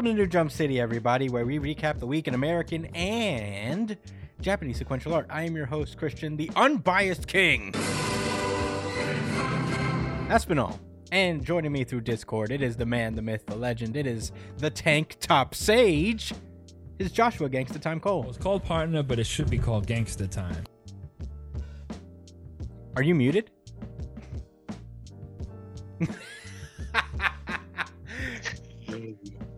Welcome to New Jump City, everybody, where we recap the week in American and Japanese sequential art. I am your host, Christian, the unbiased king. Espinal. And joining me through Discord, it is the man, the myth, the legend. It is the tank top sage. It's Joshua Gangsta Time Well, Cole. it's called partner, but it should be called gangsta time. Are you muted?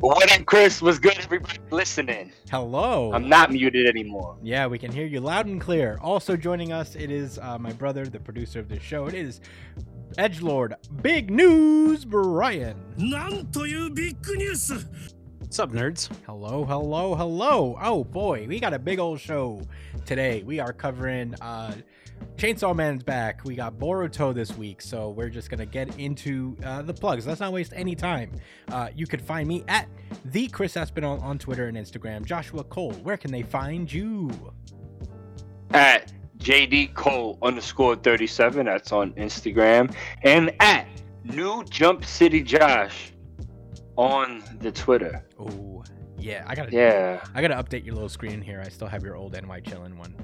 What up, Chris? Was good, everybody listening? Hello. I'm not muted anymore. Yeah, we can hear you loud and clear. Also joining us, it is uh, my brother, the producer of this show. It is Edge Lord Big News Brian. なんというビッグニュース What's up, nerds? Hello, hello, hello. Oh boy, we got a big old show today. We are covering uh Chainsaw Man's back. We got Boruto this week, so we're just gonna get into uh, the plugs. Let's not waste any time. Uh, you could find me at the Chris Espinal on Twitter and Instagram. Joshua Cole, where can they find you? At JD Cole underscore 37. That's on Instagram. And at New Jump City Josh on the Twitter. Oh, yeah, I gotta Yeah. I gotta update your little screen here. I still have your old NY chillin' one.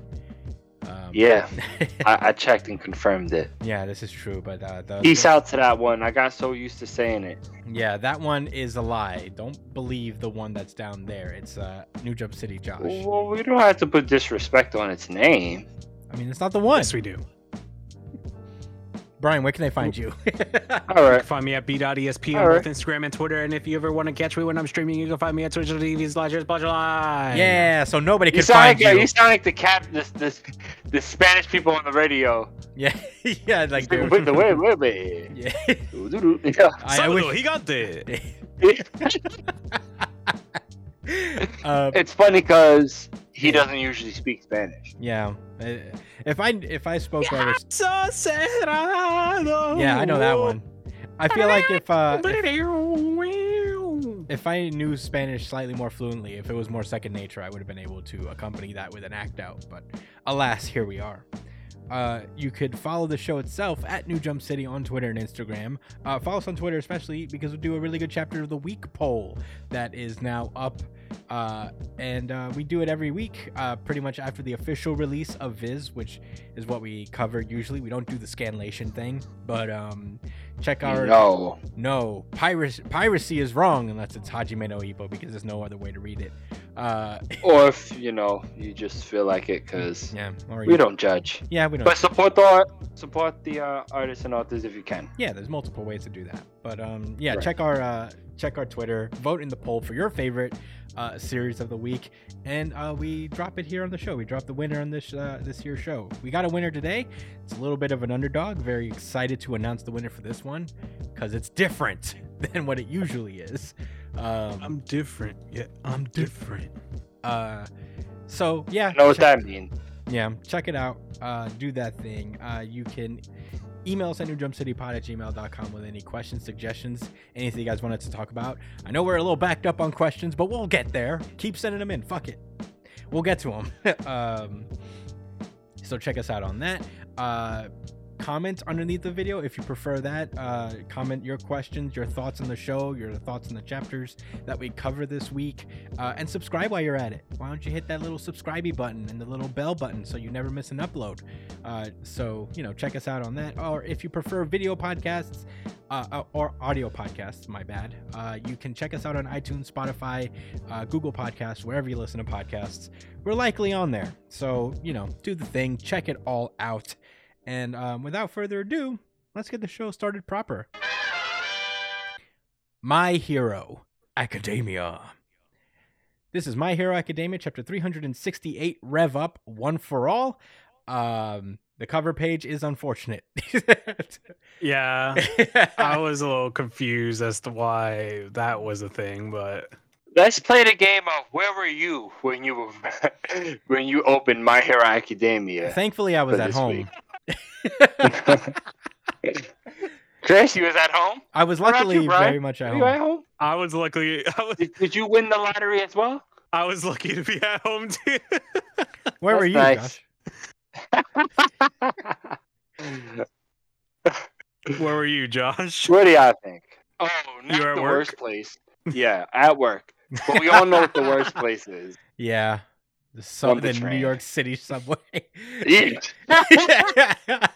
Um, Yeah. I, I checked and confirmed it. yeah, this is true. But uh, the, Peace out to that one. I got so used to saying it. Yeah, that one is a lie. Don't believe the one that's down there. It's uh, New Jump City Josh. Well, we don't have to put disrespect on its name. I mean, it's not the one. Yes, we do. Brian, where can they find you? All right. Find me at b.esp on All right. both Instagram and Twitter. And if you ever want to catch me when I'm streaming, you can find me at twitch.tv slash Live. yeah, so nobody You can sound, find like, you. you sound like the cat, the, the, the Spanish people on the radio. Yeah, yeah, like Wait, dude. wait, wait, wait. Yeah, Yeah. I, I wish. he got there. uh, It's funny because he doesn't usually speak Spanish. yeah, if I if I spoke better, So yeah, I know that one. I feel like if uh, if, if I knew Spanish slightly more fluently, if it was more second nature, I would have been able to accompany that with an act out. But alas, here we are. Uh, you could follow the show itself at New Jump City on Twitter and Instagram. Uh, follow us on Twitter, especially because we do a really good chapter of the week poll that is now up. Uh, and uh, we do it every week, uh, pretty much after the official release of Viz, which is what we cover usually. We don't do the scanlation thing, but um, check our No. no, piracy piracy is wrong unless it's Hajime no Ippo because there's no other way to read it. Uh, Or if, you know, you just feel like it because yeah, we don't judge. Yeah, we don't. But support the art, support the uh, artists and authors if you can. yeah, there's multiple ways to do that. But um, yeah, Right. check our uh, check our Twitter, vote in the poll for your favorite uh, series of the week, and uh, we drop it here on the show. We drop the winner on this uh, this year's show. We got a winner today. It's a little bit of an underdog. Very excited to announce the winner for this one because it's different than what it usually is. Um, I'm different. Yeah, I'm different. uh, so yeah, You know what check- that means? yeah check it out uh do that thing uh you can email us at newjumpcitypod at gmail.com with any questions suggestions anything you guys wanted to talk about. I know we're a little backed up on questions but we'll get there. Keep sending them in. Fuck it. We'll get to them um so check us out on that. Uh comment underneath the video if you prefer that uh comment your questions your thoughts on the show your thoughts on the chapters that we cover this week uh, and subscribe while you're at it. Why don't you hit that little subscribey button and the little bell button so you never miss an upload? Uh, so, you know, check us out on that. Or if you prefer video podcasts uh, uh, or audio podcasts, my bad, uh, you can check us out on iTunes, Spotify, uh, Google Podcasts, wherever you listen to podcasts. We're likely on there. So, you know, do the thing, check it all out. And um, without further ado, let's get the show started proper. My Hero Academia. This is My Hero Academia, chapter 368, Rev Up, One for All. Um, the cover page is unfortunate. Yeah, I was a little confused as to why that was a thing, but Let's play the game of where were you when you were when you opened My Hero Academia? Thankfully, I was at this home. Chris, you was at home. I was What luckily you, very much at Were you at home. home? I was lucky. I was, Did, did you win the lottery as well? I was lucky to be at home too. Where were you, That's Josh? Where were you, Josh? What do y'all think? Oh, not You were at the work? worst place. Yeah, at work. But we all know what the worst place is. Yeah. The, sub- the the New. York City subway. Yeah.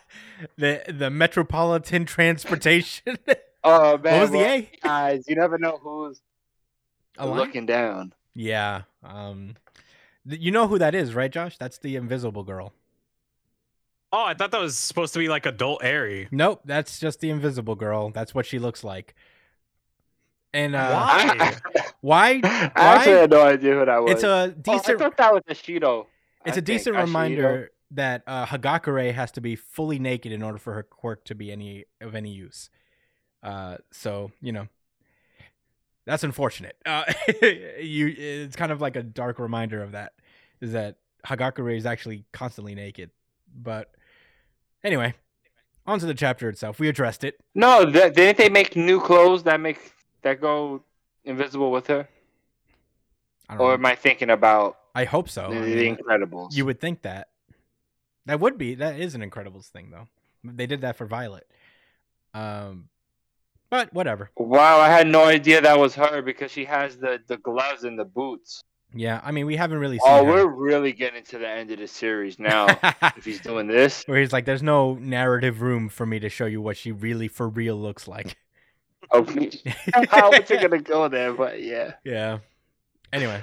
the the metropolitan transportation. Oh man, what was the A? guys? You never know who's A line? looking down. Yeah. Um th- you know who that is, right, Josh? That's the invisible girl. Oh, I thought that was supposed to be like adult Eri. Nope, that's just the invisible girl. That's what she looks like. And uh Why? why? I actually had no idea who that was. It's a Oh, I decent thought that was Ashido. it's I a decent think, Ashido. reminder that uh, Hagakure has to be fully naked in order for her quirk to be any of any use. Uh, so you know, that's unfortunate. Uh, you, it's kind of like a dark reminder of that. Is that Hagakure is actually constantly naked. But anyway, on to the chapter itself. We addressed it. No, th- didn't they make new clothes that make that go invisible with her? I don't Or know. am I thinking about I hope so. the, I the Incredibles? You would think that. That would be that is an Incredibles thing though. They did that for Violet. Um but whatever. Wow, I had no idea that was her because she has the the gloves and the boots. Yeah, I mean we haven't really seen Oh, her. we're really getting to the end of the series now. if he's doing this, Where he's like, there's no narrative room for me to show you what she really for real looks like. Okay. How was you gonna go there? But yeah, Yeah. Anyway,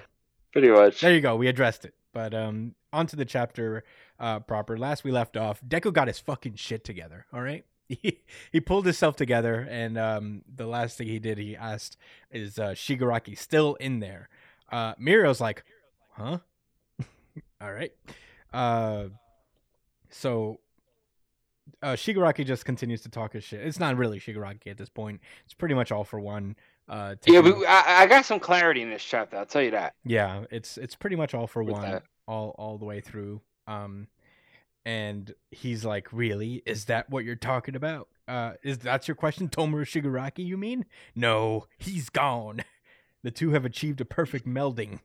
pretty much. there you go. We addressed it. But um onto the chapter uh proper. Last we left off, Deku got his fucking shit together, all right? He, he pulled himself together and um the last thing he did he asked is uh Shigaraki still in there. Uh Mirio's like, "Huh?" all right. Uh so uh, Shigaraki just continues to talk his shit. It's not really Shigaraki at this point. It's pretty much all for one. Uh, Yeah, but I, I got some clarity in this chapter. I'll tell you that. yeah, it's it's pretty much all for With one, that. all all the way through. Um, and he's like, "Really? Is that what you're talking about? Uh, is that's your question, Tomura Shigaraki? You mean? No, he's gone. The two have achieved a perfect melding,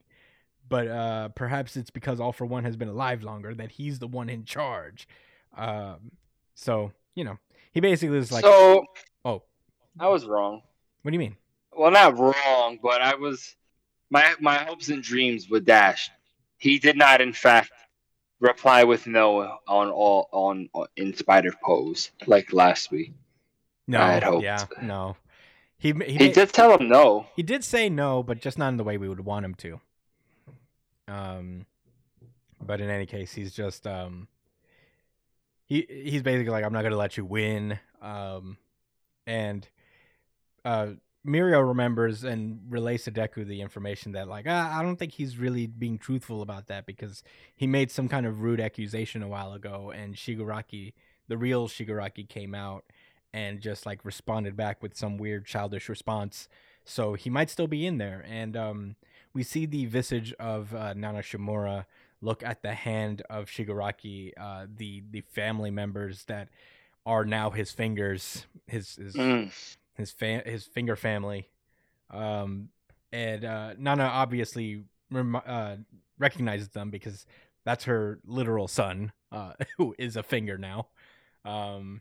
but uh, perhaps it's because All for One has been alive longer that he's the one in charge. Um, so you know, he basically was like, so, "Oh, I was wrong. what do you mean?" Well, not wrong, but I was my my hopes and dreams were dashed. He did not, in fact, reply with no on all on, on in spite of pose like last week. No, I had hoped. yeah, no. He he, He did tell him no. He did say no, but just not in the way we would want him to. Um, but in any case, he's just um, he he's basically like, I'm not gonna let you win. Um, and uh, Mirio remembers and relays to Deku the information that like, ah, I don't think he's really being truthful about that because he made some kind of rude accusation a while ago, and Shigaraki, the real Shigaraki, came out and just like responded back with some weird childish response so he might still be in there. And um, we see the visage of uh, Nana Shimura look at the hand of Shigaraki, uh, the the family members that are now his fingers, his his Mm. his fa- his finger family. Um, and uh, Nana obviously rem- uh, recognizes them because that's her literal son, uh, who is a finger now. Um,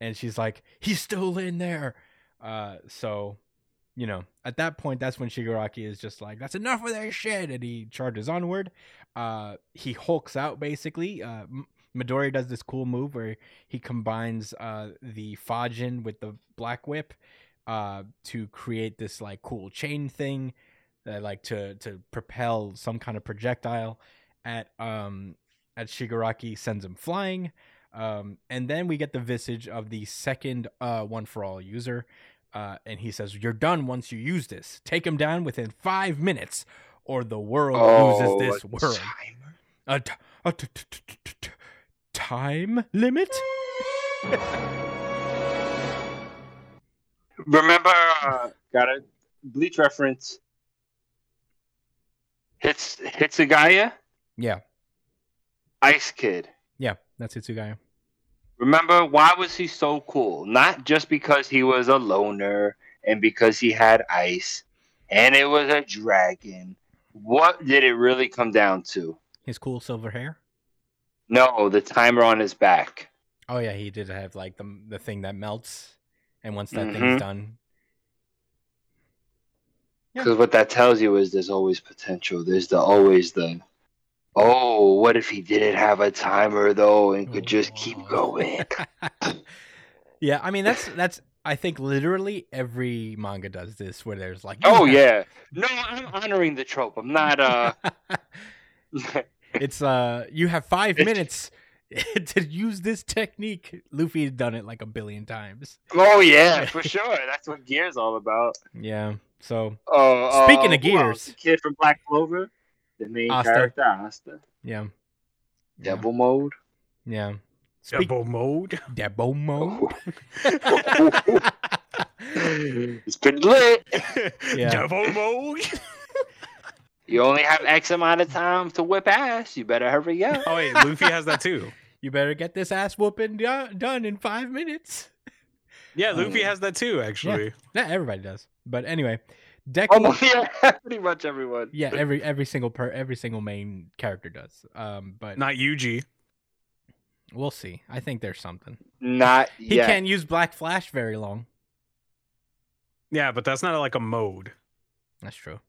and she's like, "He's still in there." Uh, so, you know, at that point, that's when Shigaraki is just like, "That's enough of that shit," and he charges onward. Uh, he hulks out basically. Uh, Midori does this cool move where he combines uh the Fajin with the Black Whip, uh, to create this like cool chain thing, that like to to propel some kind of projectile at um at Shigaraki, sends him flying. Um, and then we get the visage of the second uh, one for all user. Uh, and he says, You're done once you use this. Take him down within five minutes, or the world Oh, loses this a world. timer. A, t- a t- t- t- t- t- time limit? Remember, uh, got a bleach reference. Hits Hitsugaya, yeah, Ice Kid. yeah, that's Itsugaya. Remember, why was he so cool? Not just because he was a loner and because he had ice and it was a dragon. What did it really come down to? His cool silver hair. No, the timer on his back. Oh yeah, he did have like the the thing that melts, and once that Mhm. thing's done, Because what that tells you is there's always potential. There's the always the oh, what if he didn't have a timer though and could just keep going? yeah, I mean that's that's I think literally every manga does this where there's like oh yeah. No, I'm honoring the trope. I'm not uh it's uh you have five It's- minutes to use this technique. Luffy's done it like a billion times. Oh yeah, for sure. That's what Gear's all about. Yeah. So Oh, Speaking uh, of? Gears. kid from Black Clover, the main Asta. character, Asta. yeah. Yeah. Devil mode. Yeah. Speak- Double mode. Debo mode. it's been lit. Yeah. Double mode. You only have X amount of time to whip ass. You better hurry up. Oh wait, Luffy has that too. you better get this ass whooping do- done in five minutes. Yeah, Luffy Um, has that too. Actually, Not everybody does, but anyway, Deku. Almost, yeah, pretty much everyone. yeah, every every single per every single main character does. Um, but not Yuji. we'll see. I think there's something. Not He yet. can't use Black Flash very long. Yeah, but that's not like a mode. That's true.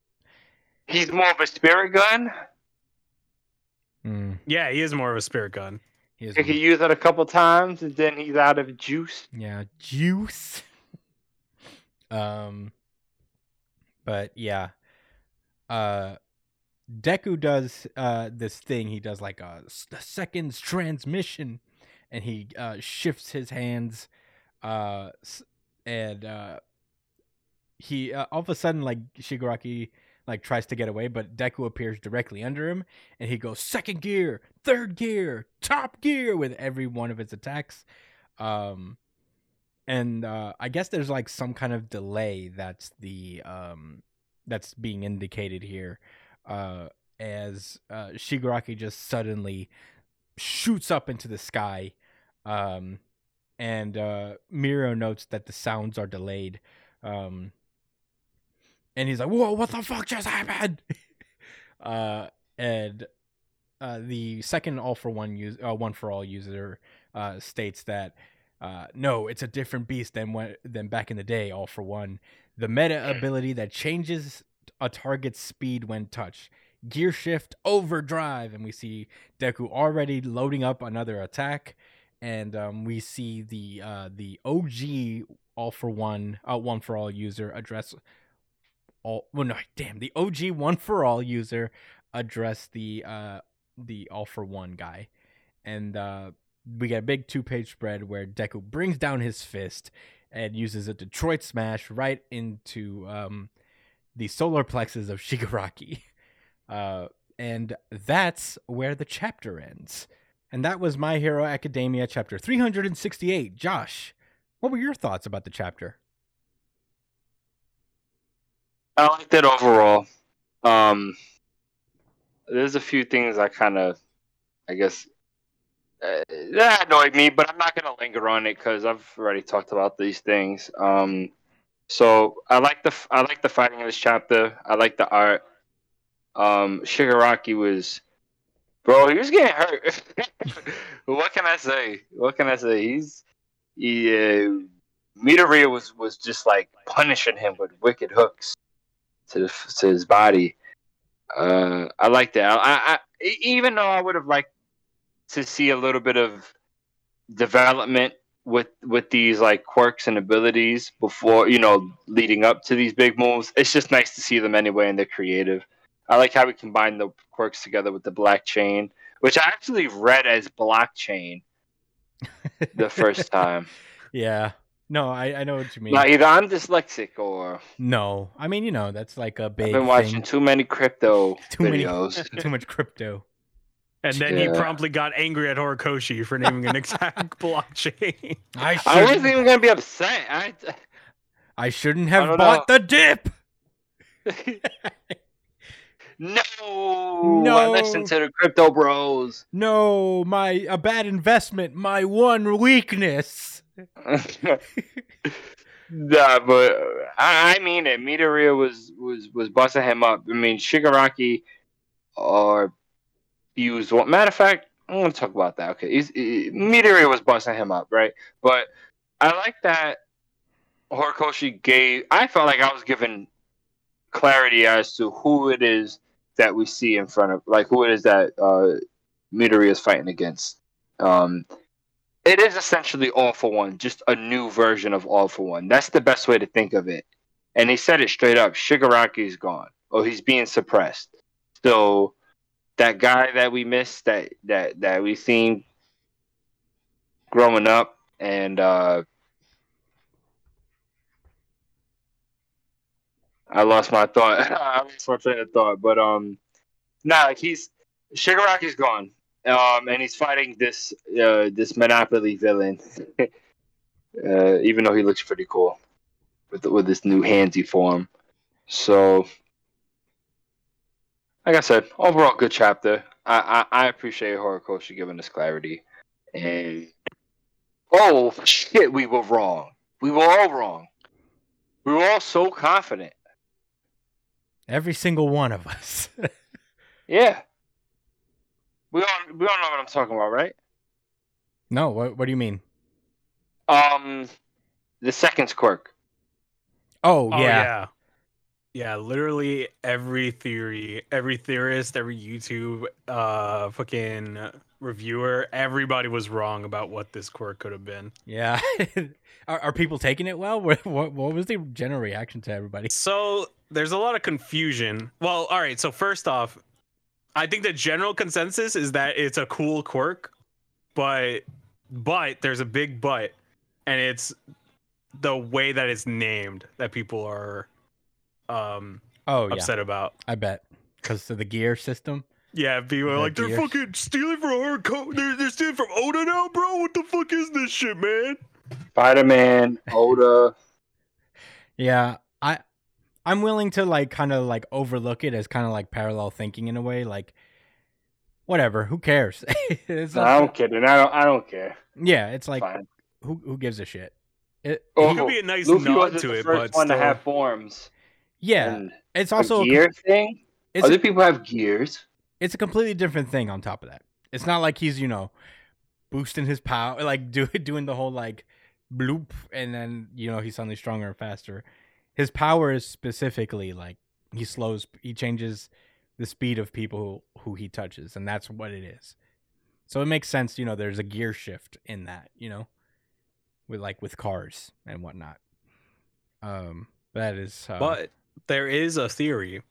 He's more of a spirit gun. Mm, Yeah, he is more of a spirit gun. he is. He can use it a couple times, and then he's out of juice. Yeah, juice. um, but yeah, uh, Deku does uh this thing. He does like a seconds transmission, and he uh shifts his hands, uh, and uh, he uh, all of a sudden like Shigaraki like tries to get away, but Deku appears directly under him, and he goes second gear, third gear, top gear with every one of his attacks. Um, and uh, I guess there's like some kind of delay that's the um that's being indicated here, uh, as uh, Shigaraki just suddenly shoots up into the sky, um, and uh, Mirio notes that the sounds are delayed, um, and he's like, "Whoa, what the fuck just happened?" uh, and uh, the second all for one use uh, one for all user uh, states that uh, no, it's a different beast than when, than back in the day. All for one, the meta ability that changes a target's speed when touched. Gear shift overdrive, and we see Deku already loading up another attack, and um, we see the uh, the OG all for one uh, one for all user address all well no damn the OG one for all user address the uh the all for one guy and uh we get a big two page spread where Deku brings down his fist and uses a Detroit smash right into um the solar plexus of Shigaraki. Uh and that's where the chapter ends. And that was My Hero Academia chapter 368. Josh, what were your thoughts about the chapter? I liked it overall. Um, there's a few things I kind of, I guess, uh, that annoyed me, but I'm not gonna linger on it because I've already talked about these things. Um, so I like the I like the fighting in this chapter. I like the art. Um, Shigaraki was, bro, he was getting hurt. what can I say? What can I say? He's he. Uh, Midoriya was was just like punishing him with wicked hooks to the, to his body. Uh, I like that. I, I even though I would have liked to see a little bit of development with with these like quirks and abilities before you know leading up to these big moves. It's just nice to see them anyway, and they're creative. I like how we combine the quirks together with the black chain, which I actually read as blockchain the first time. Yeah. No, I, I know what you mean. Now, either I'm dyslexic or no, I mean you know that's like a big. I've been watching thing. too many crypto Too many- videos. too much crypto. And then he promptly got angry at Horikoshi for naming an exact blockchain. I I wasn't even gonna be upset. I, I shouldn't have don't bought the dip. no, No. I listened to the crypto bros. No, my a bad investment. My one weakness. nah, but uh, I, I mean it. Midoriya was was was busting him up. I mean Shigaraki, or used one. Matter of fact, I'm gonna talk about that. Okay, he's he, Midoriya was busting him up, right? But I like that Horikoshi gave. I felt like I was given clarity as to who it is that we see in front of, like who it is that uh, Midori is fighting against. Um, it is essentially All for One, just a new version of All for One. That's the best way to think of it. And he said it straight up: Shigaraki is gone, or he's being suppressed. So that guy that we missed, that that that we seen growing up, and uh, I lost my thought. I lost my train of thought, but um, nah, like he's Shigaraki's gone, um, and he's fighting this uh this Monopoly villain. uh, even though he looks pretty cool with with this new handsy form, so like I said, overall good chapter. I I, I appreciate Horikoshi giving us clarity, and oh shit, we were wrong. We were all wrong. We were all so confident. Every single one of us. Yeah. We all we all know what I'm talking about, right? no, what what do you mean? Um, the second's quirk. Oh, Oh yeah. yeah. Yeah. literally every theory, every theorist, every YouTube uh fucking reviewer, everybody was wrong about what this quirk could have been. Yeah. are, are people taking it well? What, what what was the general reaction to everybody? So there's a lot of confusion. Well, all right. So first off, I think the general consensus is that it's a cool quirk, but but there's a big but, and it's the way that it's named that people are um Oh, yeah. upset about. I bet. Because of the gear system. Yeah, people are The like, they're gears. fucking stealing from our co- they're, they're stealing from Oda now, bro. What the fuck is this shit, man? Spider Man, Oda. Yeah, I I'm willing to like kind of like overlook it as kind of like parallel thinking in a way. Like, whatever, who cares? it's No, like- I'm kidding. I don't. I don't care. yeah, it's like Fine. who who gives a shit? It, Oh, It could be a nice Luffy nod wasn't to the it, first but one still. to have forms. Yeah, And it's also also a gear thing. it's Other people have gears. it's a completely different thing on top of that. It's not like he's, you know, boosting his power like do, doing the whole like bloop and then, you know, he's suddenly stronger and faster. His power is specifically like he slows he changes the speed of people who, who he touches and that's what it is. So it makes sense, you know, there's a gear shift in that, you know, with like with cars and whatnot. Um that is uh, But there is a theory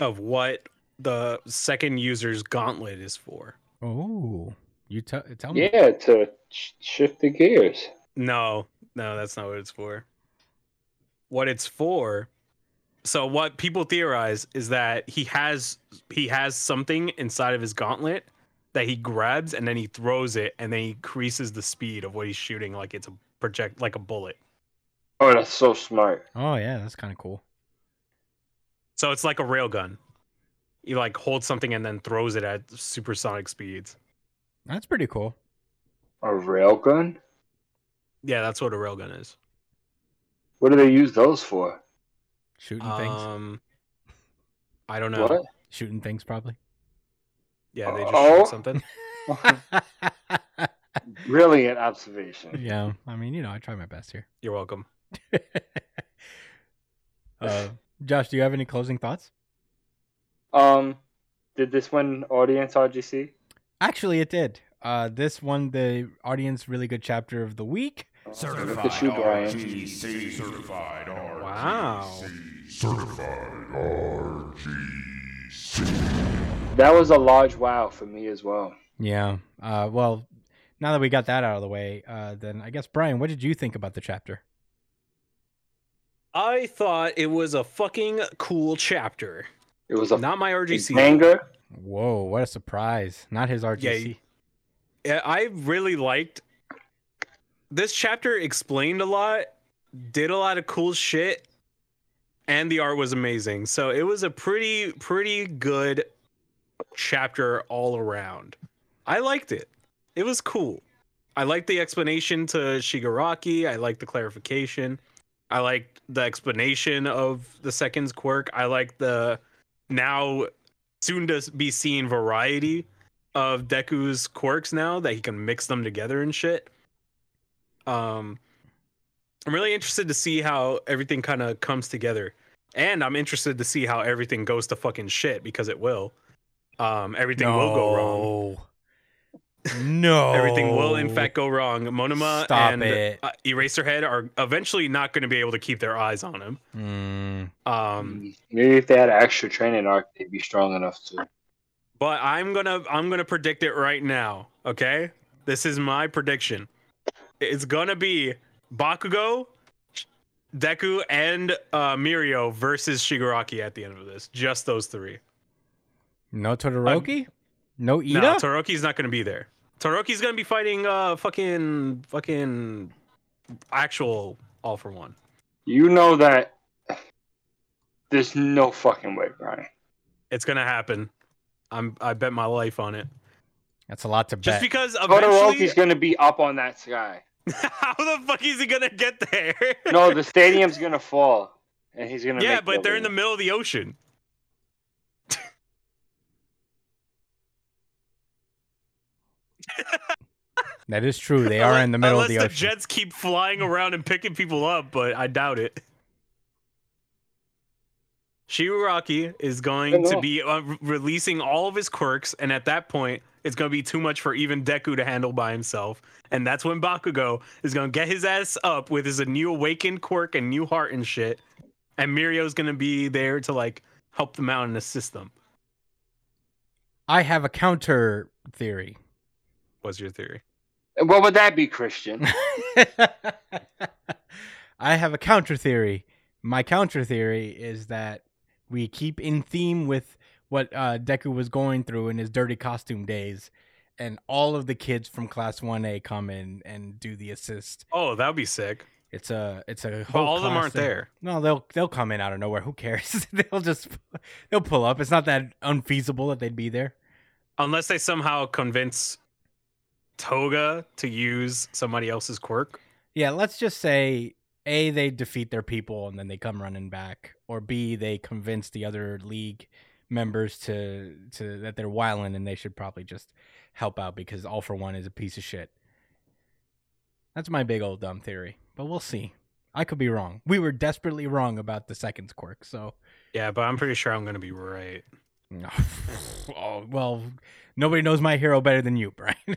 of what the second user's gauntlet is for. oh, you t- tell me. Yeah, to sh- shift the gears. No, no, that's not what it's for. What it's for. So what people theorize is that he has he has something inside of his gauntlet that he grabs and then he throws it and then he increases the speed of what he's shooting like it's a project like a bullet. Oh, that's so smart. Oh yeah, that's kind of cool. So it's like a railgun. You like holds something and then throws it at supersonic speeds. That's pretty cool. A railgun. Yeah, that's what a railgun is. What do they use those for? Shooting things. Um, I don't know. What? Shooting things probably. Yeah, they just Oh. shoot something. Brilliant observation. yeah, I mean, you know, I try my best here. You're welcome. uh, Josh, do you have any closing thoughts? Um, did this win audience RGC? Actually, it did. Uh, this won the audience really good chapter of the week. Look at you, Brian. RGC. Certified RGC. Wow. Certified RGC. That was a large wow for me as well. Yeah. Uh, well, now that we got that out of the way, uh, then I guess Brian, what did you think about the chapter? I thought it was a fucking cool chapter. It was a Not my RGC. banger. Whoa, what a surprise! Not his RGC. Yeah, I really liked this chapter explained a lot, did a lot of cool shit, and the art was amazing. So it was a pretty pretty good chapter all around. I liked it. It was cool. I liked the explanation to Shigaraki. I liked the clarification. I liked the explanation of the second's quirk. I liked the now soon to be seen variety of Deku's quirks now that he can mix them together and shit. Um I'm really interested to see how everything kind of comes together. and I'm interested to see how everything goes to fucking shit because it will. Um, everything will go wrong. No. Everything will in fact go wrong. Monoma Stop and it. uh, Eraserhead are eventually not going to be able to keep their eyes on him. Mm, Um, Maybe if they had an extra training arc, they'd be strong enough to. but I'm gonna I'm gonna predict it right now. Okay, this is my prediction. It's gonna be Bakugo, Deku, and uh, Mirio versus Shigaraki at the end of this. Just those three. no Todoroki? no Iida? No, Toroki's not gonna be there. Toroki's gonna be fighting uh fucking fucking actual all for one. You know that. There's no fucking way, Brian. It's gonna happen. I'm I bet my life on it. That's a lot to bet. Just bet. because eventually, Todoroki's gonna be up on that sky. how the fuck is he gonna get there? No, the stadium's gonna fall, and he's gonna. yeah, make but they're in the middle of the ocean. that is true. They are in the middle Unless of the ocean. jets keep flying around and picking people up, but I doubt it. Shigaraki is going to be uh, releasing all of his quirks, and at that point, it's going to be too much for even Deku to handle by himself. And that's when Bakugo is going to get his ass up with his new awakened quirk and new heart and shit. And Mirio's going to be there to like help them out and assist them. I have a counter theory. What's your theory? What would that be, Christian? I have a counter theory. My counter theory is that we keep in theme with what uh, Deku was going through in his dirty costume days, and all of the kids from Class One A come in and do the assist. Oh, that would be sick. It's a it's a But whole all of them aren't thing. there. No, they'll they'll come in out of nowhere. Who cares? they'll just they'll pull up. It's not that unfeasible that they'd be there. Unless they somehow convince Toga to use somebody else's quirk. Yeah, let's just say A, they defeat their people and then they come running back, or B, they convince the other league members to to that they're wilding and they should probably just help out because All for One is a piece of shit. That's my big old dumb theory, but we'll see. I could be wrong. We were desperately wrong about the seconds quirk, so Yeah, but I'm pretty sure I'm gonna be right. oh, well, nobody knows my hero better than you, Brian.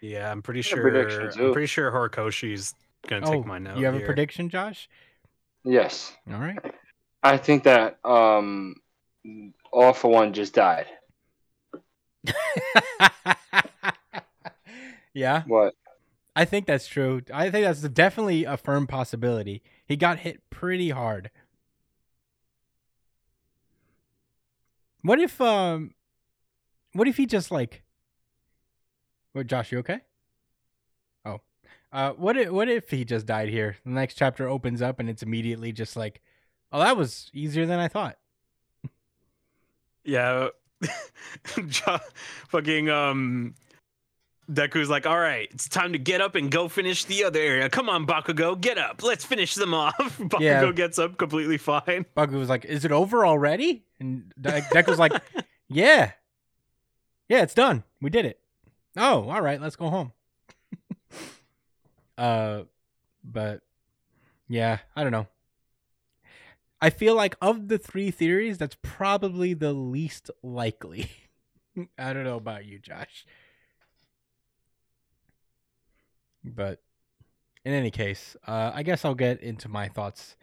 Yeah, I'm pretty sure. I'm pretty sure Horikoshi's gonna oh, take my note. you have a prediction, Josh? yes, All right. I think that um, all for one just died. yeah. What? I think that's true. I think that's definitely a firm possibility. He got hit pretty hard. What if um what if he just like What Josh, you okay? Oh. Uh what if what if he just died here? The next chapter opens up and it's immediately just like, Oh, that was easier than I thought. Yeah. Jo- fucking um Deku's like, all right, it's time to get up and go finish the other area. Come on, Bakugo, get up. Let's finish them off. Bakugo Yeah. gets up completely fine. Baku was like, "Is it over already?" And De- Deck was like, "Yeah, yeah, it's done. We did it. Oh, all right, let's go home." uh, but yeah, I don't know. I feel like of the three theories, that's probably the least likely. I don't know about you, Josh. But in any case, uh, I guess I'll get into my thoughts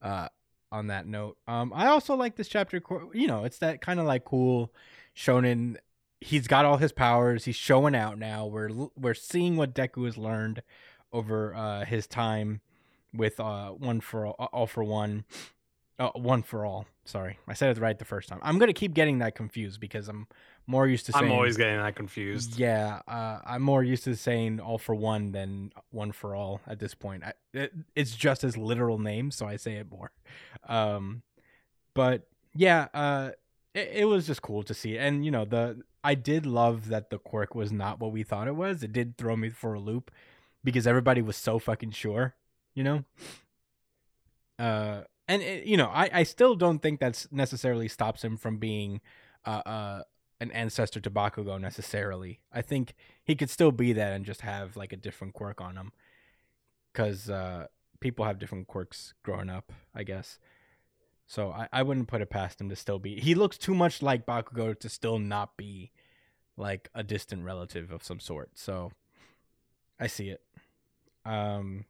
uh, on that note. Um, I also like this chapter. You know, it's that kind of like cool shonen. He's got all his powers. He's showing out now. We're we're seeing what Deku has learned over uh, his time with uh, one for all, all for one, uh, one for all. Sorry, I said it right the first time. I'm gonna keep getting that confused because I'm more used to saying. I'm always getting that confused. Yeah, uh, I'm more used to saying all for one than one for all at this point. I, it, it's just as literal names, so I say it more. Um, but yeah, uh, it, it was just cool to see, and you know, the I did love that the quirk was not what we thought it was. It did throw me for a loop because everybody was so fucking sure, you know. Uh, and it, you know, I I still don't think that's necessarily stops him from being, uh, uh an ancestor to Bakugo necessarily. I think he could still be that and just have like a different quirk on him. Cause uh, people have different quirks growing up, I guess. So I, I wouldn't put it past him to still be. He looks too much like Bakugo to still not be like a distant relative of some sort. So I see it. Um,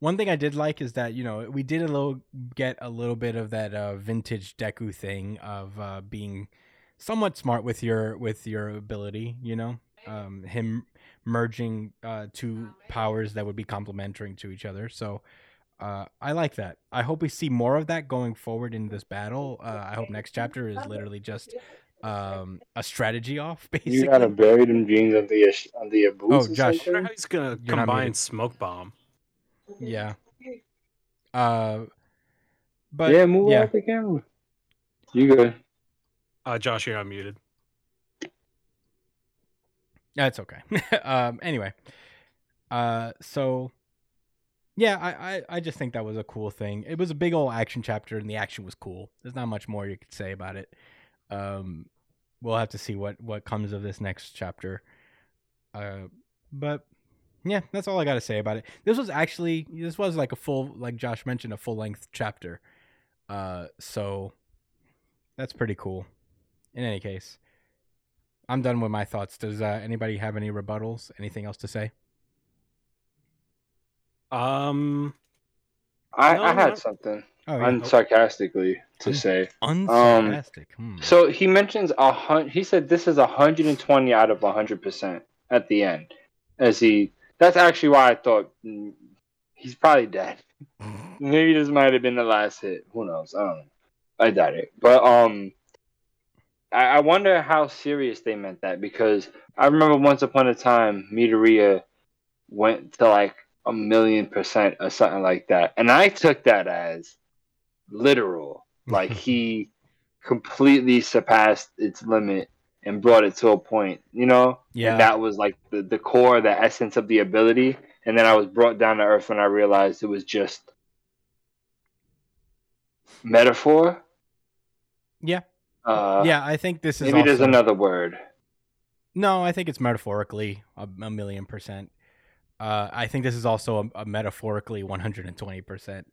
one thing I did like is that you know we did a little get a little bit of that uh, vintage Deku thing of uh, being somewhat smart with your with your ability. You know, um, him merging uh, two powers that would be complementary to each other. So uh, I like that. I hope we see more of that going forward in this battle. Uh, I hope next chapter is literally just um, a strategy off, basically. You gotta bury them jeans under your on the boots. Oh, Josh. I something? how he's gonna You're combine smoke bomb. Yeah. Uh, but yeah, move yeah. off the camera. You good? Uh, Josh, you're unmuted. That's okay. um, anyway, uh, so yeah, I, I I just think that was a cool thing. It was a big old action chapter, and the action was cool. There's not much more you could say about it. Um, we'll have to see what what comes of this next chapter. Uh, but yeah, that's all I got to say about it. This was actually this was like a full, like Josh mentioned, a full length chapter. Uh, so that's pretty cool. In any case. I'm done with my thoughts. Does uh, anybody have any rebuttals? Anything else to say? Um, I, No, I had no. something Oh, unsarcastically to Un- say. unsarcastic. hmm. So he mentions a hundred. He said this is 120 out of 100 percent at the end. As he, that's actually why I thought mm, he's probably dead. Maybe this might have been the last hit. Who knows? I don't know. I doubt it. But um, I, I wonder how serious they meant that because I remember once upon a time Midoriya went to like a million percent or something like that, and I took that as literal. Like he completely surpassed its limit and brought it to a point, you know? Yeah. And that was like the, the core, the essence of the ability. And then I was brought down to earth when I realized it was just metaphor. Yeah. Uh, yeah, I think this is Maybe there's another word. No, I think it's metaphorically a, a million percent. Uh, I think this is also a, a metaphorically 120 percent.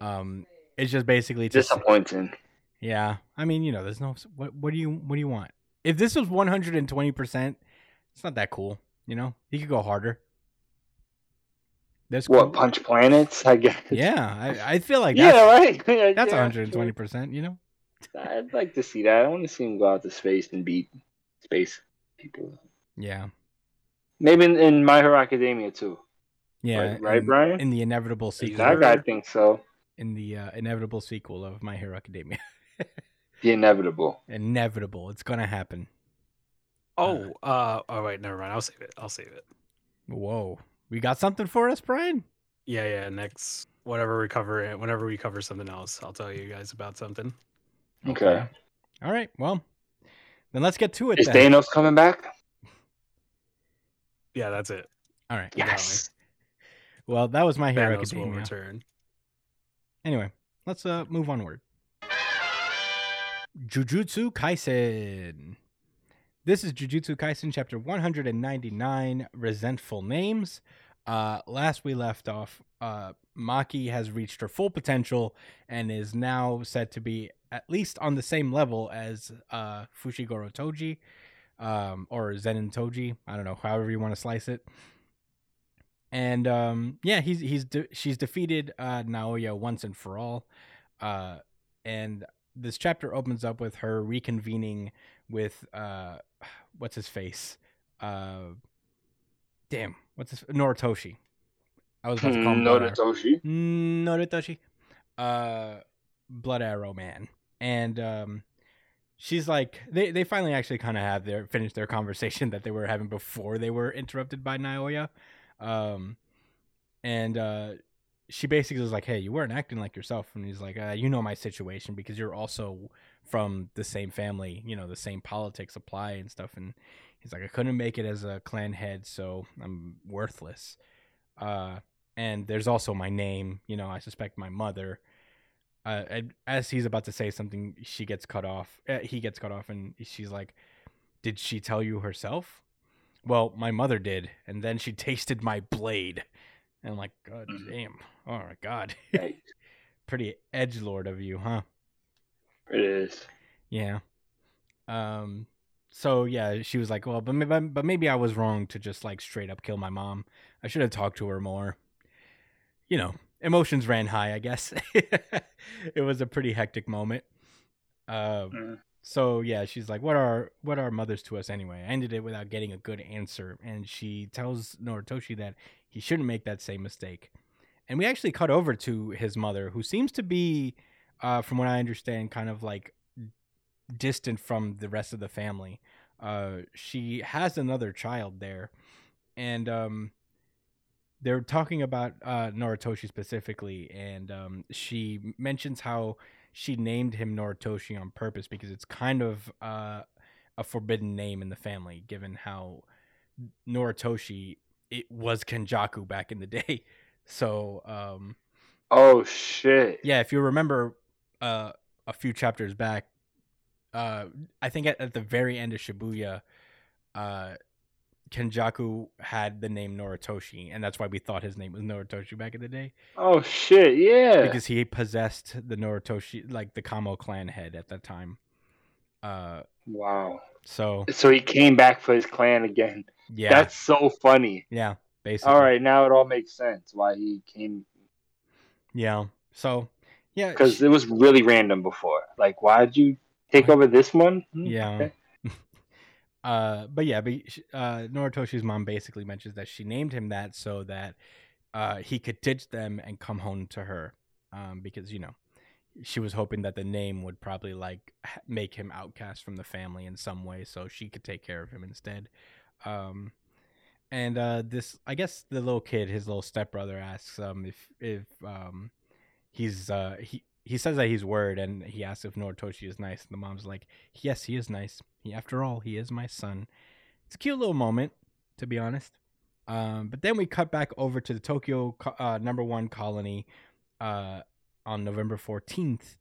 Um, it's just basically Disappointing. yeah. I mean, you know, there's no what. What do you what do you want? If this was 120 percent, it's not that cool. You know, he could go harder. That's What, cool. Punch Planets? I guess. Yeah, I, I feel like yeah, right. Yeah, that's yeah, 120 percent. You know. I'd like to see that. I want to see him go out to space and beat space people. Yeah. Maybe in, in My Hero Academia too. Yeah. Right- right, in, Brian? In the inevitable sequel. That guy thinks so. In the uh, inevitable sequel of My Hero Academia. The inevitable. inevitable. It's gonna happen. oh, uh, oh wait, never mind. I'll save it. I'll save it. Whoa. We got something for us, Brian? Yeah, yeah. Next, whatever we cover it, whenever we cover something else, I'll tell you guys about something. Okay. All right. Well, then let's get to it. Is then. Thanos coming back? Yeah, that's it. All right. You got me. Yes. Well, that was My Hero Thanos will Academia. return. Anyway, let's uh move onward. Jujutsu Kaisen. This is Jujutsu Kaisen chapter 199 Resentful Names. Uh last we left off, uh Maki has reached her full potential and is now said to be at least on the same level as uh Fushiguro Toji um or Zenin Toji, I don't know, however you want to slice it. And um yeah he's he's de- she's defeated uh naoya once and for all uh and this chapter opens up with her reconvening with uh what's his face? Uh damn what's his Noritoshi. I was about to call him Blood Arrow. Nototoshi. Mm, Noritoshi. Uh blood arrow man. And um she's like they they finally actually kind of have their finished their conversation that they were having before they were interrupted by naoya. Um and uh she basically was like hey you weren't acting like yourself. And he's like uh, you know my situation because you're also from the same family you know the same politics apply and stuff. And he's like i couldn't make it as a clan head so i'm worthless. Uh and there's also my name you know i suspect my mother uh, as he's about to say something she gets cut off uh, he gets cut off and she's like did she tell you herself well, my mother did, and then she tasted my blade. And I'm like, God Mhm. damn. Oh my god. Pretty edge lord of you, huh? It is. Yeah. Um. So yeah, she was like, "Well, but maybe, but maybe I was wrong to just like straight up kill my mom. I should have talked to her more." You know, emotions ran high. I guess it was a pretty hectic moment. Um. Mhm. So yeah, she's like, "What are what are mothers to us anyway?" I ended it without getting a good answer, and she tells Noritoshi that he shouldn't make that same mistake. And we actually cut over to his mother, who seems to be, uh, from what I understand, kind of like distant from the rest of the family. Uh, she has another child there, and um, they're talking about uh, Noritoshi specifically, and um, she mentions how she named him Noritoshi on purpose because it's kind of uh, a forbidden name in the family, given how Noritoshi it was Kenjaku back in the day. So um, Oh shit. yeah, if you remember uh, a few chapters back, uh, I think at, at the very end of Shibuya, uh, Kenjaku had the name Noritoshi, and that's why we thought his name was Noritoshi back in the day Oh shit. Yeah. because he possessed the Noritoshi, like the Kamo clan head at that time. Uh, wow. so So he came back for his clan again. yeah, That's so funny. yeah, basically, All right, now it all makes sense why he came yeah. So yeah, because it was really random before. Like, why'd you take over this one? Hmm, Yeah. okay. Uh, but yeah, but uh, Noritoshi's mom basically mentions that she named him that so that uh, he could ditch them and come home to her, um, because you know she was hoping that the name would probably like make him outcast from the family in some way, so she could take care of him instead. Um, and uh, this, I guess, the little kid, his little stepbrother, asks um, if if um, he's uh, he he says that he's worried, and he asks if Noritoshi is nice, and the mom's like, "Yes, he is nice. After all, he is my son." It's a cute little moment, to be honest. Um, but then we cut back over to the Tokyo uh, number one colony uh, on November 14th.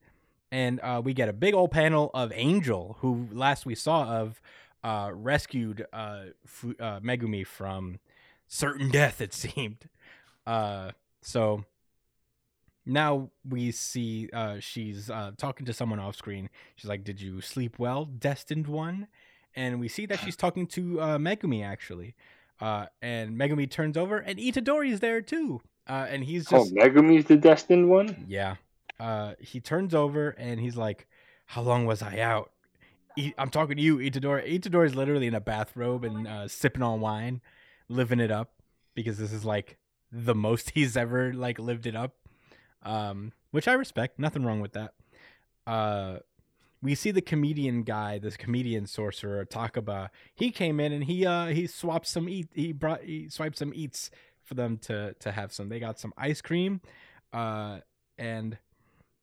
And uh, we get a big old panel of Angel, who last we saw of uh, rescued uh, uh, Megumi from certain death, it seemed. So now we see uh, she's uh, talking to someone off screen. She's like, Did you sleep well, destined one? And we see that she's talking to uh, Megumi, actually. Uh, and Megumi turns over, and Itadori's there too. Uh, and he's just Oh, Megumi's the destined one. yeah. Uh, he turns over and he's like, "How long was I out?" I- I'm talking to you, Itadori. Itadori is literally in a bathrobe and uh, sipping on wine, living it up because this is like the most he's ever like lived it up. Um, which I respect. Nothing wrong with that. Uh, we see the comedian guy, this comedian sorcerer Takaba. He came in and he uh he swapped some eat. He brought he swiped some eats for them to to have some. They got some ice cream, uh, and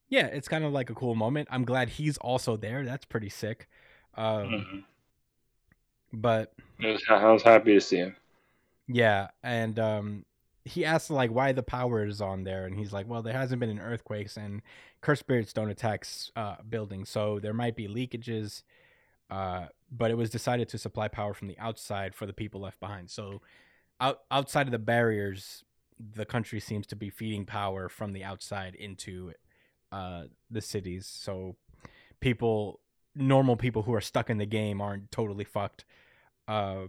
yeah, it's kind of like a cool moment. I'm glad he's also there. That's pretty sick. Um, Mhm. but I was, I was happy to see him. yeah, and um, he asks like why the power is on there, and he's like, well, there hasn't been an earthquakes, and cursed spirits don't attack uh, buildings, so there might be leakages. Uh, but it was decided to supply power from the outside for the people left behind. So, out outside of the barriers, the country seems to be feeding power from the outside into uh, the cities. So, people, normal people who are stuck in the game, aren't totally fucked. Uh,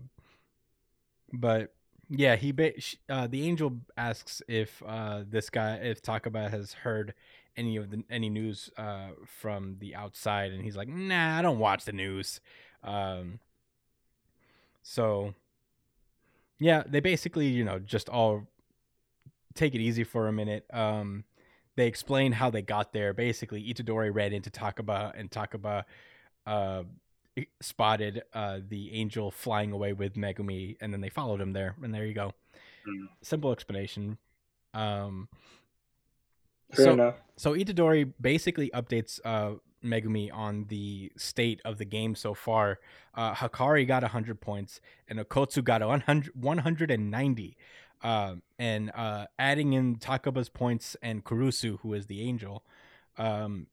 but yeah, he ba- uh, the angel asks if uh, this guy, if Takaba has heard any of the any news uh, from the outside, and he's like, "Nah, I don't watch the news." Um, so yeah, they basically, you know, just all take it easy for a minute. Um, they explain how they got there. Basically, Itadori ran into Takaba, and Takaba uh, spotted uh, the angel flying away with Megumi, and then they followed him there. And there you go. Mm. Simple explanation. Um, Fair so, enough. so Itadori basically updates uh, Megumi on the state of the game so far. Uh, Hakari got 100 points, and Okkotsu got 100, 190. Um, and uh, adding in Takaba's points and Kurusu, who is the angel, um,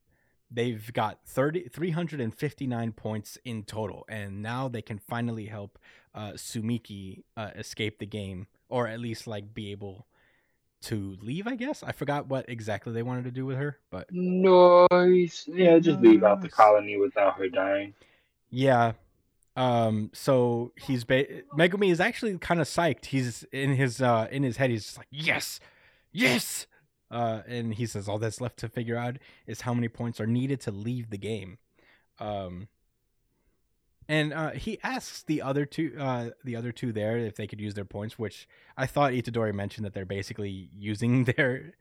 they've got 30, 359 points in total. And now they can finally help uh, Tsumiki uh, escape the game, or at least like be able to leave. I guess I forgot what exactly they wanted to do with her, but nice. Yeah, just leave out the colony without her dying. Yeah. Um. So he's ba- Megumi is actually kind of psyched. He's in his uh in his head. He's just like, yes, yes. Uh, and he says all that's left to figure out is how many points are needed to leave the game. Um. And uh, he asks the other two, uh, the other two there, if they could use their points. Which I thought Itadori mentioned that they're basically using their,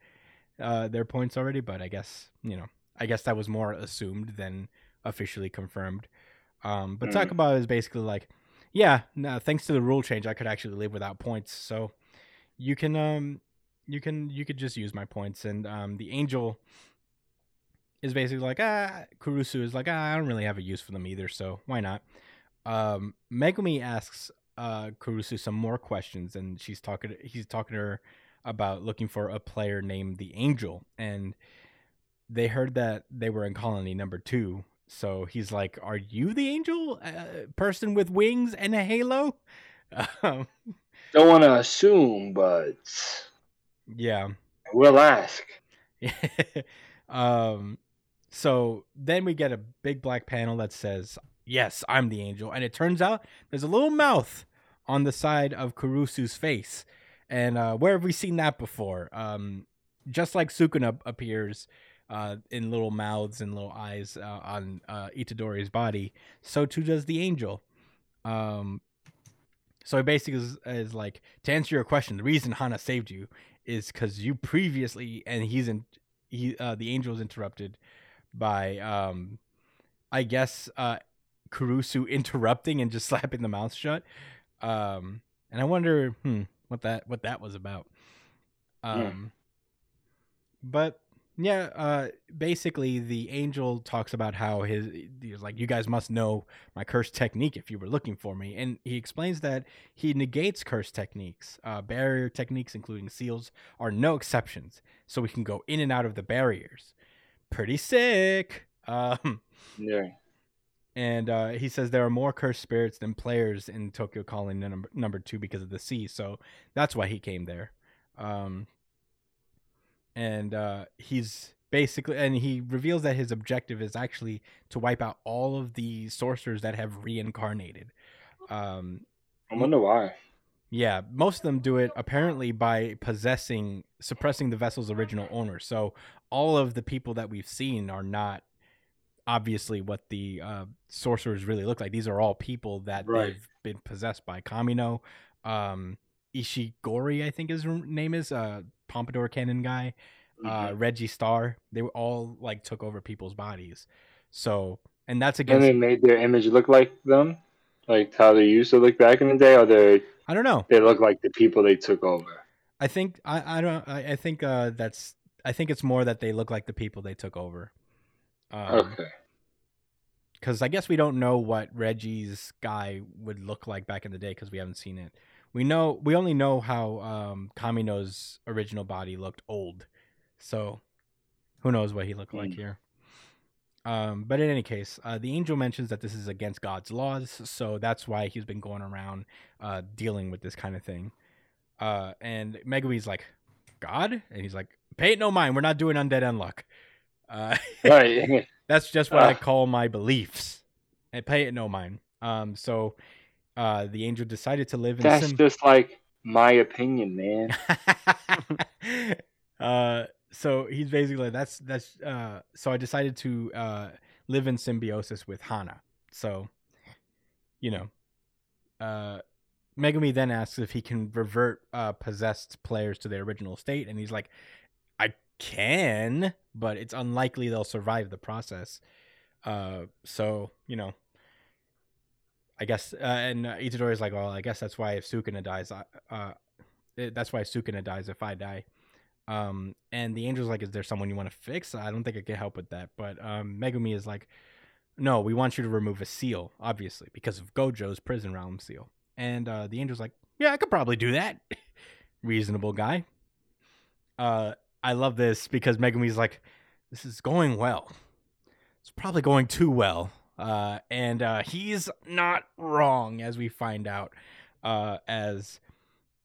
uh, their points already. But I guess you know, I guess that was more assumed than officially confirmed. Um, but Mm. Takaba is basically like, yeah, no, thanks to the rule change, I could actually live without points. So you can, um, you can, you could just use my points. And um, the angel is basically like, ah, Kurusu is like, ah, I don't really have a use for them either, so why not? Um, Megumi asks uh, Kurusu some more questions, and she's talking. He's talking to her about looking for a player named the Angel, and they heard that they were in colony number two. So he's like, "Are you the angel, uh, person with wings and a halo?" Um, Don't want to assume, but yeah. we'll ask. um, so then we get a big black panel that says, "Yes, I'm the angel," and it turns out there's a little mouth on the side of Kurusu's face. And uh, where have we seen that before? Um, just like Sukuna appears uh, in little mouths and little eyes uh, on uh, Itadori's body, so too does the angel. Um, so it basically is, is like to answer your question, the reason Hana saved you is because you previously, and he's in, he uh, the angel is interrupted by, um, I guess, uh, Kurusu interrupting and just slapping the mouth shut. Um, and I wonder, hmm, what that what that was about. Um, but yeah, uh, basically the angel talks about how his he's like, you guys must know my curse technique if you were looking for me, and he explains that he negates curse techniques. Uh, barrier techniques, including seals, are no exceptions, so we can go in and out of the barriers. Pretty sick. Um, Yeah. and uh, he says there are more cursed spirits than players in Tokyo Colony number number two because of the sea, so that's why he came there. Um, and uh, he's basically, and he reveals that his objective is actually to wipe out all of the sorcerers that have reincarnated. Um, I wonder why. yeah, most of them do it apparently by possessing, suppressing the vessel's original owner. So all of the people that we've seen are not obviously what the uh, sorcerers really look like. These are all people that Right. they've been possessed by. Kamino, um, Ishigori, I think his name is, uh, Pompadour Cannon guy, uh, Mhm. Reggie Star. They were all like took over people's bodies. So, and that's and they made their image look like them, like how they used to look back in the day, or they I don't know. they look like the people they took over. I think I, I don't I, I think uh that's I think it's more that they look like the people they took over. Um, Okay. Because I guess we don't know what Reggie's guy would look like back in the day because we haven't seen it. We know we only know how um, Kamino's original body looked old, so who knows what he looked like Hmm. here. Um, but in any case, uh, the angel mentions that this is against God's laws, so that's why he's been going around uh, dealing with this kind of thing. Uh, and Megumi's like, God, and he's like, pay it no mind. We're not doing undead unluck. Uh, Right. that's just what I call my beliefs. And pay it no mind. Um, so uh, the angel decided to live in That's Sim- just like my opinion, man. uh, so he's basically like, that's that's. Uh, so I decided to uh, live in symbiosis with Hana. So, you know, uh, Megumi then asks if he can revert uh, possessed players to their original state, and he's like, I can, but it's unlikely they'll survive the process. Uh, so you know, I guess, uh, and uh, Itadori is like, well, I guess that's why if Sukuna dies, uh, eh, that's why Sukuna dies if I die. Um, and the angel's like, is there someone you want to fix? I don't think I can help with that. But um, Megumi is like, no, we want you to remove a seal, obviously, because of Gojo's prison realm seal. And uh, the angel's like, yeah, I could probably do that. Reasonable guy. Uh, I love this because Megumi's like, this is going well. It's probably going too well. Uh, and uh, he's not wrong, as we find out. Uh, as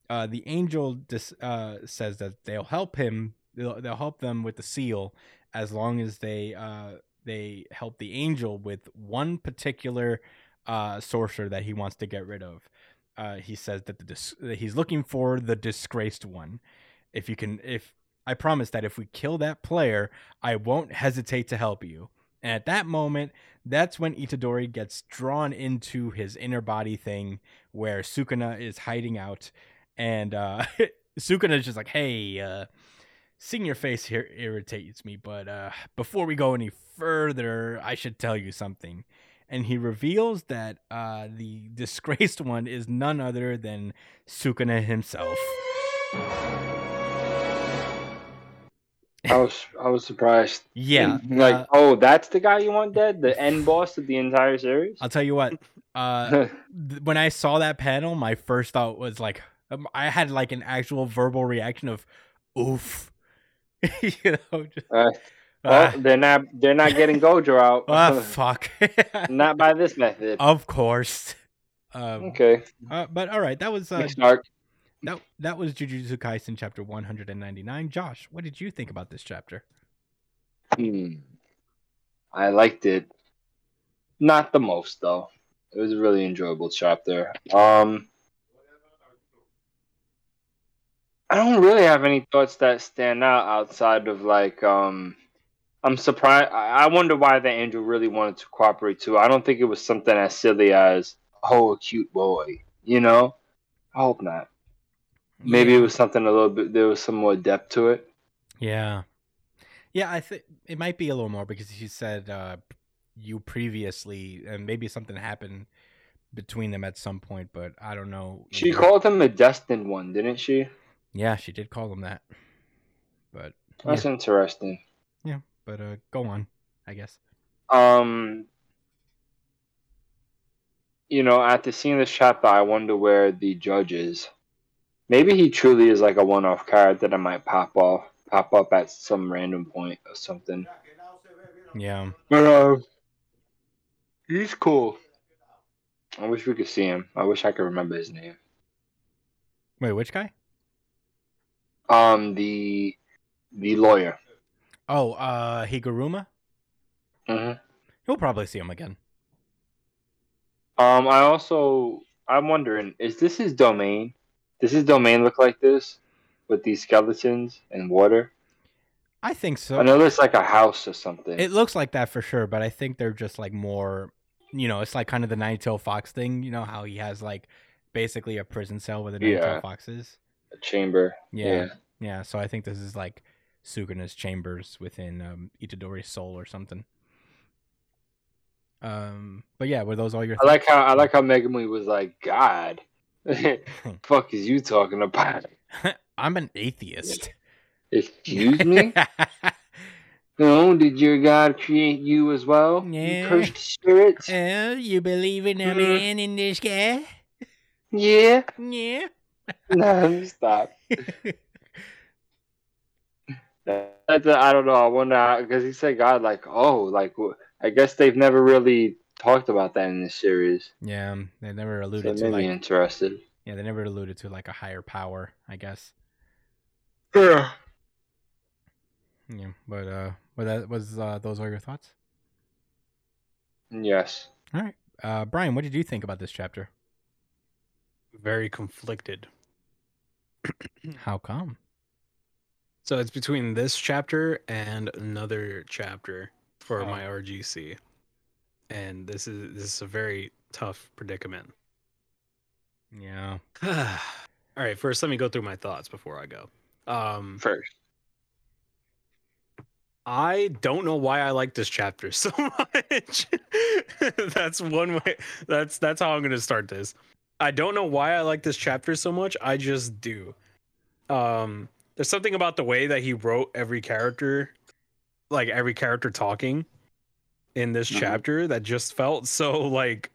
uh, the angel dis- uh, says that they'll help him. They'll, they'll help them with the seal as long as they uh, they help the angel with one particular uh, sorcerer that he wants to get rid of. Uh, he says that the dis- that he's looking for the disgraced one. If you can, if I promise that if we kill that player, I won't hesitate to help you. And at that moment, that's when Itadori gets drawn into his inner body thing where Sukuna is hiding out. And uh, Sukuna is just like, hey, uh, seeing your face here irritates me, but uh, before we go any further, I should tell you something. And he reveals that uh, the disgraced one is none other than Sukuna himself. I was I was surprised. Yeah. Like, uh, oh, that's the guy you want dead? The end boss of the entire series? I'll tell you what. Uh, th- when I saw that panel, my first thought was like, um, I had like an actual verbal reaction of, "Oof," you know. Just, Uh, well, they're not they're not getting Gojo out. ah, fuck. not by this method. of course. Um, Okay. uh, but all right, that was uh, arc. That that was Jujutsu Kaisen chapter 199. Josh, what did you think about this chapter? Hmm. I liked it. Not the most though. It was a really enjoyable chapter. Um I don't really have any thoughts that stand out outside of like um I'm surprised I I wonder why the angel really wanted to cooperate too. I don't think it was something as silly as oh a cute boy, you know? I hope not. Maybe it was something a little bit there was some more depth to it. Yeah. Yeah, I think it might be a little more because she said uh, you previously, and maybe something happened between them at some point, but I don't know. She called him a destined one, didn't she? Yeah, she did call him that. But That's interesting. Yeah, but uh, go on, I guess. Um, you know, after seeing this chapter, I wonder where the judge is. Maybe he truly is like a one-off card that I might pop off, pop up at some random point or something. Yeah. But uh, he's cool. I wish we could see him. I wish I could remember his name. Wait, which guy? Um, the the lawyer. Oh, uh, Higuruma. hmm You'll probably see him again. Um, I also I'm wondering, is this his domain? Does his domain look like this with these skeletons and water? I think so. I know there's like a house or something. It looks like that for sure, but I think they're just like more, you know, it's like kind of the Nine Tail Fox thing. You know how he has like basically a prison cell with the Nine Tail Yeah. Fox is. a chamber. Yeah. Yeah, so I think this is like Sukuna's chambers within um, Itadori's soul or something. Um, but yeah, were those all your? I like how I like how Megumi was like, God, fuck is you talking about? I'm an atheist. Excuse me? no, did your God create you as well? You cursed spirits? oh, you believe in a Mhm. man in the sky? Yeah. Yeah. No, stop. I don't know. I wonder because he said God like, oh, like I guess they've never really talked about that in this series. yeah, um, they never So alluded it to made me like interested. yeah, they never alluded to like a higher power, I guess. Yeah. Yeah, but uh, but that was uh, those are your thoughts. Yes. All right, uh, Brian, what did you think about this chapter? Very conflicted. How come? So it's between this chapter and another chapter for Oh. my RGC. And this is this is a very tough predicament. Yeah. All right, first let me go through my thoughts before I go. Um First. I don't know why I like this chapter so much. that's one way that's that's how I'm going to start this. I don't know why I like this chapter so much. I just do. Um there's something about the way that he wrote every character like every character talking in this Mhm. chapter that just felt so like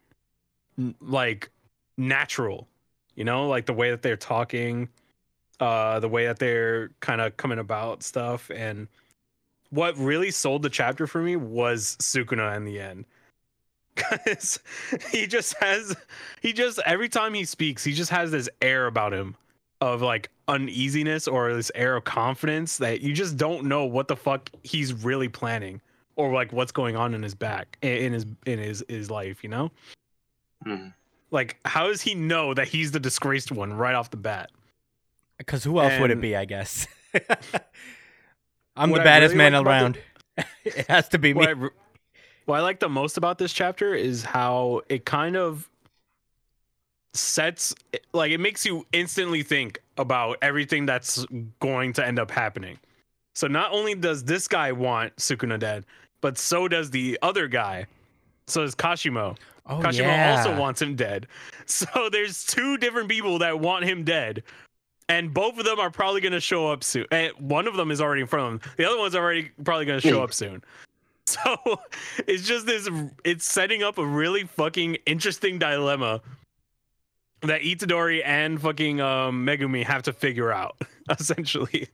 n- like natural. You know, like the way that they're talking, uh the way that they're kind of coming about stuff and what really sold the chapter for me was Sukuna in the end. Cause he just has he just every time he speaks, he just has this air about him of like uneasiness or this air of confidence that you just don't know what the fuck he's really planning or like what's going on in his back in his in his his life, you know? Mhm. Like how does he know that he's the disgraced one right off the bat? Because who else would it be? I guess. I'm the baddest really man like about around. it has to be me. what I, what I like the most about this chapter is how it kind of sets like it makes you instantly think about everything that's going to end up happening. So not only does this guy want Sukuna dead, but so does the other guy. So does Kashimo. Oh Kashimo yeah. also wants him dead. So there's two different people that want him dead. And both of them are probably going to show up soon. And one of them is already in front of them. The other one's already probably going to show up soon. So it's just this it's setting up a really fucking interesting dilemma that Itadori and fucking um, Megumi have to figure out essentially.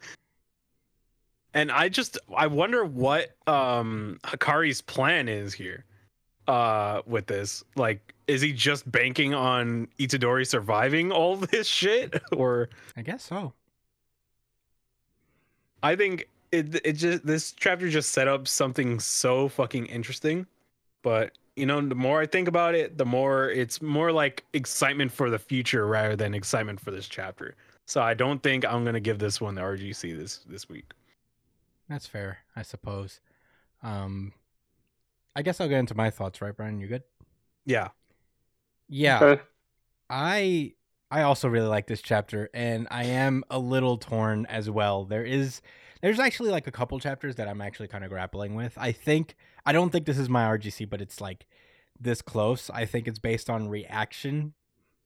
And I just I wonder what um Hakari's plan is here uh with this. Like is he just banking on Itadori surviving all this shit or I guess so. I think it it just this chapter just set up something so fucking interesting. But you know, the more I think about it, the more it's more like excitement for the future rather than excitement for this chapter. So I don't think I'm gonna give this one the RGC this this week. That's fair, I suppose. Um, I guess I'll get into my thoughts, right, Brian? You good? Yeah. Yeah. Okay. I I also really like this chapter and I am a little torn as well. There is there's actually like a couple chapters that I'm actually kind of grappling with. I think I don't think this is my RGC, but it's like this close. I think it's based on reaction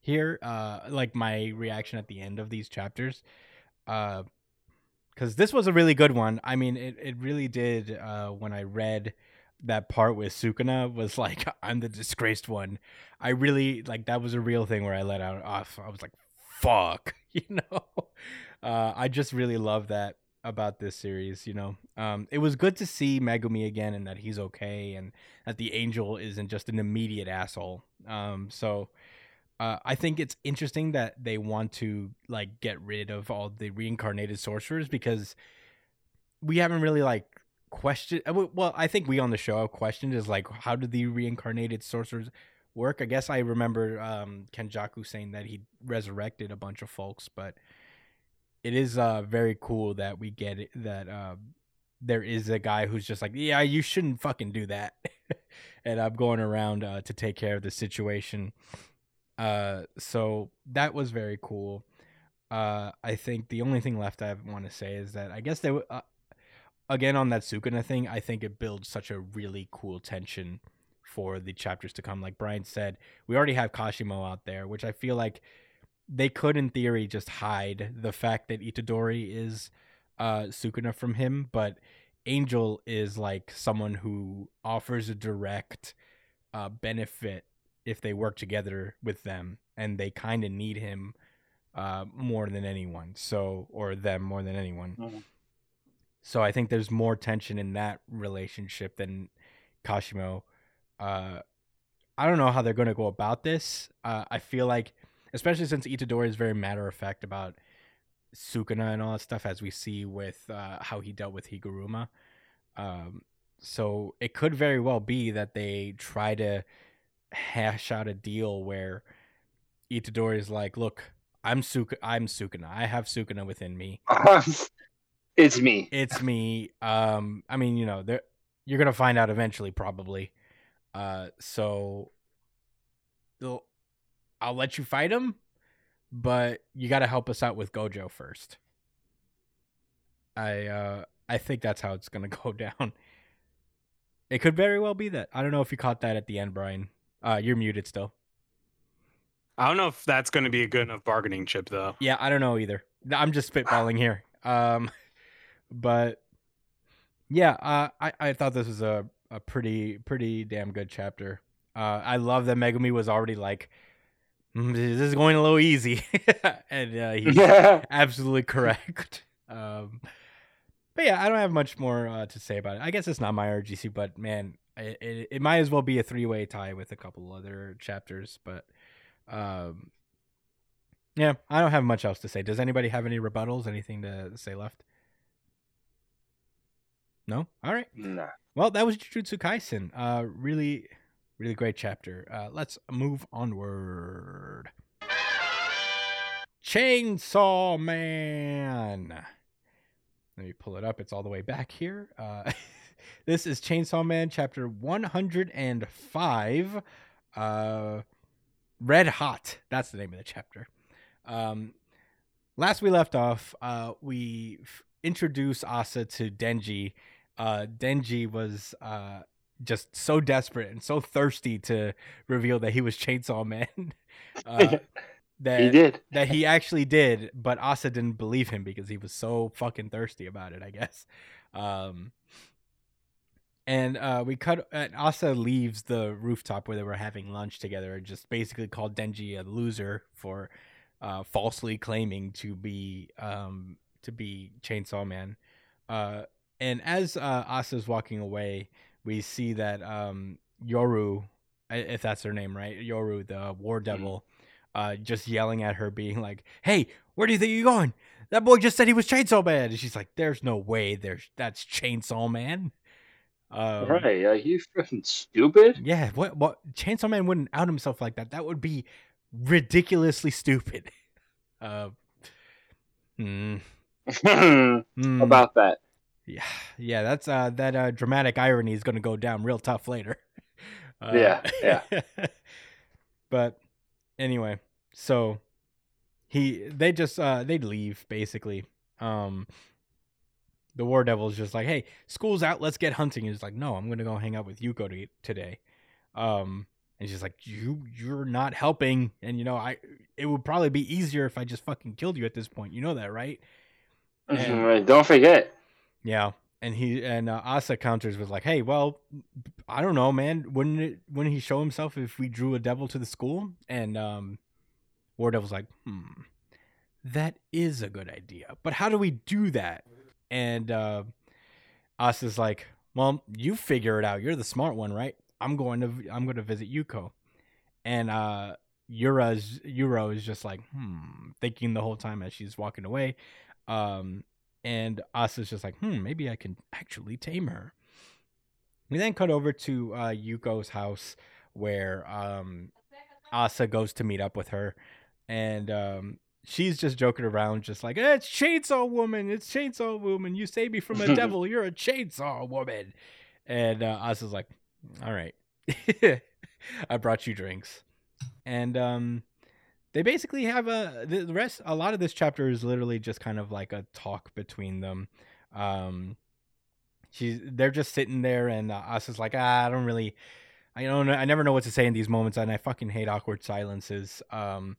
here, uh like my reaction at the end of these chapters. Uh cuz this was a really good one. I mean, it it really did uh when I read that part with Sukuna was like I'm the disgraced one. I really like that was a real thing where I let out off. I was like, "Fuck," you know. Uh, I just really love that about this series. You know, um, it was good to see Megumi again and that he's okay and that the angel isn't just an immediate asshole. Um, so uh, I think it's interesting that they want to like get rid of all the reincarnated sorcerers because we haven't really like questioned. Well, I think we on the show have questioned is like how do the reincarnated sorcerers work. I guess I remember um, Kenjaku saying that he resurrected a bunch of folks, but it is uh, very cool that we get it, that uh, there is a guy who's just like, yeah, you shouldn't fucking do that, and I'm going around uh, to take care of the situation. Uh, so that was very cool. Uh, I think the only thing left I want to say is that I guess they uh, again on that Sukuna thing. I think it builds such a really cool tension for the chapters to come. Like Brian said, we already have Kashimo out there, which I feel like they could, in theory, just hide the fact that Itadori is uh, Sukuna from him, but Angel is like someone who offers a direct uh, benefit if they work together with them, and they kind of need him uh, more than anyone. So, or them more than anyone. Mhm. So I think there's more tension in that relationship than Kashimo uh, I don't know how they're going to go about this. Uh, I feel like, especially since Itadori is very matter of fact about Sukuna and all that stuff, as we see with uh, how he dealt with Higuruma. Um, so it could very well be that they try to hash out a deal where Itadori is like, "Look, I'm Suka, I'm Sukuna. I have Sukuna within me. it's me. It's me. Um, I mean, you know, there you're gonna find out eventually, probably. Uh, so I'll let you fight him, but you got to help us out with Gojo first. I uh, I think that's how it's gonna go down. It could very well be that. I don't know if you caught that at the end, Brian. Uh, you're muted still. I don't know if that's going to be a good enough bargaining chip though. Yeah, I don't know either. I'm just spitballing here. Um, but yeah, uh, I I thought this was a a pretty pretty damn good chapter. Uh, I love that Megumi was already like, "Mm, this is going a little easy, and uh, he's Yeah. absolutely correct. Um, but yeah, I don't have much more uh, to say about it. I guess it's not my RGC, but man, it, it, it might as well be a three way tie with a couple other chapters. But um, Yeah, I don't have much else to say. Does anybody have any rebuttals? Anything to say left? No. All right. Nah. Well, that was Jujutsu Kaisen. Uh, really, really great chapter. Uh, let's move onward. Chainsaw Man. Let me pull it up. It's all the way back here. Uh, this is Chainsaw Man, chapter 105. Uh, Red Hot. That's the name of the chapter. Um, last we left off, uh, we f- introduced Asa to Denji. Uh, Denji was uh, just so desperate and so thirsty to reveal that he was Chainsaw Man. uh, that he did. that he actually did, but Asa didn't believe him because he was so fucking thirsty about it, I guess. Um, and uh, we cut. Uh, Asa leaves the rooftop where they were having lunch together, and just basically called Denji a loser for uh, falsely claiming to be um, to be Chainsaw Man. Uh, and as uh, Asa's walking away, we see that um, Yoru, if that's her name, right? Yoru, the War Devil, uh, just yelling at her, being like, "Hey, where do you think you're going? That boy just said he was Chainsaw Man." And she's like, "There's no way. There's that's Chainsaw Man." Um, right. Are you freaking stupid? Yeah. What? What? Chainsaw Man wouldn't out himself like that. That would be ridiculously stupid. Uh. hmm, hmm. About that. Yeah, yeah, that's uh that uh dramatic irony is going to go down real tough later. Uh, Yeah, yeah. but anyway, so he they just uh they leave basically. Um the War Devil's just like, "Hey, school's out, let's get hunting." He's like, "No, I'm going to go hang out with Yuko to, today." Um and she's like, "You you're not helping." And you know, I it would probably be easier if I just fucking killed you at this point. You know that, right? And- Mhm, right. Don't forget. Yeah, and he and uh, Asa counters with like, "Hey, well, I don't know, man. Wouldn't it wouldn't he show himself if we drew a devil to the school?" And um, War Devil's like, "Hmm, that is a good idea, but how do we do that?" And uh, Asa's like, "Well, you figure it out. You're the smart one, right? I'm going to I'm going to visit Yuko." And uh, Yura's Yuro is just like, "Hmm," thinking the whole time as she's walking away. Um, and Asa's just like, hmm, maybe I can actually tame her. We then cut over to uh, Yuko's house where um, Asa goes to meet up with her, and um, she's just joking around, just like, eh, "It's Chainsaw Woman, it's Chainsaw Woman. You saved me from a devil. You're a Chainsaw Woman." And uh, Asa's like, "All right, I brought you drinks," and um, they basically have a the rest a lot of this chapter is literally just kind of like a talk between them um she's they're just sitting there and uh, Asa's like ah, i don't really i don't know i never know what to say in these moments and i fucking hate awkward silences um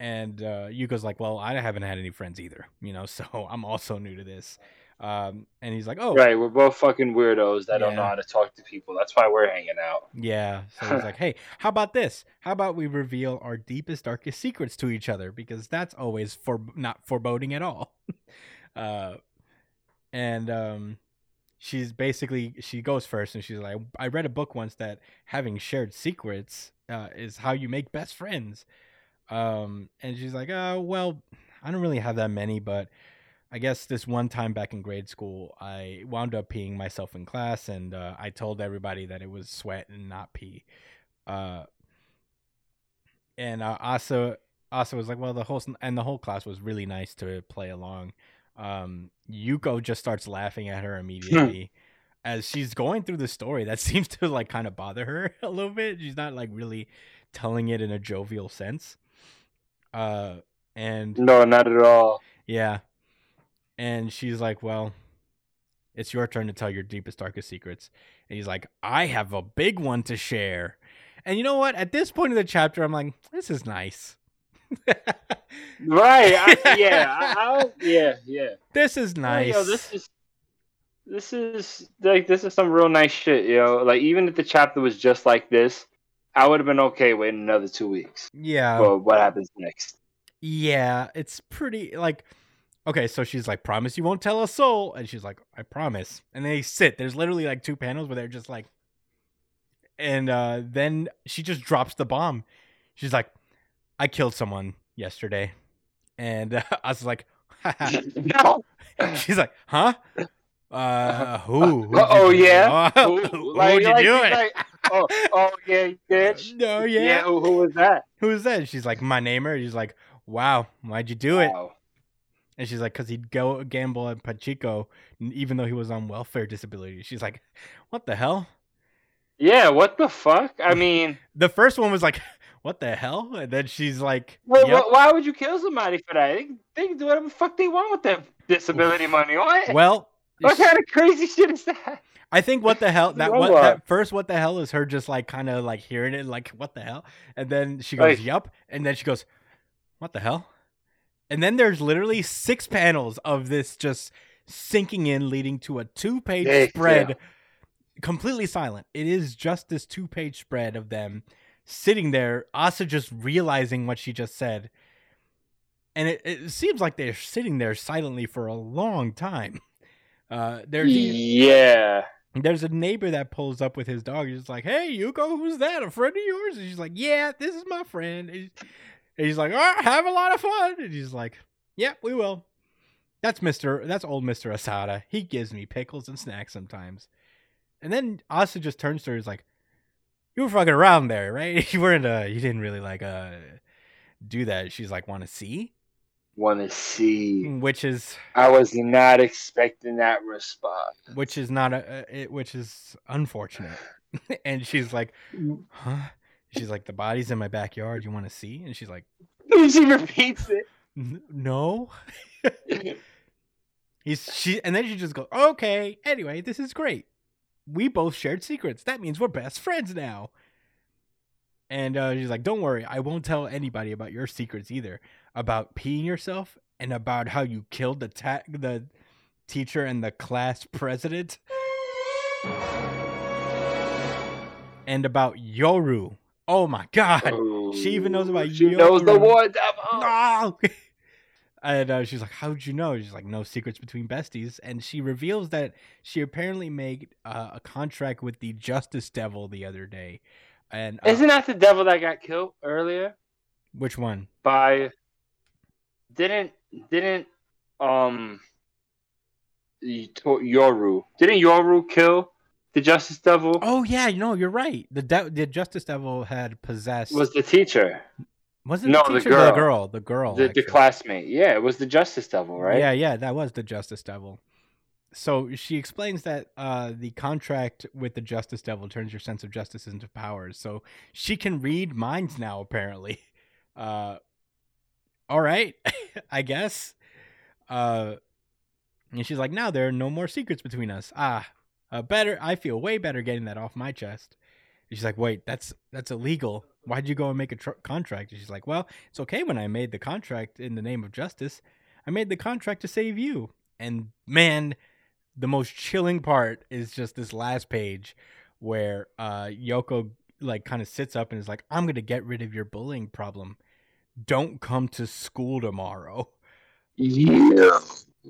and uh yuko's like well i haven't had any friends either you know so i'm also new to this um and he's like oh Right. We're both fucking weirdos that don't know how to talk to people. That's why we're hanging out. Yeah. So he's like, hey, how about this? How about we reveal our deepest, darkest secrets to each other? Because that's always for not foreboding at all. uh, and um, she's basically she goes first, and she's like, I read a book once that having shared secrets uh, is how you make best friends. Um, and she's like, oh well, I don't really have that many, but I guess this one time back in grade school, I wound up peeing myself in class, and uh, I told everybody that it was sweat and not pee. Uh, and uh, Asa, Asa was like, "Well, the whole and the whole class was really nice to play along." Um, Yuko just starts laughing at her immediately. As she's going through the story, that seems to like kind of bother her a little bit. She's not like really telling it in a jovial sense. Uh, and No, not at all. yeah. And she's like, Well, it's your turn to tell your deepest, darkest secrets. And he's like, I have a big one to share. And you know what? At this point in the chapter, I'm like, This is nice. Right. I, yeah. I, I, yeah. Yeah. this is nice. Yo, this is this is like this is some real nice shit, yo. Like even if the chapter was just like this, I would have been okay waiting another two weeks yeah. for what happens next. Yeah. It's pretty like okay, so she's like, Promise you won't tell a soul. And she's like, I promise. And they sit. There's literally like two panels where they're just like and uh then she just drops the bomb. She's like, I killed someone. yesterday, and uh, I was like, no. she's like, huh? Uh, who? Oh, yeah? Oh, Who- who, like- would you like- do it? like, oh, oh, yeah, you bitch. no, Yeah. yeah. who, who was that? Who is that? She's like, my neighbor. She's like, wow, why'd you do it? And she's like, because he'd go gamble at Pachinko, even though he was on welfare disability. She's like, what the hell? Yeah, what the fuck? I mean, The first one was like, what the hell? And then she's like, wait, yep. why would you kill somebody for that? They, they can do whatever the fuck they want with their disability money. What? well, what kind of crazy shit is that? I think what the hell that what that first what the hell is her just like kind of like hearing it like what the hell, and then she goes Right. yup, and then she goes, what the hell, and then there's literally six panels of this just sinking in, leading to a two page Yeah, spread, yeah. completely silent. It is just this two page spread of them sitting there, Asa just realizing what she just said. And it, it seems like they're sitting there silently for a long time. Uh, there's Yeah. there's a neighbor that pulls up with his dog. He's like, "Hey, Yuko, who's that? A friend of yours?" And she's like, "Yeah, this is my friend." And he's, he's like, "All right, have a lot of fun." And she's like, "Yep, we will." That's Mister. That's old Mister Asada. He gives me pickles and snacks sometimes. And then Asa just turns to her. He's like, "You were fucking around there, right? You weren't. Uh, you didn't really like uh do that." She's like, "Want to see?" Want to see? Which is I was not expecting that response. which is not a, it, which is unfortunate. and she's like, huh? She's like, the body's in my backyard. You want to see? And she's like, she repeats it. No. He's she, and then she just goes, okay. Anyway, this is great. We both shared secrets. That means we're best friends now. And uh, she's like, don't worry, I won't tell anybody about your secrets either. About peeing yourself and about how you killed the ta- the teacher and the class president. And about Yoru. Oh my god. She even knows about She knows the Yoru. war devil. No. and uh, she's like, "How'd you know?" She's like, "No secrets between besties." And she reveals that she apparently made uh, a contract with the Justice Devil the other day. And uh, Isn't that the devil that got killed earlier which one? by? Didn't didn't um Yoru didn't Yoru kill the Justice Devil? Oh yeah, no, you're right. The de- the Justice Devil had possessed. Was the teacher wasn't no, the the girl. the girl? The girl. the, the classmate? Yeah, it was the Justice Devil, right? Yeah, yeah, that was the Justice Devil. So she explains that uh, the contract with the Justice Devil turns your sense of justice into powers. So she can read minds now, apparently. Uh, all right, I guess. Uh, and she's like, now there are no more secrets between us. Ah, uh, better. I feel way better getting that off my chest. And she's like, wait, that's that's illegal. Why'd you go and make a tr- contract? And she's like, well, it's okay when I made the contract in the name of justice. I made the contract to save you. And man, the most chilling part is just this last page where uh Yoko like kind of sits up and is like, I'm gonna get rid of your bullying problem. Don't come to school tomorrow. Yeah.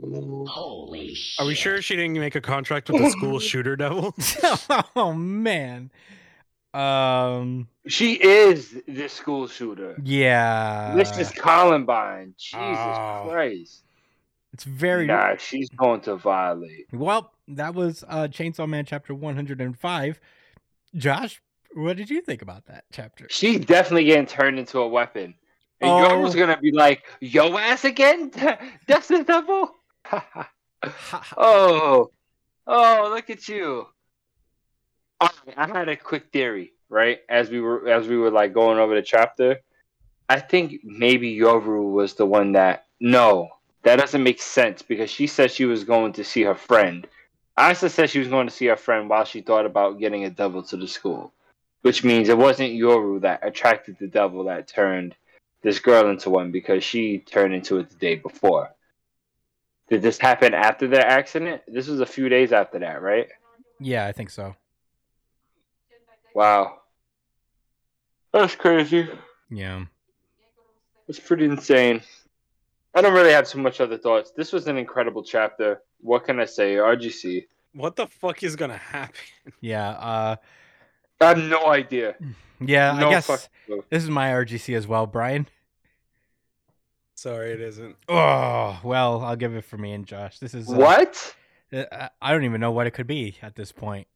Holy shit. Are we sure she didn't make a contract with the school shooter devil? oh man. Um She is the school shooter. yeah. this is Columbine. Jesus oh. Christ. it's very Nah, she's going to violate. well, that was uh Chainsaw Man chapter 105. Josh, what did you think about that chapter? She's definitely getting turned into a weapon. And Oh. Yoru's gonna be like, yo ass again? That's the devil? oh. Oh, look at you. Right, I had a quick theory, right? As we were as we were like going over the chapter. I think maybe Yoru was the one that no, that doesn't make sense because she said she was going to see her friend. Asa said she was going to see her friend while she thought about getting a devil to the school. Which means it wasn't Yoru that attracted the devil that turned this girl into one because she turned into it the day before. Did this happen after their accident? This was a few days after that, right? Yeah, I think so. Wow. That's crazy. Yeah. It's pretty insane. I don't really have too much other thoughts. This was an incredible chapter. What can I say? RGC. what the fuck is gonna happen? Yeah, uh I have no idea. yeah, no I guess this is my RGC as well, Brian. Sorry, it isn't. Oh well, I'll give it for me and Josh. This is uh, What? uh, I- I don't even know what it could be at this point.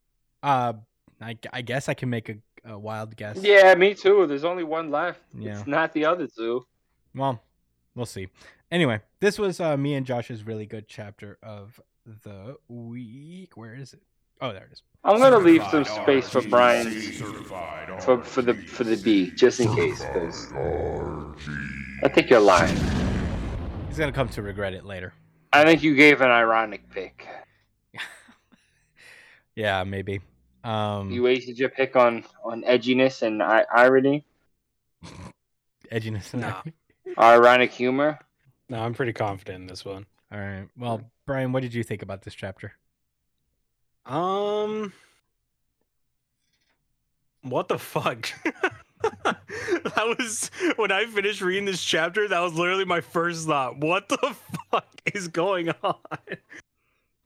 Uh, I, I guess I can make a, a wild guess. Yeah, me too. There's only one left. Yeah. It's not the other two. Well, we'll see. Anyway, this was uh, me and Josh's really good chapter of the week. Where is it? Oh, there it is. I'm gonna leave some Certified space for RG. Brian for for the for the B, just in case, because RG. I think you're lying. He's gonna come to regret it later. I think you gave an ironic pick. Yeah, maybe. Um, You wasted your pick on on edginess and I- irony, edginess. and Nah. ironic humor. No, I'm pretty confident in this one. All right. Well, Brian, what did you think about this chapter? Um, what the fuck? that was when I finished reading this chapter. That was literally my first thought. What the fuck is going on?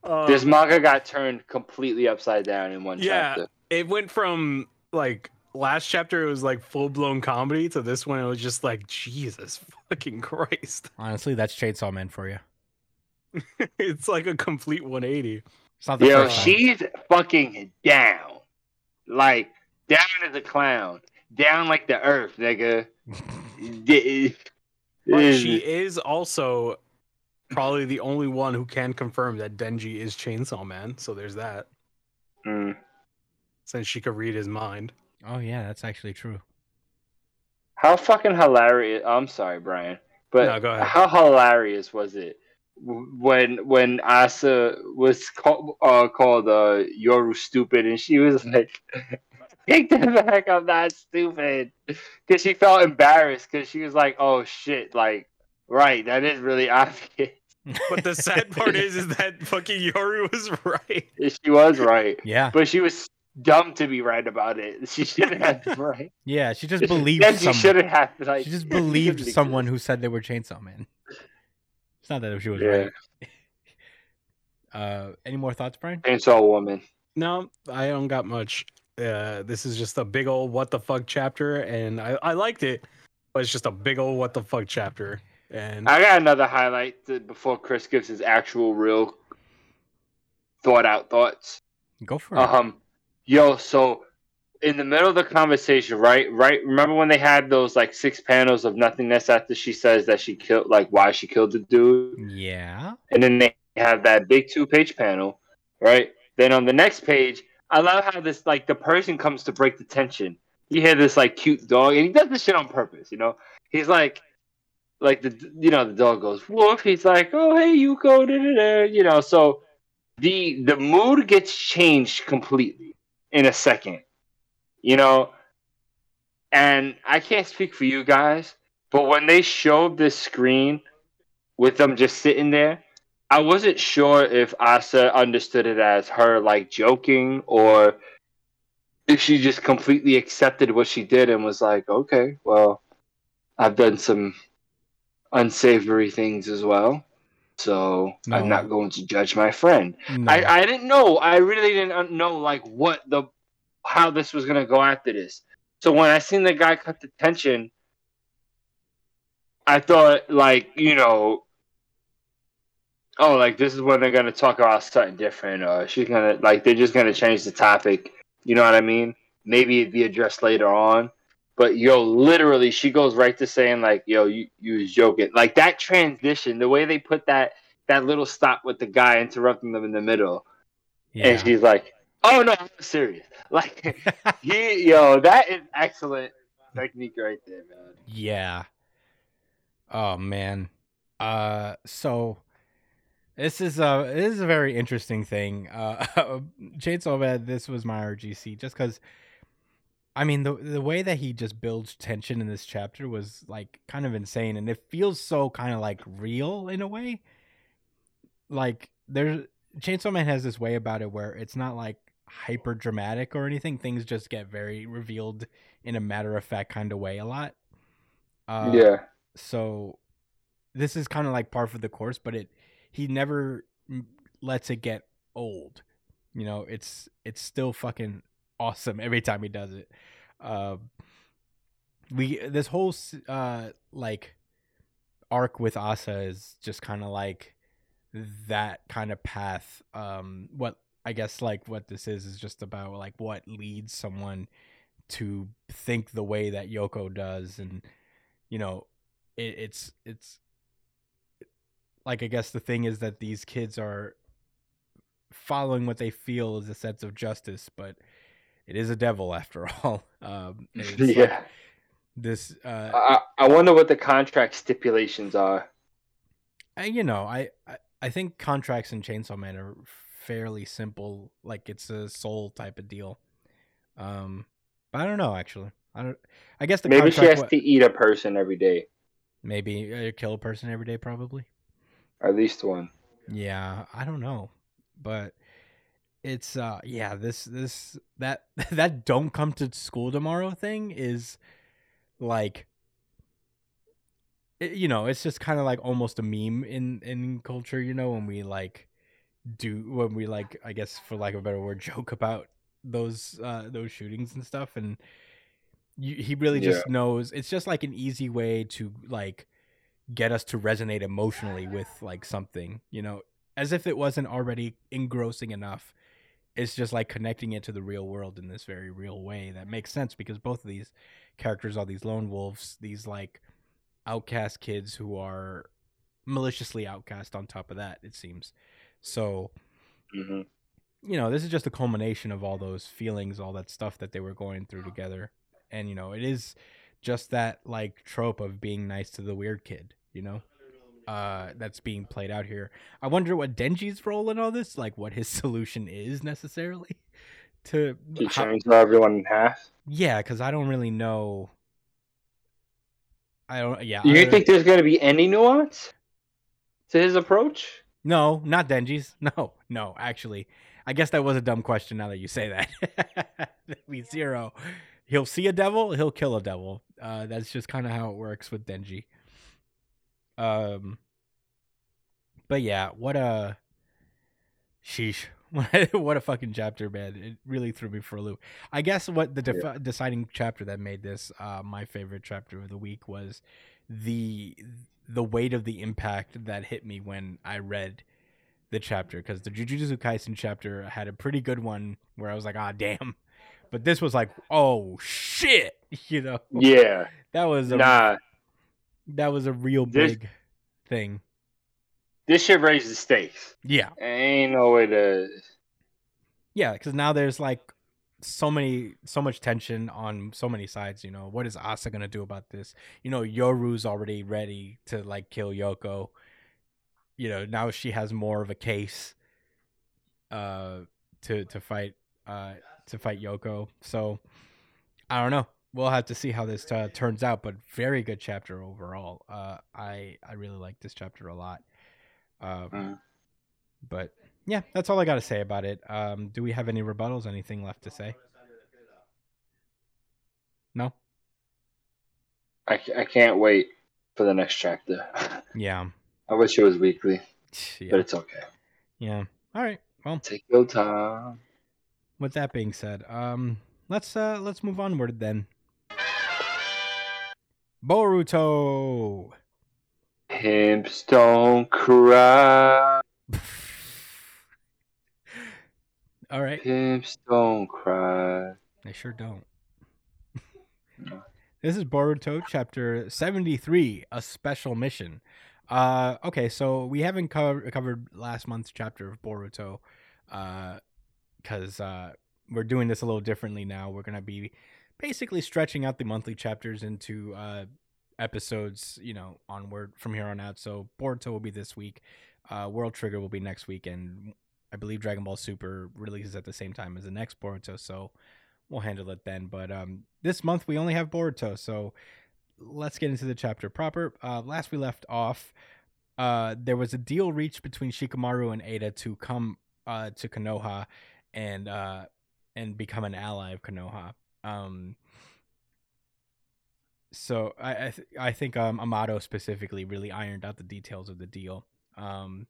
Um, This manga got turned completely upside down in one Yeah. chapter. it went from like last chapter it was like full blown comedy to this one it was just like Jesus fucking Christ. Honestly, that's Chainsaw Man for you. it's like a complete 180. It's not the Yo, she's fucking down, like down as a clown, down like the earth, nigga. D- But she is also probably the only one who can confirm that Denji is Chainsaw Man. So there's that. Mm. Since she could read his mind. Oh yeah, that's actually true. How fucking hilarious! I'm sorry, Brian, but No, go ahead. how hilarious was it when when Asa was called uh, called uh, Yoru stupid, and she was like, "Take that back! I'm not stupid," because she felt embarrassed because she was like, "Oh shit!" Like, right, that is really obvious. But the sad part is, is that fucking Yoru was right. she was right, Yeah, but she was dumb to be right about it. She shouldn't have been right. yeah. She just believed Then she someone. shouldn't have like. She just believed someone who said they were Chainsaw Man. It's not that she was Yeah. right. Uh, any more thoughts, Brian? Chainsaw Woman. No, I don't got much. Uh, this is just a big old what the fuck chapter, and I, I liked it, but it's just a big old what the fuck chapter. And I got another highlight to, before Chris gives his actual, real, thought out thoughts. Go for it. Um, yo, so in the middle of the conversation, right, right. Remember when they had those like six panels of nothingness after she says that she killed, like why she killed the dude, Yeah. and then they have that big two-page panel, right? Then on the next page, I love how this like the person comes to break the tension. You hear this like cute dog, and he does this shit on purpose. You know, he's like, like the you know the dog goes woof. He's like, oh hey da da da. You know, so the the mood gets changed completely in a second. You know, and I can't speak for you guys, but when they showed this screen with them just sitting there, I wasn't sure if Asa understood it as her like joking or if she just completely accepted what she did and was like, okay, well, I've done some unsavory things as well. So No. I'm not going to judge my friend. No. I, I didn't know. I really didn't know like what the how this was gonna go after this. So when I seen the guy cut the tension, I thought like you know, oh like this is when they're gonna talk about something different, or she's gonna like they're just gonna change the topic. You know what I mean? Maybe it'd be addressed later on. But yo, literally, she goes right to saying like, "Yo, you you was joking." Like that transition, the way they put that that little stop with the guy interrupting them in the middle, yeah. and she's like, "Oh no, I'm serious." Like, he, yo, that is excellent technique right there, man. Yeah. Oh man. Uh so this is a this is a very interesting thing. Uh Chainsaw Man, this was my RGC just cuz I mean the the way that he just builds tension in this chapter was like kind of insane and it feels so kind of like real in a way. Like there's Chainsaw Man has this way about it where it's not like hyper dramatic or anything. Things just get very revealed in a matter of fact kind of way a lot. Uh, yeah, so this is kind of like par for the course but it he never lets it get old. You know it's it's still fucking awesome every time he does it. Um we this whole uh like arc with Asa is just kind of like that kind of path. Um, what I guess like what this is is just about like what leads someone to think the way that Yuko does, and you know, it, it's it's like I guess the thing is that these kids are following what they feel is a sense of justice, but it is a devil after all. Um, it's like yeah. this uh, I, I wonder what the contract stipulations are. I, you know, I, I I think contracts in Chainsaw Man are fairly simple. Like it's a soul type of deal. Um, but I don't know actually. I don't. I guess the Maybe she has wa- to eat a person every day, maybe uh, kill a person every day, probably. At least one. Yeah, I don't know, but it's uh yeah this this that that don't come to school tomorrow thing is like you know it's just kind of like almost a meme in in culture you know when we like do when we like i guess for lack of a better word joke about those uh those shootings and stuff and you, he really just knows it's just like an easy way to like get us to resonate emotionally with like something you know as if it wasn't already engrossing enough. It's just like connecting it to the real world in this very real way that makes sense because both of these characters are these lone wolves these like outcast kids who are maliciously outcast on top of that it seems. So hmm you know, this is just a culmination of all those feelings, all that stuff that they were going through together. And, you know, it is just that like trope of being nice to the weird kid, you know? Uh that's being played out here. I wonder what Denji's role in all this, like what his solution is necessarily to To how- chainsaw everyone in half. Yeah, cuz I don't really know I don't yeah. I You don't- think there's going to be any nuance to his approach? No, not Denji's. No, no, actually. I guess that was a dumb question now that you say that. Be zero. He'll see a devil, he'll kill a devil. Uh, that's just kind of how it works with Denji. Um, but yeah, what a sheesh. what a fucking chapter, man! It really threw me for a loop. I guess what the defi- deciding chapter that made this uh, my favorite chapter of the week was the the weight of the impact that hit me when I read the chapter because the Jujutsu Kaisen chapter had a pretty good one where I was like, ah, damn. But this was like, oh shit, you know. Yeah. That was a Nah. That was a real This- big thing. This shit raised the stakes. Yeah, Ain't no way to. yeah, because now there's like so many, so much tension on so many sides. You know, what is Asa gonna do about this? You know, Yoru's already ready to like kill Yuko. You know, now she has more of a case, uh, to to fight, uh, to fight Yuko. So I don't know. We'll have to see how this uh, turns out, but very good chapter overall. Uh, I I really like this chapter a lot. Um, Mm. but yeah, that's all I got to say about it. Um, do we have any rebuttals? Anything left to say? No. I, I can't wait for the next chapter. Yeah. I wish it was weekly, but it's okay. Yeah. All right. Well, Take your time. with that being said, um, let's uh let's move onward then. Boruto. Pimps don't cry. All right. Pimps don't cry. They sure don't. This is Boruto chapter 73, a special mission. Uh okay, so we haven't co- covered last month's chapter of Boruto uh cuz uh we're doing this a little differently now. We're going to be basically stretching out the monthly chapters into uh episodes, you know, onward from here on out. So Boruto will be this week. Uh World Trigger will be next week and I believe Dragon Ball Super releases at the same time as the next Boruto, so we'll handle it then. But um, this month we only have Boruto, so let's get into the chapter proper. Uh, last we left off, uh, there was a deal reached between Shikamaru and Ada to come uh, to Konoha and uh, and become an ally of Konoha. Um, so I I, th- I think um, Amato specifically really ironed out the details of the deal. Um,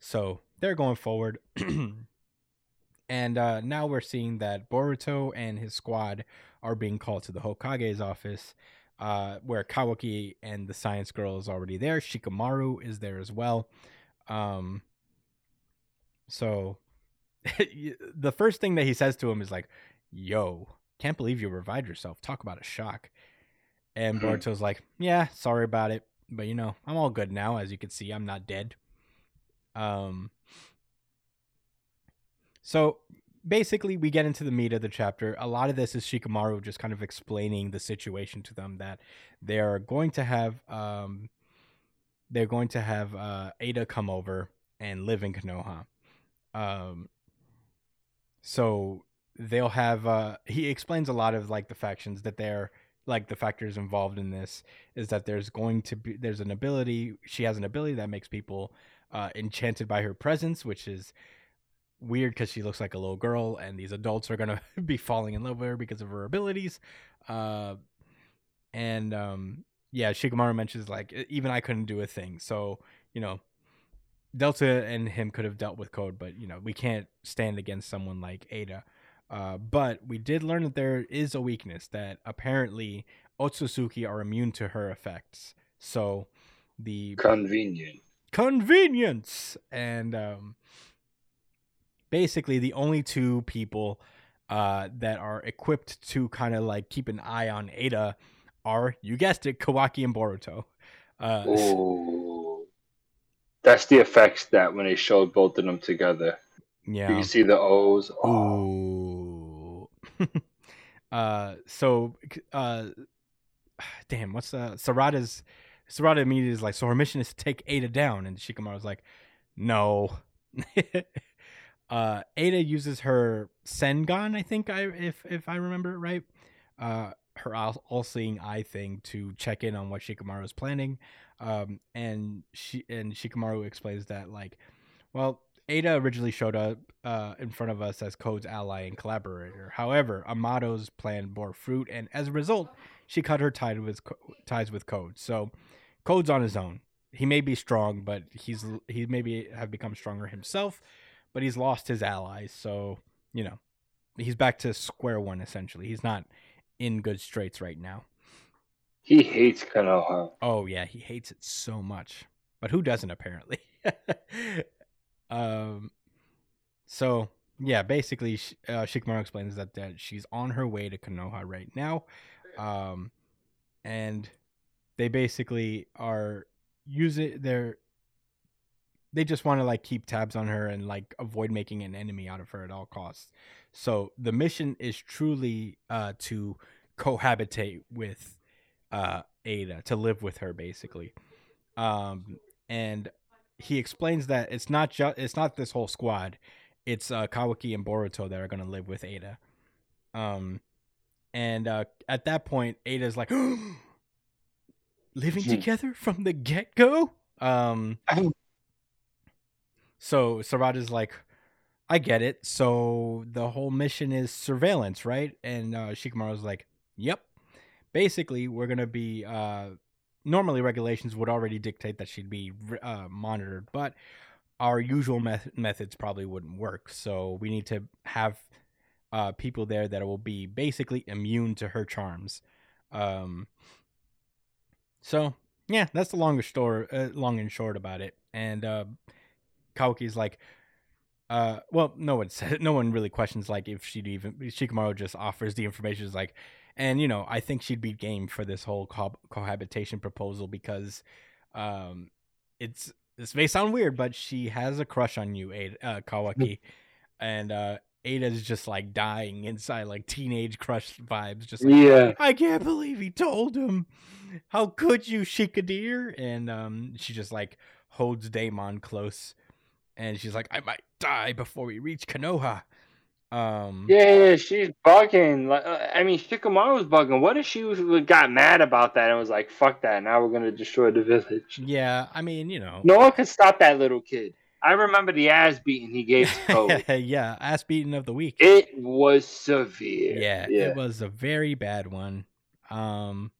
so they're going forward. and uh, now we're seeing that Boruto and his squad are being called to the Hokage's office. uh, where Kawaki and the science girl is already there. Shikamaru is there as well. Um, so the first thing that he says to him is like, "Yo, can't believe you revived yourself. Talk about a shock." And Mhm. Boruto's like, "Yeah, sorry about it, but you know, I'm all good now. As you can see, I'm not dead." Um. So basically, we get into the meat of the chapter. A lot of this is Shikamaru just kind of explaining the situation to them that they are going to have um, they're going to have uh, Ada come over and live in Konoha. Um, so they'll have uh, he explains a lot of like the factions that they're like the factors involved in this is that there's going to be there's an ability she has an ability that makes people uh, enchanted by her presence, which is weird because she looks like a little girl, and these adults are gonna be falling in love with her because of her abilities. Uh, and um, yeah, Shikamaru mentions like "E- even I couldn't do a thing. So you know, Delta and him could have dealt with Code, but you know we can't stand against someone like Ada. Uh, but we did learn that there is a weakness that apparently Otsutsuki are immune to her effects. So the Convenient. convenience and um basically the only two people uh that are equipped to kind of like keep an eye on Ada are you guessed it Kawaki and Boruto. Uh Ooh. That's the effects that when they showed both of them together. Yeah. you see the O's. Oh, Ooh. uh so uh damn, what's uh Sarada's Sarada immediately is like, so her mission is to take Ada down, and Shikamaru's like, no. uh Ada uses her Senrigan, I think I if if I remember it right. Uh her all, all-seeing eye thing to check in on what Shikamaru is planning. Um and she and Shikamaru explains that like well, Ada originally showed up uh, in front of us as Code's ally and collaborator. However, Amato's plan bore fruit, and as a result, she cut her tie with ties with Code. So, Code's on his own. He may be strong, but he's he maybe have become stronger himself, but he's lost his allies. So, you know, he's back to square one essentially. He's not in good straits right now. he hates Konoha. Oh yeah, he hates it so much. But who doesn't apparently? um so yeah, basically uh, Shikamaru explains that that she's on her way to Konoha right now. Um and they basically are use using their they just want to like keep tabs on her and like avoid making an enemy out of her at all costs. So the mission is truly uh to cohabitate with uh Ada to live with her basically. Um and he explains that it's not just it's not this whole squad. It's uh Kawaki and Boruto that are going to live with Ada. Um and uh at that point Ada's like living Hmm. together from the get-go. Um so Sarada's like I get it. So the whole mission is surveillance, right? And uh, Shikamaru's like, "Yep." Basically, we're gonna be. Uh, normally, regulations would already dictate that she'd be uh, monitored, but our usual meth- methods probably wouldn't work. So we need to have uh, people there that will be basically immune to her charms. Um, so yeah, that's the longest story, uh, long and short about it. And uh, like, uh, well, no one said, no one really questions like if she'd even Shikamaru just offers the information. Is like, and you know, I think she'd be game for this whole co- cohabitation proposal because, um, it's this may sound weird, but she has a crush on you, Ada, uh, Kawaki, and uh, Ada's just like dying inside, like teenage crush vibes, just like, Yeah. I can't believe he told him. How could you, Shikadir? And um, she just like holds Daemon close, and she's like, I might die before we reach Konoha. Um, Yeah, she's bugging. Like, uh, I mean, Shikamaru's bugging. What if she was, got mad about that and was like, "Fuck that! Now we're gonna destroy the village." yeah. I mean, you know, No one could stop that little kid. I remember the ass beating he gave to Code. yeah, ass beating of the week. it was severe. yeah, yeah. it was a very bad one. Um,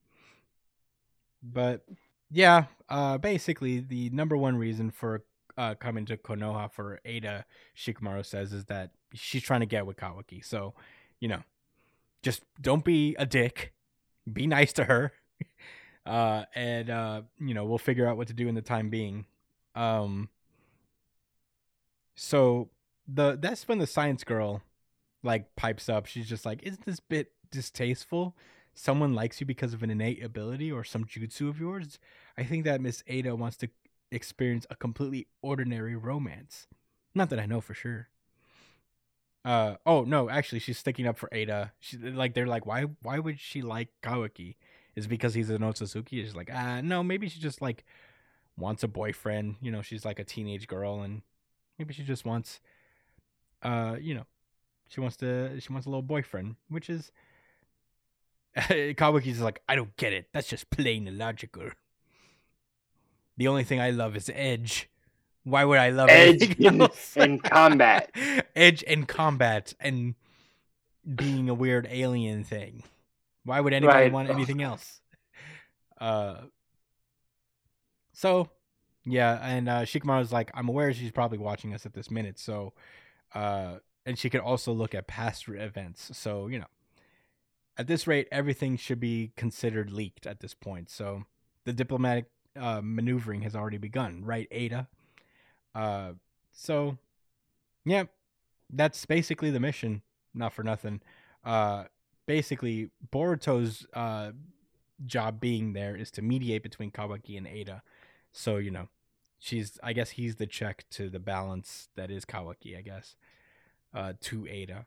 but yeah, uh, basically the number one reason for uh coming to Konoha for Ada, Shikamaru says, is that she's trying to get with Kawaki. So, you know, just don't be a dick. Be nice to her. uh, and uh, you know we'll figure out what to do in the time being. Um, so the that's when the science girl like pipes up. She's just like, "Isn't this bit distasteful? Someone likes you because of an innate ability or some jutsu of yours. I think that Miss Ada wants to experience a completely ordinary romance. Not that I know for sure." Uh oh no, actually she's sticking up for Ada. She like they're like why why would she like Kawaki? Is because he's an Otsutsuki? She's like ah no maybe she just like wants a boyfriend. You know she's like a teenage girl and maybe she just wants uh you know she wants to she wants a little boyfriend which is Kawaki's like I don't get it. That's just plain illogical. The only thing I love is Edge. Why would I love Edge in, in combat. edge and combat and being a weird alien thing. Why would anybody Right. want anything else? Uh so yeah, and uh Shikamaru's like, I'm aware she's probably watching us at this minute, so uh and she could also look at past events. So, you know, at this rate, everything should be considered leaked at this point. So the diplomatic uh, maneuvering has already begun, right, Ada? Uh, so, yeah, that's basically the mission. Not for nothing. Uh, basically, Boruto's uh, job being there is to mediate between Kawaki and Ada. So, you know, she's, I guess he's the check to the balance that is Kawaki, I guess, uh, to Ada.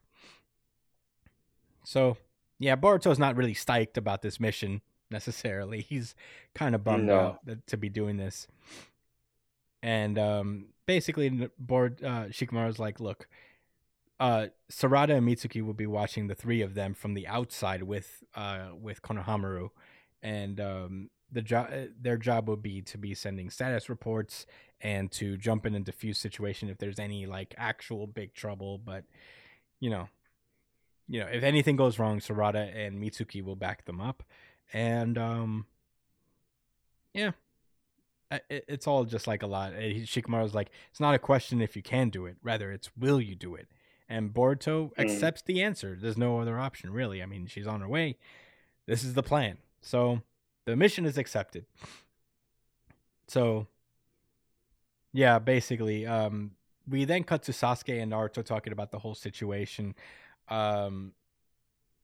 So, yeah, Boruto's not really stoked about this mission necessarily. He's kind of bummed No. out that, to be doing this. And um, basically, Board uh, Shikamaru's like, look, uh, Sarada and Mitsuki will be watching the three of them from the outside with uh, with Konohamaru, and um, the job their job would be to be sending status reports and to jump in and defuse situation if there's any like actual big trouble. But you know, you know, if anything goes wrong, Sarada and Mitsuki will back them up, and um, yeah, it, it's all just like a lot. Uh, Shikamaru's like, it's not a question if you can do it, rather it's will you do it. And Boruto accepts the answer. There's no other option, really. I mean, she's on her way. This is the plan. So the mission is accepted. So, yeah, basically, um, we then cut to Sasuke and Naruto talking about the whole situation. Um,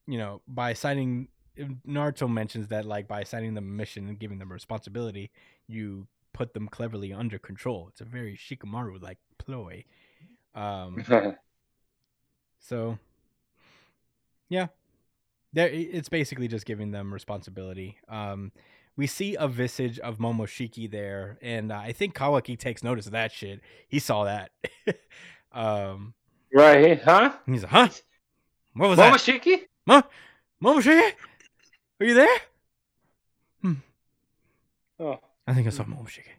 you know, by signing, Naruto mentions that like by assigning them a mission and giving them responsibility, you put them cleverly under control. It's a very Shikamaru like ploy. Um, so, yeah, there it's basically just giving them responsibility. Um, we see a visage of Momoshiki there, and uh, I think Kawaki takes notice of that shit. He saw that. um, right, huh? he's like, "Huh? What was that? Momoshiki? Huh? Momoshiki? Are you there?" Hmm. Oh, I think I saw Momoshiki.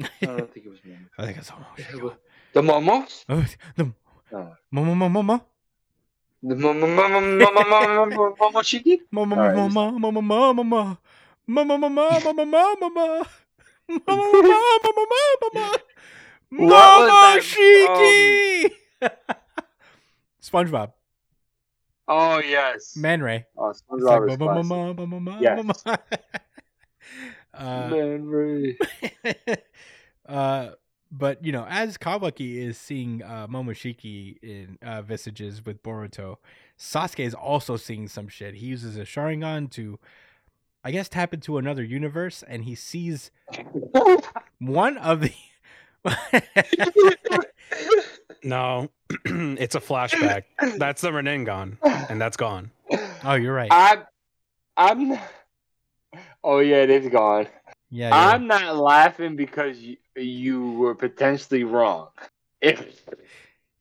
I don't think it was Momo. I think I saw Momoshiki. The Momos? Oh, the No. Momo Momo The Momo Momoshiki? Momo right, Momo Momo Momo Momo Momo Momo Momo Momo Momo What was Momoshiki. SpongeBob, Oh yes. Man Ray. Oh, It's SpongeBob like, "Mama, mama, mama, mama." Uh, Man, Ray. uh, but you know, as Kawaki is seeing uh, Momoshiki in uh, visages with Boruto, Sasuke is also seeing some shit. He uses a Sharingan to, I guess, tap into another universe, and he sees one of the. No, it's a flashback. That's the Rinnegan, and that's gone. oh, you're right. I'm, I'm. Oh yeah, it is gone. Yeah, you're I'm not laughing because you, you were potentially wrong. If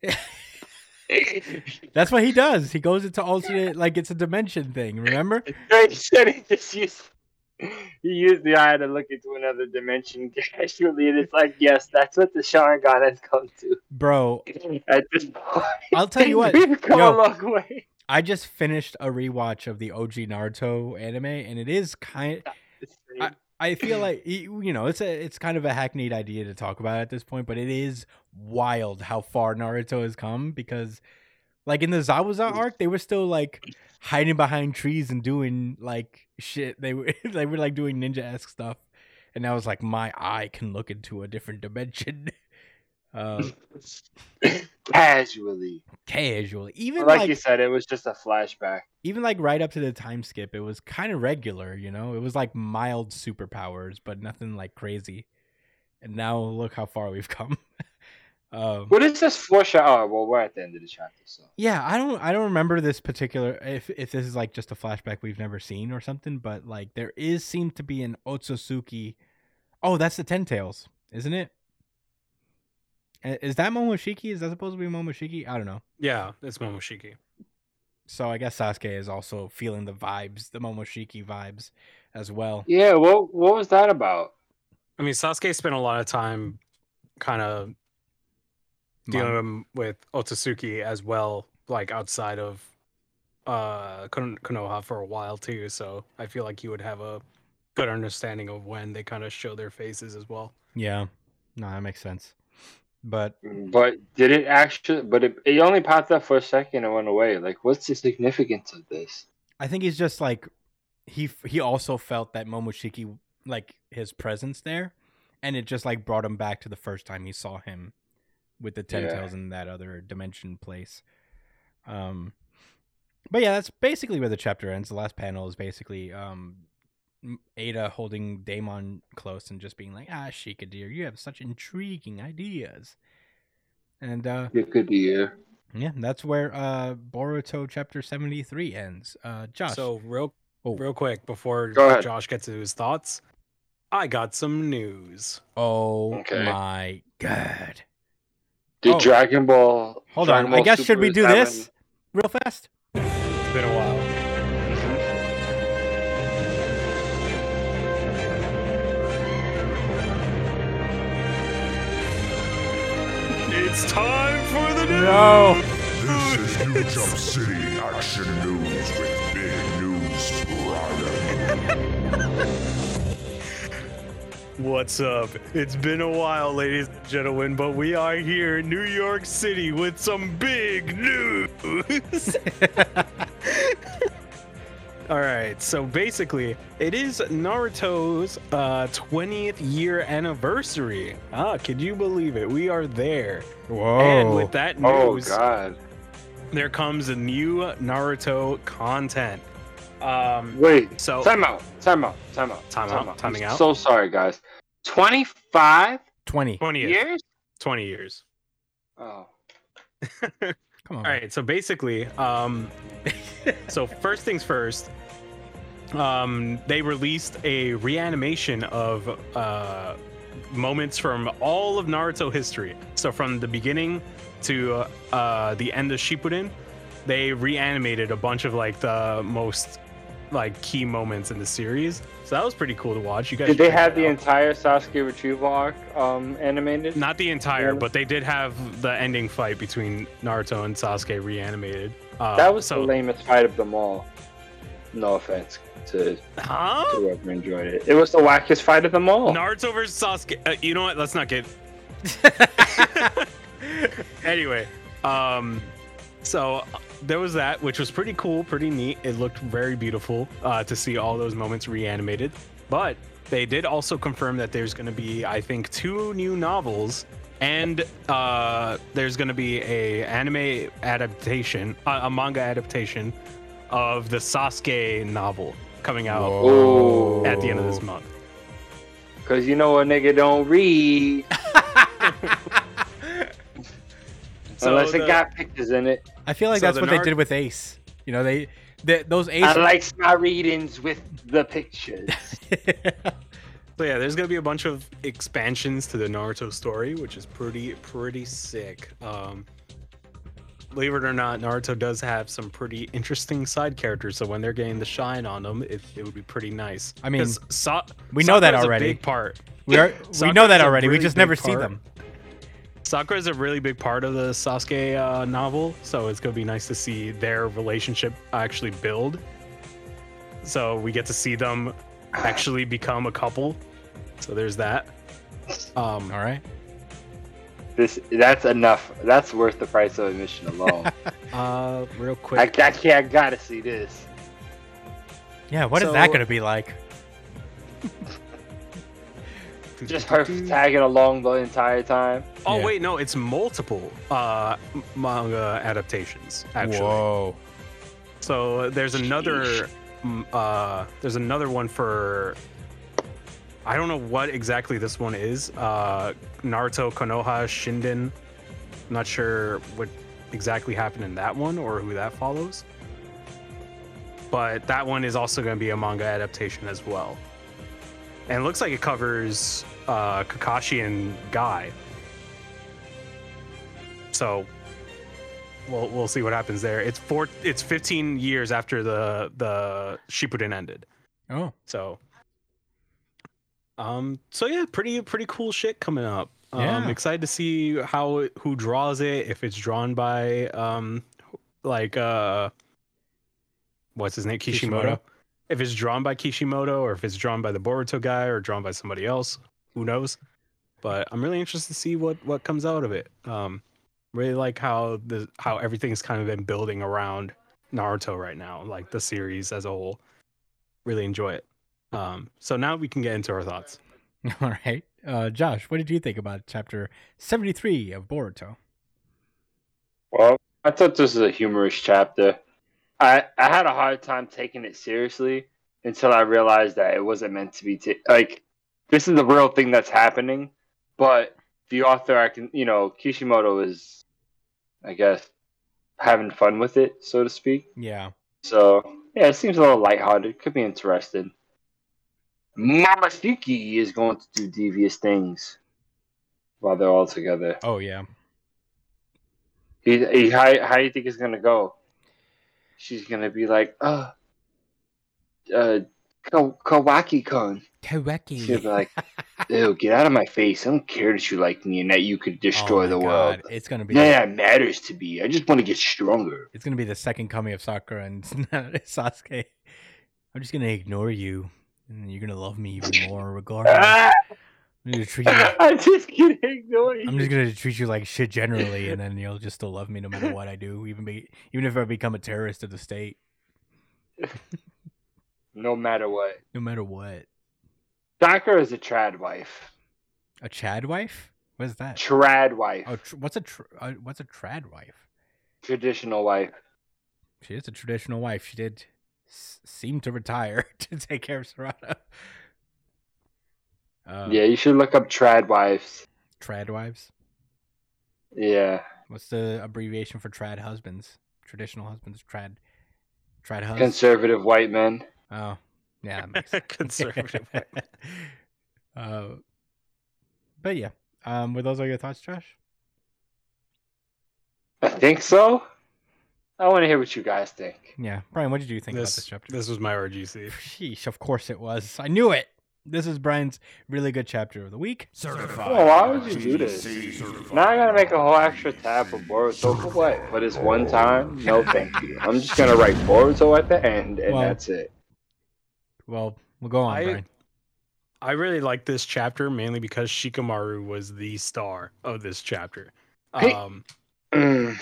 that's what he does. He goes into alternate, like it's a dimension thing. Remember? he said he just used he used the eye to look into another dimension casually, and it's like, yes, that's what the Sharingan has come to Bro, at this point. I'll tell you what, We've come yo. a long way. I just finished a rewatch of the OG Naruto anime, and it is kind. I, I feel like you know it's a it's kind of a hackneyed idea to talk about at this point, but it is wild how far Naruto has come because, Like in the Zabuza arc, they were still like hiding behind trees and doing like shit. They were they were like doing ninja esque stuff, and I was like, my eye can look into a different dimension. Um, Casually. casually, even Like, like you said, it was just a flashback. even like right up to the time skip, it was kind of regular. You know, it was like mild superpowers, but nothing like crazy. And now look how far we've come. um, What is this foreshadow? Oh, well, we're at the end of the chapter, so. Yeah, I don't I don't remember this particular if if this is like just a flashback we've never seen or something, but like there is seemed to be an Otsutsuki. Oh, that's the Ten Tails, isn't it? Is that Momoshiki? Is that supposed to be Momoshiki? I don't know. Yeah, it's Momoshiki. So I guess Sasuke is also feeling the vibes, the Momoshiki vibes as well. Yeah, what what was that about? I mean, Sasuke spent a lot of time kind of dealing with Otsutsuki as well, like outside of uh Kon- Konoha for a while too. So I feel like you would have a good understanding of when they kind of show their faces as well. Yeah, no, that makes sense. But But did it actually? But it, it only popped up for a second and went away. Like, what's the significance of this? I think he's just like he he also felt that Momoshiki like his presence there, and it just like brought him back to the first time he saw him with the ten Yeah. in that other dimension place. Um, but yeah, that's basically where the chapter ends. The last panel is basically um M- Ada holding Daemon close and just being like, "Ah, Shika dear, you have such intriguing ideas." And uh You could hear. yeah, that's where uh Boruto chapter 73 ends. Uh Josh. So real, Oh. real quick before Go. Josh gets to his thoughts, I got some news. Oh Okay. my god. Did Oh. Dragon Ball? Hold Dragon on. I Ball guess should we do is this real fast? It's been a while. It's time for the news. No. This is New Jump City Action News with Big News Brian. What's up? It's been a while, ladies and gentlemen, but we are here in New York City with some big news. All right, so basically, it is Naruto's uh, 20th year anniversary. Ah, could you believe it? We are there. Whoa. And with that Oh news, God! there comes a new Naruto content. Um, Wait. so Time out. Time out. Time out. Time out, timing I'm out. So sorry, guys. Twenty-five 20. 20 years. years. 20 years. Oh. Come on. All right, so basically, um, so first things first, um, they released a reanimation of uh, moments from all of Naruto history. So from the beginning to uh, the end of Shippuden, they reanimated a bunch of like the most like key moments in the series. So that was pretty cool to watch. You guys Did they have the out. entire Sasuke retrieval arc um animated? Not the entire, Yeah. but they did have the ending fight between Naruto and Sasuke reanimated. Uh, that was so. the lamest fight of them all. No offense to, to whoever enjoyed it. It was the wackest fight of them all. Naruto versus Sasuke. Uh, you know what? Let's not get. anyway, um, so uh, there was that, which was pretty cool, pretty neat. It looked very beautiful uh, to see all those moments reanimated. But they did also confirm that there's going to be, I think, two new novels, and uh, there's going to be a anime adaptation, uh, a manga adaptation of the Sasuke novel coming out Whoa. at the end of this month. Cause you know a nigga don't read So unless the- it got pictures in it. I feel like So that's the what they did with Ace. You know, they, they those Ace. I likes my readings with the pictures. So yeah, there's gonna be a bunch of expansions to the Naruto story, which is pretty pretty sick. Um, believe it or not, Naruto does have some pretty interesting side characters. So when they're getting the shine on them, it, it would be pretty nice. I mean, Sa- we know that already. A big part. we are, we know that already. we just never see them. Sakura is a really big part of the Sasuke uh, novel, so it's gonna be nice to see their relationship actually build. So we get to see them actually become a couple. So there's that. Um, All right. This that's enough. That's worth the price of admission alone. Uh, real quick. I can't. I gotta see this. Yeah, what is that going to be like? Just her tagging along the entire time. Oh Yeah. wait, no, it's multiple uh manga adaptations actually. Whoa. So there's another uh there's another one for I don't know what exactly this one is. Uh Naruto Konoha Shinden. Not sure what exactly happened in that one or who that follows. But that one is also going to be a manga adaptation as well. And it looks like it covers uh Kakashi and Guy. So we'll we'll see what happens there. It's four. It's 15 years after the the Shippuden ended. Oh. So, um, so yeah, pretty pretty cool shit coming up. Um, Yeah. excited to see how who draws it. If it's drawn by um, like uh, what's his name, Kishimoto. Kishimoto. If it's drawn by Kishimoto, or if it's drawn by the Boruto guy, or drawn by somebody else, who knows? But I'm really interested to see what what comes out of it. Um, really like how the how everything's kind of been building around Naruto right now, like the series as a whole. Really enjoy it. Um, so now we can get into our thoughts. All right. Uh, Josh, what did you think about chapter 73 of Boruto? Well, I thought this was a humorous chapter. I I had a hard time taking it seriously until I realized that it wasn't meant to be ta- like this is the real thing that's happening. But the author, I can you know, Kishimoto is, I guess, having fun with it, so to speak. Yeah. So yeah, it seems a little lighthearted. Could be interesting. Momoshiki is going to do devious things while they're all together. Oh, yeah. He, he, how, how do you think it's gonna go? She's gonna be like, uh, uh, Ka- Kawaki-kun. She'll be Kawaki. like, ew, get out of my face. I don't care that you like me and that you could destroy Oh the God. world. It's going to be None of that matters to me. I just want to get stronger. it's going to be the second coming of Sakura and Sasuke. I'm just going to ignore you and you're going to love me even more regardless. I'm treat you like, I'm just gonna. I'm just going to treat you like shit generally and then you'll just still love me no matter what I do, even be even if I become a terrorist of the state, No matter what. no matter what. Sakura is a trad wife. A Chad wife? What is that? Trad wife. Oh, tr- what's a tr- uh, what's a trad wife? Traditional wife. She is a traditional wife. She did s- seem to retire to take care of Sarada. Uh, yeah, you should look up trad wives. Trad wives. Yeah. What's the abbreviation for trad husbands? Traditional husbands. Trad. Trad hus. Conservative white men. oh, yeah, that makes sense. Conservative. uh, but yeah, um, were those all your thoughts, Josh? I think so. I want to hear what you guys think. Yeah, Brian, what did you think about this this chapter? this was my RGC. Sheesh, of course it was. I knew it. This is Brian's really good chapter of the week. Certified. Oh, why would you do this? certified. Now I gotta make a whole extra tab for Boruto for what? For this one time? No, thank you. I'm just gonna write Boruto at the end, and Well, that's it. Well, we'll go on, I- Brian. I really like this chapter mainly because Shikamaru was the star of this chapter. Hey. Um.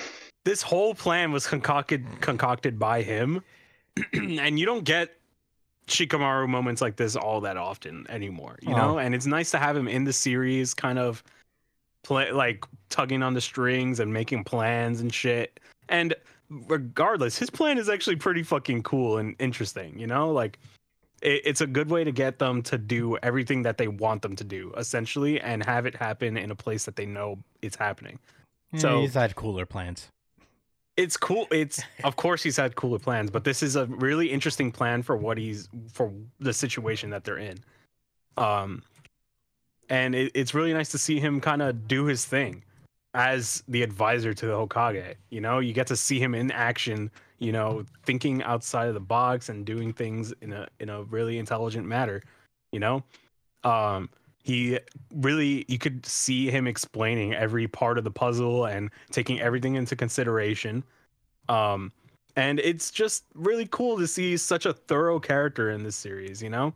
this whole plan was concocted concocted by him, and you don't get Shikamaru moments like this all that often anymore. You Oh. know, and it's nice to have him in the series, kind of play like tugging on the strings and making plans and shit. And regardless, his plan is actually pretty fucking cool and interesting. You know, like it, it's a good way to get them to do everything that they want them to do, essentially, and have it happen in a place that they know it's happening. So- he's had cooler plans. It's cool. It's of course he's had cooler plans, but this is a really interesting plan for what he's for the situation that they're in. Um, and it, it's really nice to see him kind of do his thing as the advisor to the Hokage. You know, you get to see him in action. You know, thinking outside of the box and doing things in a in a really intelligent manner. You know, um, he really you could see him explaining every part of the puzzle and taking everything into consideration um and it's just really cool to see such a thorough character in this series you know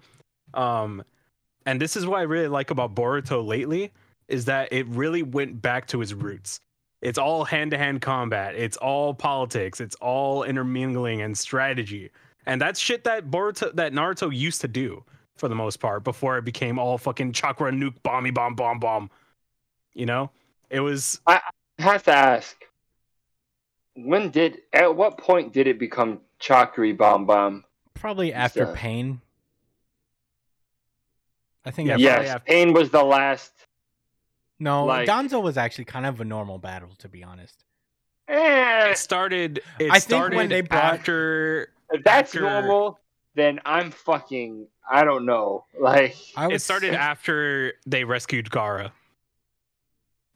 um and this is what i really like about boruto lately is that it really went back to his roots It's all hand to hand combat. It's all politics. It's all intermingling and strategy. And that's shit that Boruto that Naruto used to do for the most part before it became all fucking chakra nuke bomby bomb bomb bomb. You know? It was I have to ask. When did at what point did it become Chakri Bomb Bomb? Probably after So- Pain. I think. Yeah, yes, after- Pain was the last. no, like- Gonzo was actually kind of a normal battle, to be honest. Eh, it started it I think started when they brought- after if that's after- normal, then I'm fucking. I don't know. Like, I would it started say- after they rescued Gaara.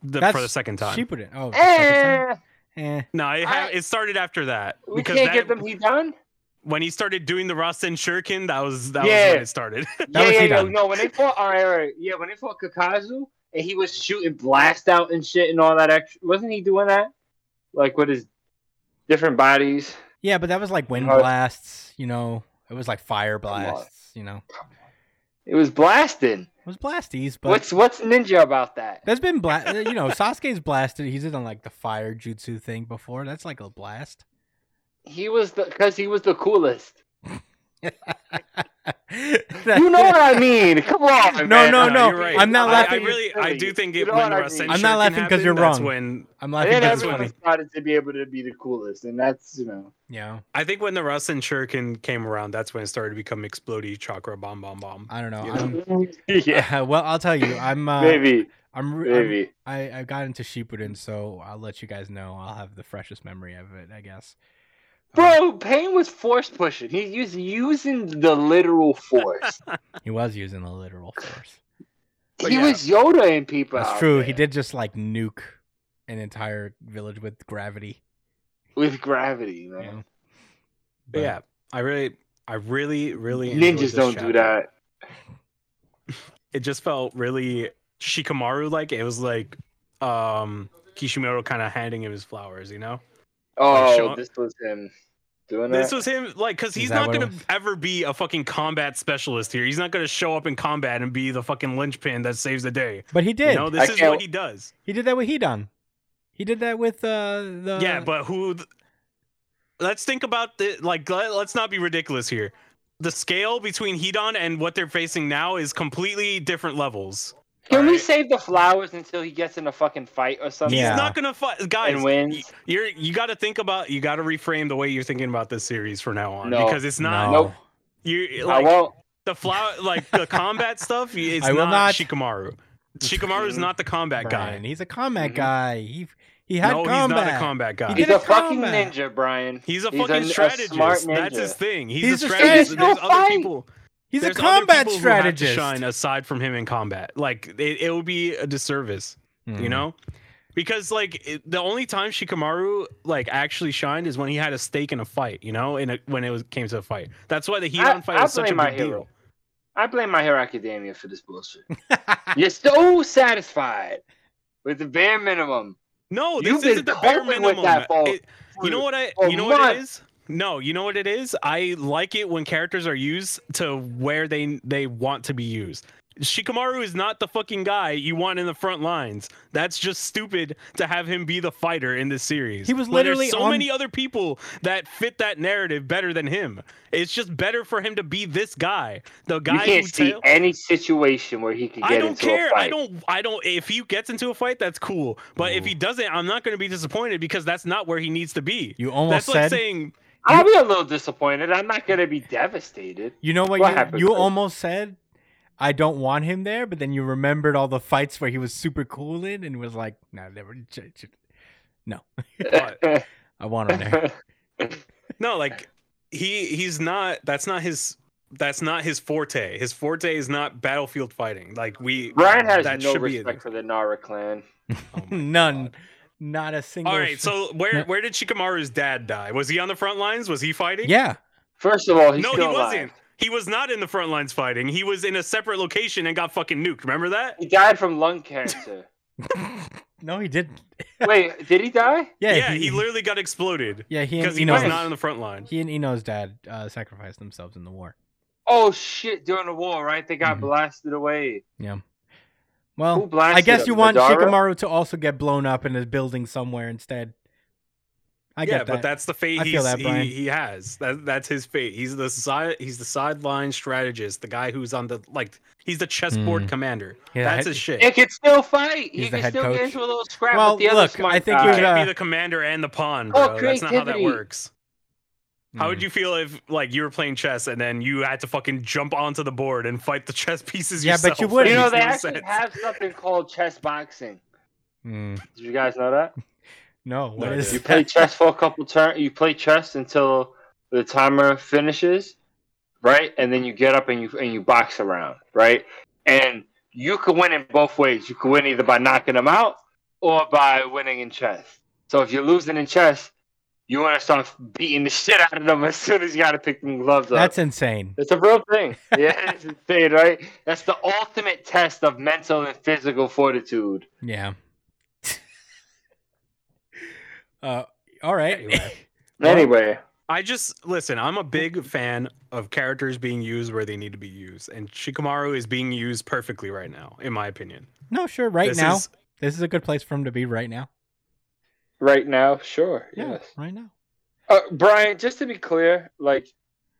The, for the second time. She Oh, the Oh, eh, eh. No, it, ha- I- it started after that we because can't that, get them he done. when he started doing the Rasen Shuriken, that was that Yeah. was when it started. Yeah, yeah, yeah. No, when they fought, all right, all right, yeah, when they fought Kakuzu and he was shooting blast out and shit and all that extra, wasn't he doing that? Like with his different bodies. Yeah, but that was like wind Uh, blasts. You know, it was like fire blasts. You know, It was blasting. it was blasties. But What's what's ninja about that? there's been blast. You know, Sasuke's blasted. He's done like the fire jutsu thing before. That's like a blast. He was the because he was the coolest. you You know what I mean? Come on, No, man. no, no. you're right. I'm not I- laughing. I, really, I do think You it know when what I Rasen mean. I'm not Shuriken laughing 'cause you're happened, that's wrong. When I'm laughing because it's everyone funny. started to be able to be the coolest, and that's you know. Yeah, I think when the Rasen Shuriken came around, that's when it started to become explodey chakra bomb bomb bomb. I don't know. You I'm, yeah, well, I'll tell you. I'm. Uh, maybe, I'm. re- I'm maybe. I, I got into Shippuden, so I'll let you guys know. I'll have the freshest memory of it, I guess. Bro, Pain was force pushing. He was using the literal force. He was using the literal force. But he yeah. was Yoda in people. That's out true. there He did just like nuke an entire village with gravity. with gravity, You man. know? But yeah, I really, I really, really enjoyed Ninjas don't do that. It just felt really Shikamaru like. It was like um Kishimoto kind of handing him his flowers, you know. Oh, Sean- this was him doing This that. This was him, like, because he's not gonna ever be a fucking combat specialist here. He's not gonna show up in combat and be the fucking linchpin that saves the day. But he did. You know, this I is can't- what he does. he did that with Hidan. He did that with uh, the. yeah, but who? th- let's think about the like. Let, let's not be ridiculous here. The scale between Hidan and what they're facing now is completely different levels. Can we Alright. save the flowers until he gets in a fucking fight or something? Yeah. He's not gonna fight, guys. And wins? y- You're you got to think about. You got to reframe the way you're thinking about this series from now on No. because it's not. No. Nope. You I like won't. the flower, like the combat stuff. It's I will not, not. Shikamaru. Shikamaru is not the combat Brian, guy. he's a combat Mhm. guy. He he had no, combat. he's not a combat guy. He's did a a fucking ninja, Brian. He's a He's fucking a- a strategist. smart That's his thing. He's, He's a a strategist. strategist. There's He'll other people. He's there's a other combat people who have to strategist. shine aside from him in combat. Like it, it would be a disservice, Mhm. you know, because like it, the only time Shikamaru like actually shined is when he had a stake in a fight. You know, in a, when it was came to a fight. That's why the Hidan fight I was such a blame My big Hero. deal. I blame My Hero Academia for this bullshit. You're so satisfied with the bare minimum. No, You've this been isn't the bare coping with minimum. that for- It- you know what I? You know what it months. is? No, you know what it is. I like it when characters are used to where they they want to be used. Shikamaru is not the fucking guy you want in the front lines. That's just stupid to have him be the fighter in this series. He was literally so on- many other people that fit that narrative better than him. It's just better for him to be this guy, the guy you can't who see tell- any situation where he could get I don't into care. a fight. I don't. I don't. If he gets into a fight, that's cool. But if he doesn't, I'm not going to be disappointed because that's not where he needs to be. You almost That's said. like saying, I'll be a little disappointed. I'm not gonna be devastated. you know what? What you, happened, you almost said. I don't want him there, but then you remembered all the fights where he was super cool in, and was like, "No, never." ch- ch- No, I want him there. no, like he he's not. That's not his. That's not his forte. His forte is not battlefield fighting. Like we. Ryan has that no respect for the Nara clan. Oh None, God. Not a single. All right. sh- So where No. where did Shikamaru's dad die? Was he on the front lines? Was he fighting? yeah, First of all, he's no, he alive. wasn't. He was not in the front lines fighting. He was in a separate location and got fucking nuked. Remember that? He died from lung cancer. no, he didn't. Wait, did he die? Yeah, Yeah, he, literally got exploded Yeah, he because he was not in the front line. he and Ino's dad uh, sacrificed themselves in the war. Oh shit! During the war, right? They got Mhm. blasted away. Yeah, Well, I guess him? you want Madara? Shikamaru to also get blown up in a building somewhere instead. I yeah, get that. but that's the fate I feel he's, that, Brian. he, he has. That that's his fate. He's the side. He's the sideline strategist, the guy who's on the like. He's the chessboard Hmm. commander. Yeah, that's head- his shit. He can still fight. He's he the can still coach. get into a little scrap Well, with the other look, smart I think guy. we've, can't uh, be the commander and the pawn, Oh, bro. That's not how that works. How would Mm. you feel if, like, you were playing chess and then you had to fucking jump onto the board and fight the chess pieces Yeah, yourself? but you That wouldn't. You know, makes they no actually sense. have something called chess boxing. Mm. Did you guys know that? No, what I is You that? play chess for a couple turns. You play chess until the timer finishes, right? And then you get up and you and you box around, right? And you could win in both ways. You could win either by knocking them out or by winning in chess. So if you're losing in chess, you want to start beating the shit out of them as soon as you got to pick them gloves up. That's insane. It's a real thing. Yeah, it's insane, right? That's the ultimate test of mental and physical fortitude. Yeah. uh, all right. Anyway. Anyway, I just listen. I'm a big fan of characters being used where they need to be used, and Shikamaru is being used perfectly right now, in my opinion. no, sure. Right This now, is- this is a good place for him to be. Right now. Right now, sure. Yeah. Yes. Right now. Uh, Brian, just to be clear, like,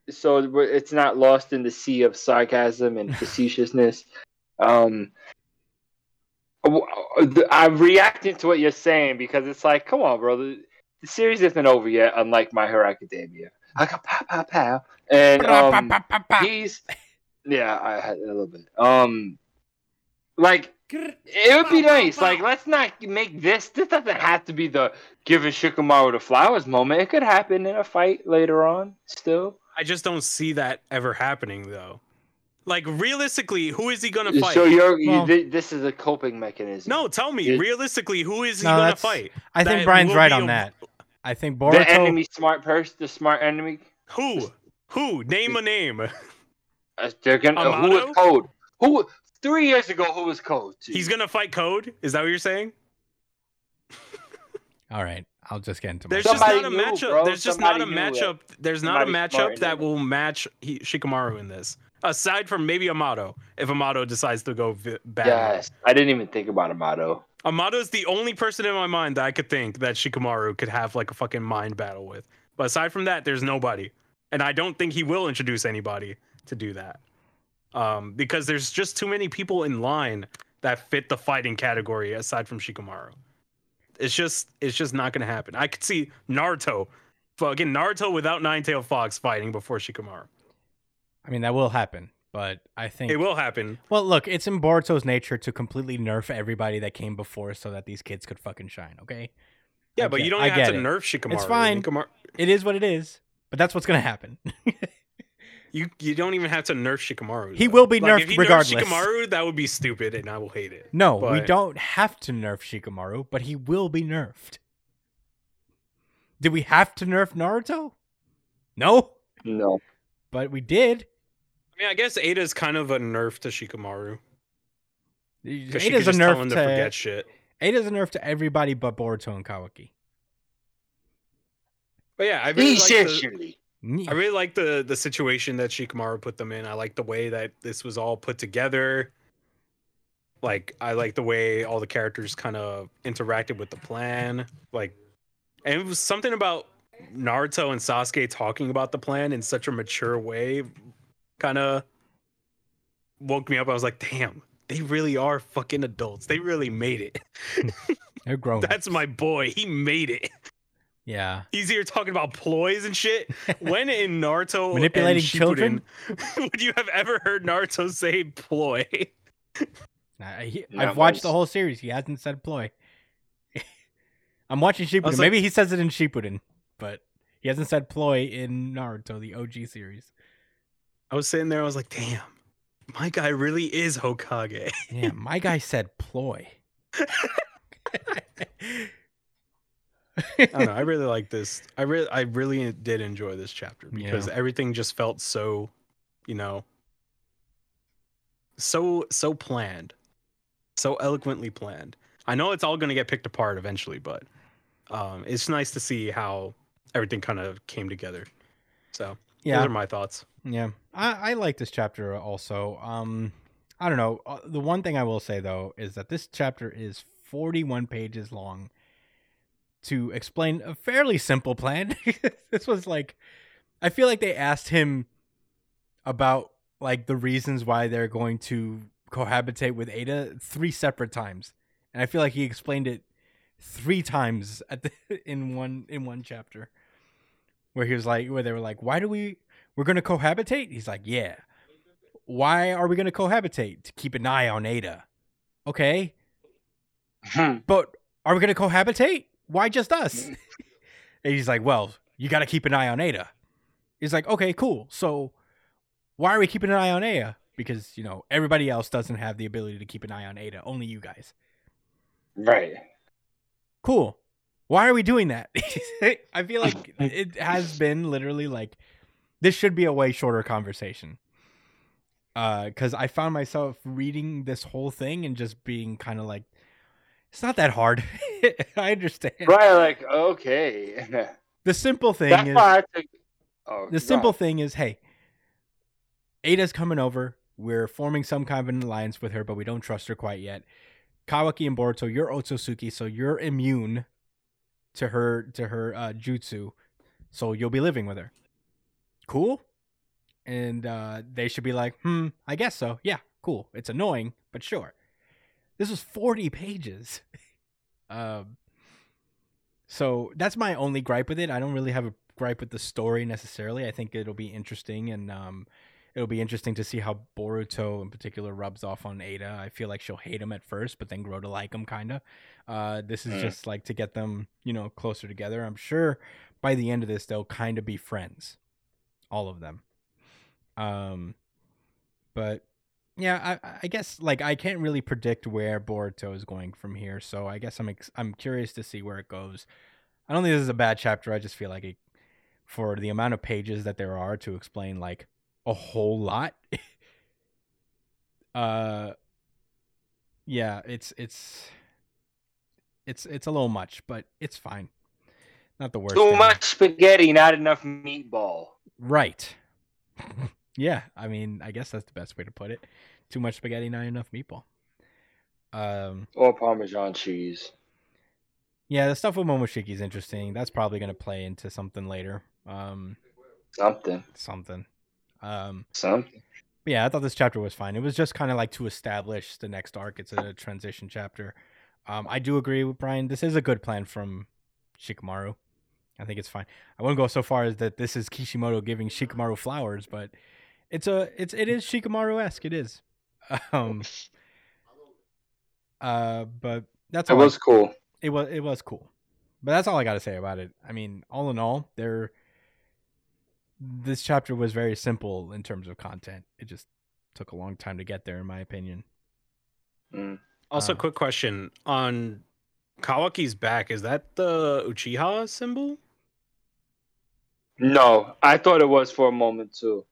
so it's not lost in the sea of sarcasm and facetiousness. Um, I'm reacting to what you're saying because it's like, come on, bro. The, the series isn't over yet, unlike My Hero Academia. I got pow, pow, pow. And um, he's, yeah, I had a little bit. Um, like, it would be nice. Like, let's not make this. This doesn't have to be the giving Shikamaru the flowers moment. It could happen in a fight later on. Still, I just don't see that ever happening, though. Like realistically, who is he gonna fight? so you're you, Well- thi- this is a coping mechanism. no, tell me It- realistically, who is he No, gonna fight? I think That Brian's right on a- that. I think Boruto. the enemy smart person, the smart enemy. Who? Who? Name a name. Uh, they're gonna uh, who Amado? was code? Who three years ago? Who was code? He's gonna fight Code. Is that what you're saying? All right, I'll just get into my. There's Somebody just not a knew, matchup. bro. There's just Somebody not a knew it. matchup. There's not a Somebody smart matchup that it. will match he, Shikamaru in this. Aside from maybe Amado, if Amado decides to go vi- bad. Yes, I didn't even think about Amado. Amado's the only person in my mind that I could think that Shikamaru could have like a fucking mind battle with. But aside from that, there's nobody. And I don't think he will introduce anybody to do that. Um, because there's just too many people in line that fit the fighting category aside from Shikamaru. It's just it's just not gonna happen. I could see Naruto, fucking Naruto without Nine Tail Fox fighting before Shikamaru. I mean, that will happen, but I think It will happen. Well, look, it's in Boruto's nature to completely nerf everybody that came before, so that these kids could fucking shine. Okay. Yeah, I but get- you don't I have to it. nerf Shikamaru. It's fine. Shikamaru- It is what it is, but that's what's gonna happen. You you don't even have to nerf Shikamaru. He will be Like, nerfed if he regardless. Nerfs Shikamaru, that would be stupid, and I will hate it. no, we don't have to nerf Shikamaru, but he will be nerfed. Did we have to nerf Naruto? No, No, but we did. I mean, I guess Ada's kind of a nerf to Shikamaru because she Ada's a nerf to, to forget shit. Ada's a nerf to everybody but Boruto and Kawaki. But yeah, I really like the, essentially. I really like the the situation that Shikamaru put them in. I like the way that this was all put together. Like I like the way all the characters kind of interacted with the plan. Like, and it was something about Naruto and Sasuke talking about the plan in such a mature way. Kind of woke me up. I was like, damn, they really are fucking adults. They really made it. They're grown. That's my boy. He made it. Yeah. He's here talking about ploys and shit. When in Naruto Manipulating children? would you have ever heard Naruto say ploy? I, he, Not I've watched the whole series. He hasn't said ploy. I'm watching Shippuden. like- Maybe he says it in Shippuden, but he hasn't said ploy in Naruto, the OG series. I was sitting there. I was like, damn, my guy really is Hokage. Yeah, my guy said ploy. I don't know. I really like this. I really, I really did enjoy this chapter because Yeah. everything just felt so, you know, so so planned, so eloquently planned. I know it's all going to get picked apart eventually, but um, it's nice to see how everything kind of came together. So Yeah, those are my thoughts. yeah. I, I like this chapter also. Um, I don't know. Uh, The one thing I will say though is that this chapter is 41 pages long to explain a fairly simple plan. this was like I feel like they asked him about like the reasons why they're going to cohabitate with Ada three separate times. And I feel like he explained it three times at the in one in one chapter. Where he was like where they were like, "Why do we we're going to cohabitate?" He's like, "Yeah." Why are we going to cohabitate? To keep an eye on Ada. Okay. Hmm. But are we going to cohabitate? Why just us? and he's like, well, you got to keep an eye on Ada. He's like, okay, cool. So why are we keeping an eye on Ada? Because, you know, everybody else doesn't have the ability to keep an eye on Ada. Only you guys. Right. Cool. Why are we doing that? I feel like it has been literally like this should be a way shorter conversation. Uh, because I found myself reading this whole thing and just being kind of like, it's not that hard. I understand. Right. Like okay. The simple thing That's is why I took. Oh, the simple thing is, hey, Ada's coming over. We're forming some kind of an alliance with her, but we don't trust her quite yet. Kawaki and Boruto, you're Otsutsuki, so you're immune to her to her uh, jutsu, so you'll be living with her. Cool. And uh, they should be like, hmm, I guess so. Yeah, cool. It's annoying, but sure. This was 40 pages. um, so that's my only gripe with it. I don't really have a gripe with the story necessarily. I think it'll be interesting and um, it'll be interesting to see how Boruto in particular rubs off on Ada. I feel like she'll hate him at first, but then grow to like him kind of. Uh, this is Mm. just like to get them, you know, closer together. I'm sure by the end of this they'll kind of be friends, all of them. Um, but yeah, I, I guess like I can't really predict where Boruto is going from here, so I guess I'm ex- I'm curious to see where it goes. I don't think this is a bad chapter. I just feel like it, for the amount of pages that there are to explain like a whole lot. uh, yeah, it's it's it's it's a little much, but it's fine. Not the worst. Too thing. much spaghetti, not enough meatball. Right. yeah, I mean, I guess that's the best way to put it. Too much spaghetti, not enough meatball. Um, Or Parmesan cheese. yeah, the stuff with Momoshiki is interesting. That's probably going to play into something later. Um, Something. something. Um, Something. yeah, I thought this chapter was fine. It was just kind of like to establish the next arc. It's a transition chapter. Um, I do agree with Brian. This is a good plan from Shikamaru. I think it's fine. I wouldn't go so far as that this is Kishimoto giving Shikamaru flowers, but it's a it's it is Shikamaru esque. It is. Um. Uh, but that's It all. I- was cool. it was it was cool, but that's all I got to say about it. I mean, all in all, there. This chapter was very simple in terms of content. It just took a long time to get there, in my opinion. Mm. Also, Uh, quick question on Kawaki's back. Is that the Uchiha symbol? No, I thought it was for a moment too,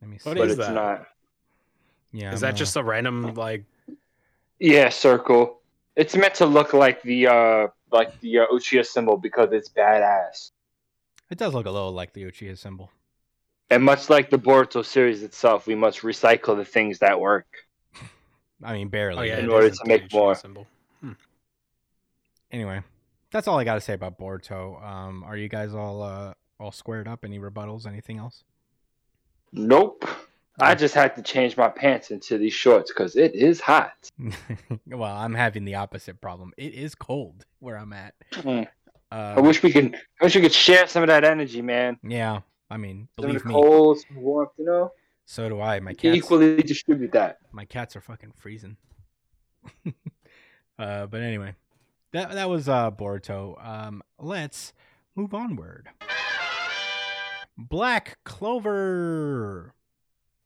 Let me see. What but is it's that? not. Yeah, is I'm that gonna- just a random like? Yeah, circle. It's meant to look like the uh like the uh, Uchiha symbol because it's badass. It does look a little like the Uchiha symbol. And much like the Boruto series itself, we must recycle the things that work. I mean, barely. Oh yeah, In order to make Uchiha more. symbol. Anyway, that's all I got to say about Boruto. Um, are you guys all uh all squared up? Any rebuttals? Anything else? Nope. I just had to change my pants into these shorts because it is hot. well, I'm having the opposite problem. It is cold where I'm at. Mm. Uh, I wish we could. I wish we could share some of that energy, man. Yeah, I mean, Some of believe the me, cold, some warmth. You know, so do I. My cats, equally distribute that. my cats are fucking freezing. uh, but anyway, that that was uh Boruto. Um, let's move onward. Black Clover.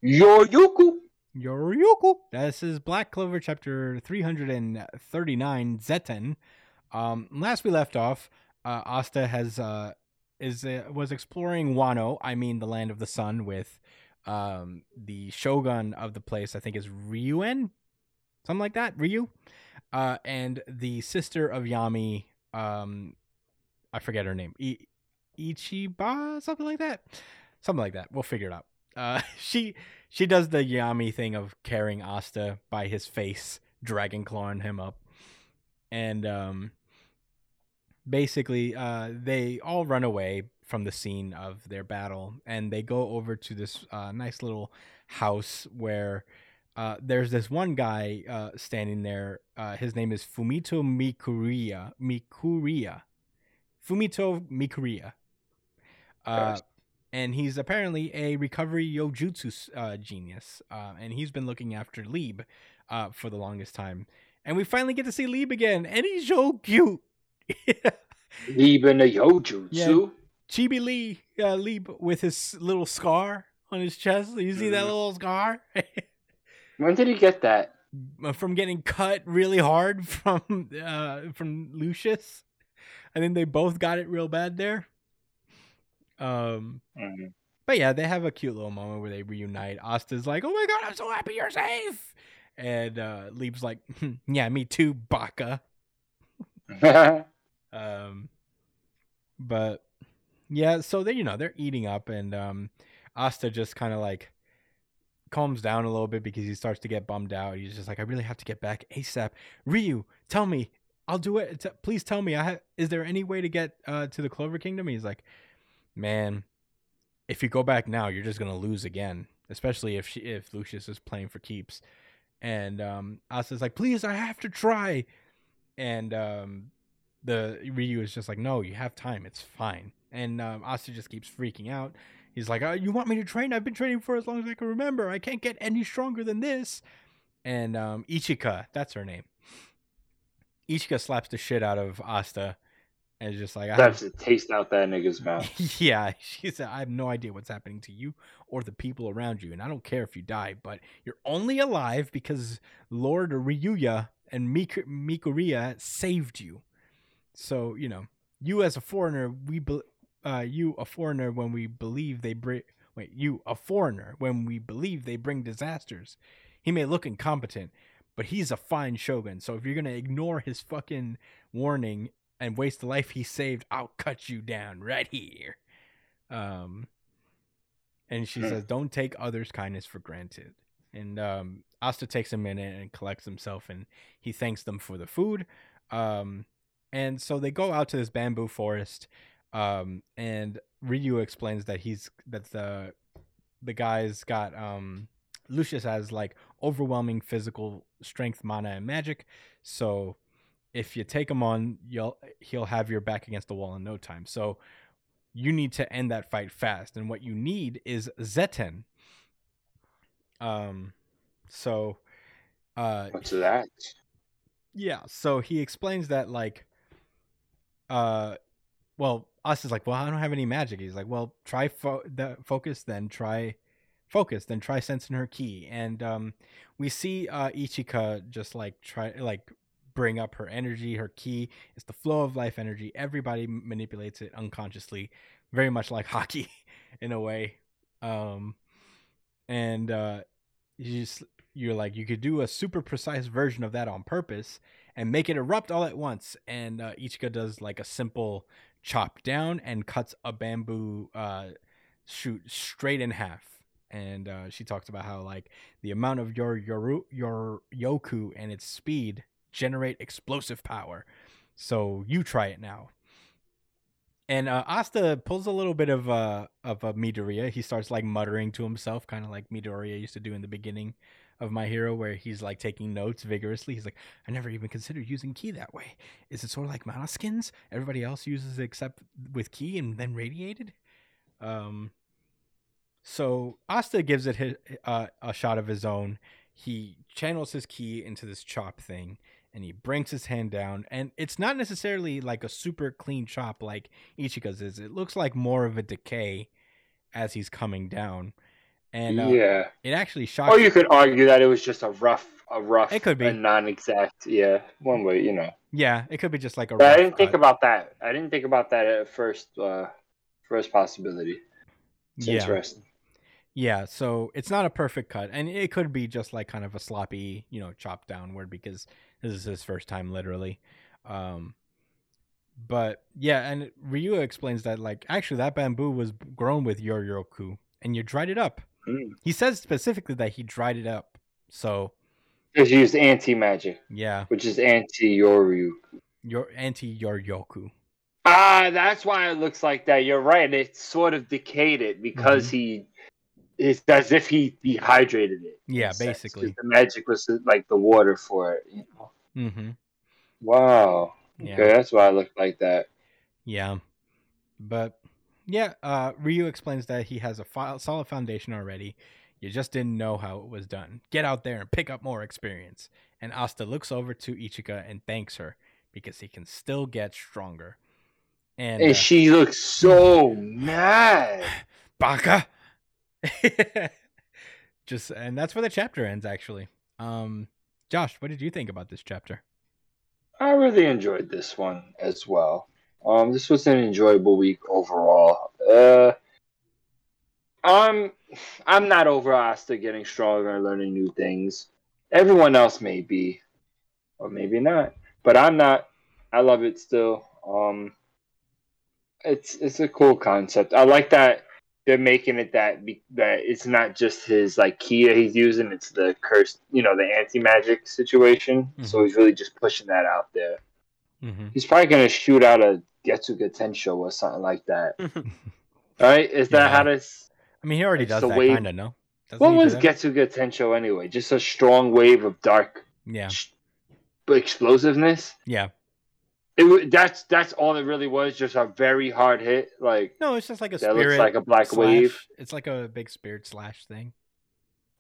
Yoryoku. Yoryoku. This is Black Clover chapter 339 Zetten. Um last we left off, uh Asta has uh is uh, was exploring Wano, I mean the land of the sun with um the shogun of the place, I think is Ryuen. Something like that, Ryu. Uh and the sister of Yami um I forget her name. I- Ichiba, something like that. Something like that. We'll figure it out. uh, she she does the Yami thing of carrying Asta by his face, dragon clawing him up, and um, basically, uh, they all run away from the scene of their battle, and they go over to this uh, nice little house where. Uh, there's this one guy uh, standing there. Uh, his name is Fumito Mikuria. Mikuria. Fumito Mikuria. Uh, and he's apparently a recovery yojutsu uh, genius. Uh, and he's been looking after Lieb uh, for the longest time. And we finally get to see Lieb again, and he's so cute. in a Yojutsu. Yeah. Chibi Lee, uh, Lieb with his little scar on his chest. You see that Mhm. little scar? When did he get that? from getting cut really hard from uh from Lucius. I think they both got it real bad there. Um Mhm. but yeah, they have a cute little moment where they reunite. Asta's like, "Oh my god, I'm so happy you're safe." And uh Lieb's like, "Hmm, "Yeah, me too, Baka." Um but yeah, so they you know, they're eating up and um Asta just kind of like calms down a little bit because he starts to get bummed out. He's just like, I really have to get back ASAP. Ryu, tell me, I'll do it. Please tell me. I ha- is there any way to get uh, to the Clover Kingdom? He's like, man, if you go back now, you're just gonna lose again. Especially if she, if Lucius is playing for keeps. And um, Asta's like, please, I have to try. And um, the Ryu is just like, no, you have time. It's fine. And um, Asta just keeps freaking out. He's like, oh, you want me to train? I've been training for as long as I can remember. I can't get any stronger than this. And um, Ichika, that's her name. Ichika slaps the shit out of Asta and is just like, I have, That's a taste out that nigga's mouth. yeah, she said, I have no idea what's happening to you or the people around you. And I don't care if you die, but you're only alive because Lord Ryuya and Mik- Mikuria saved you. So, you know, you as a foreigner, we, be- uh, you a foreigner when we believe they bring, wait, you a foreigner when we believe they bring disasters. He may look incompetent, but he's a fine shogun. So if you're going to ignore his fucking warning and waste the life he saved, I'll cut you down right here. Um, and she Hmm. says, "Don't take others' kindness for granted." And um, Asta takes a minute and collects himself, and he thanks them for the food. Um, and so they go out to this bamboo forest, um, and Ryu explains that he's that the the guy's got um, Lucius has like overwhelming physical strength, mana, and magic. So if you take him on, you'll he'll have your back against the wall in no time. So you need to end that fight fast, and what you need is Zetten. Um, so, uh, What's that? yeah, so he explains that like uh well, us is like, "Well, I don't have any magic." He's like, "Well, try fo- the focus then try focus then try sensing her ki." And um we see uh Ichika just like try like bring up her energy, her ki. It's the flow of life energy. Everybody manipulates it unconsciously, very much like haki in a way. Um and uh you just you're like you could do a super precise version of that on purpose and make it erupt all at once and uh, ichika does like a simple chop down and cuts a bamboo uh, shoot straight in half and uh, she talks about how like the amount of your your your yoku and its speed generate explosive power so you try it now and uh, Asta pulls a little bit of uh of a Midoriya. He starts like muttering to himself, kind of like Midoriya used to do in the beginning of My Hero, where he's like taking notes vigorously. He's like, "I never even considered using ki that way. Is it sort of like mana skins? Everybody else uses it except with ki and then radiated." Um. So Asta gives it his, uh, a shot of his own. He channels his ki into this chop thing, and he brings his hand down. And it's not necessarily like a super clean chop like Ichika's is. It looks like more of a decay as he's coming down. And uh, yeah. it actually shocks. Or you could argue that it was just a rough, a rough, It could be. and non-exact. Yeah, one way, you know. yeah, it could be just like a. But I didn't think cut. about that. I didn't think about that at first. Uh, first possibility. It's Yeah, interesting. Yeah. So it's not a perfect cut, and it could be just like kind of a sloppy, you know, chop downward because this is his first time, literally. Um, but yeah, and Ryu explains that like actually that bamboo was grown with Yoryoku, and you dried it up, Mm. He says specifically that he dried it up. So Just used anti magic, yeah, which is anti Yoryu. your anti your Yoku. Ah, that's why it looks like that. You're right. It sort of decayed it because he. It's as if he dehydrated it. Yeah, a sense, 'cause basically. the magic was like the water for it. You know? Mm-hmm. Wow. Yeah. Okay, that's why it looked like that. Yeah. But yeah, uh, Ryu explains that he has a solid foundation already. You just didn't know how it was done. Get out there and pick up more experience. And Asta looks over to Ichika and thanks her because he can still get stronger. And, And uh, she looks so mad. Baka. just and that's where the chapter ends actually. Um Josh, what did you think about this chapter? I really enjoyed this one as well. Um, this was an enjoyable week overall. Uh, I'm I'm not over Asta getting stronger and learning new things. Everyone else may be, or maybe not, but I'm not. I love it still. Um, it's it's a cool concept. I like that they're making it that be, that it's not just his like ki that he's using; it's the cursed, you know, the anti magic situation. So he's really just pushing that out there. Mm-hmm. He's probably gonna shoot out a Getsuga Tensho or something like that. right? Is that Yeah. how this? I mean, he already does the that wave- kind of, no? Doesn't What was? Getsuga Tensho anyway? Just a strong wave of dark Yeah. sh- explosiveness. Yeah. It that's that's all it really was. Just a very hard hit. Like No, it's just like a that spirit. looks like a black slash. wave. It's like a big spirit slash thing.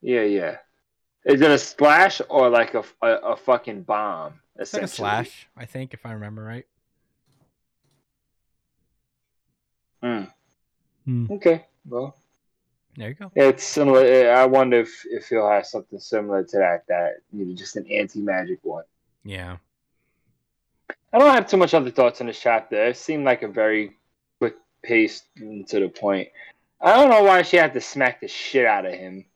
Yeah, yeah. Is it a splash or like a a, a fucking bomb? It's like a slash, I think, if I remember right. Mm. Hmm. Okay. Well, There you go. it's similar. I wonder if if he'll have something similar to that. That you know, just an anti magic one. Yeah. I don't have too much other thoughts on this chapter. It seemed like a very quick pace to the point. I don't know why she had to smack the shit out of him.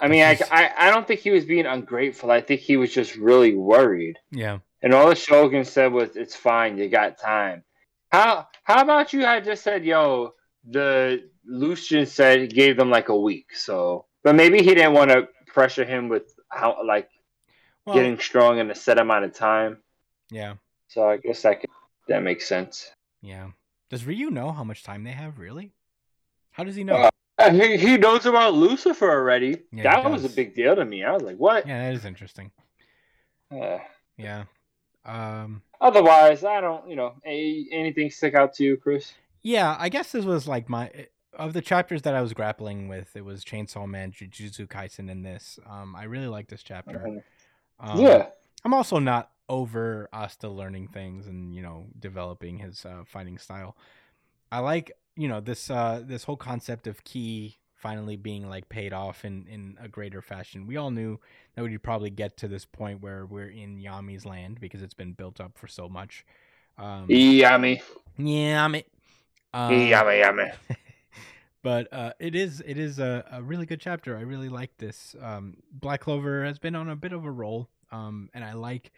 I mean, I, I, I don't think he was being ungrateful. I think he was just really worried. Yeah. And all the Shogun said was, "It's fine. You got time." How how about you had just said, "Yo," the Lucian said gave them like a week. So, but maybe he didn't want to pressure him with how like Well, getting strong in a set amount of time. yeah. So I guess that could, that makes sense. Yeah. Does Ryu know how much time they have, really? How does he know? Uh, he, he knows about Lucifer already. Yeah, that was a big deal to me. I was like, what? yeah, that is interesting. Uh, Yeah. Um otherwise, I don't, you know, a, anything stick out to you, Chris? yeah, I guess this was like my of the chapters that I was grappling with, it was Chainsaw Man, Jujutsu Kaisen and this. Um I really like this chapter. Mhm. Um, yeah. I'm also not over Asta learning things and you know developing his uh, fighting style. I like you know this uh, this whole concept of Ki finally being like paid off in in a greater fashion. We all knew that we'd probably get to this point where we're in Yami's land because it's been built up for so much. Um, Yummy. Yami. Um, Yummy, yummy. but uh, it is it is a, a really good chapter. I really like this. Um, Black Clover has been on a bit of a roll, um, and I like,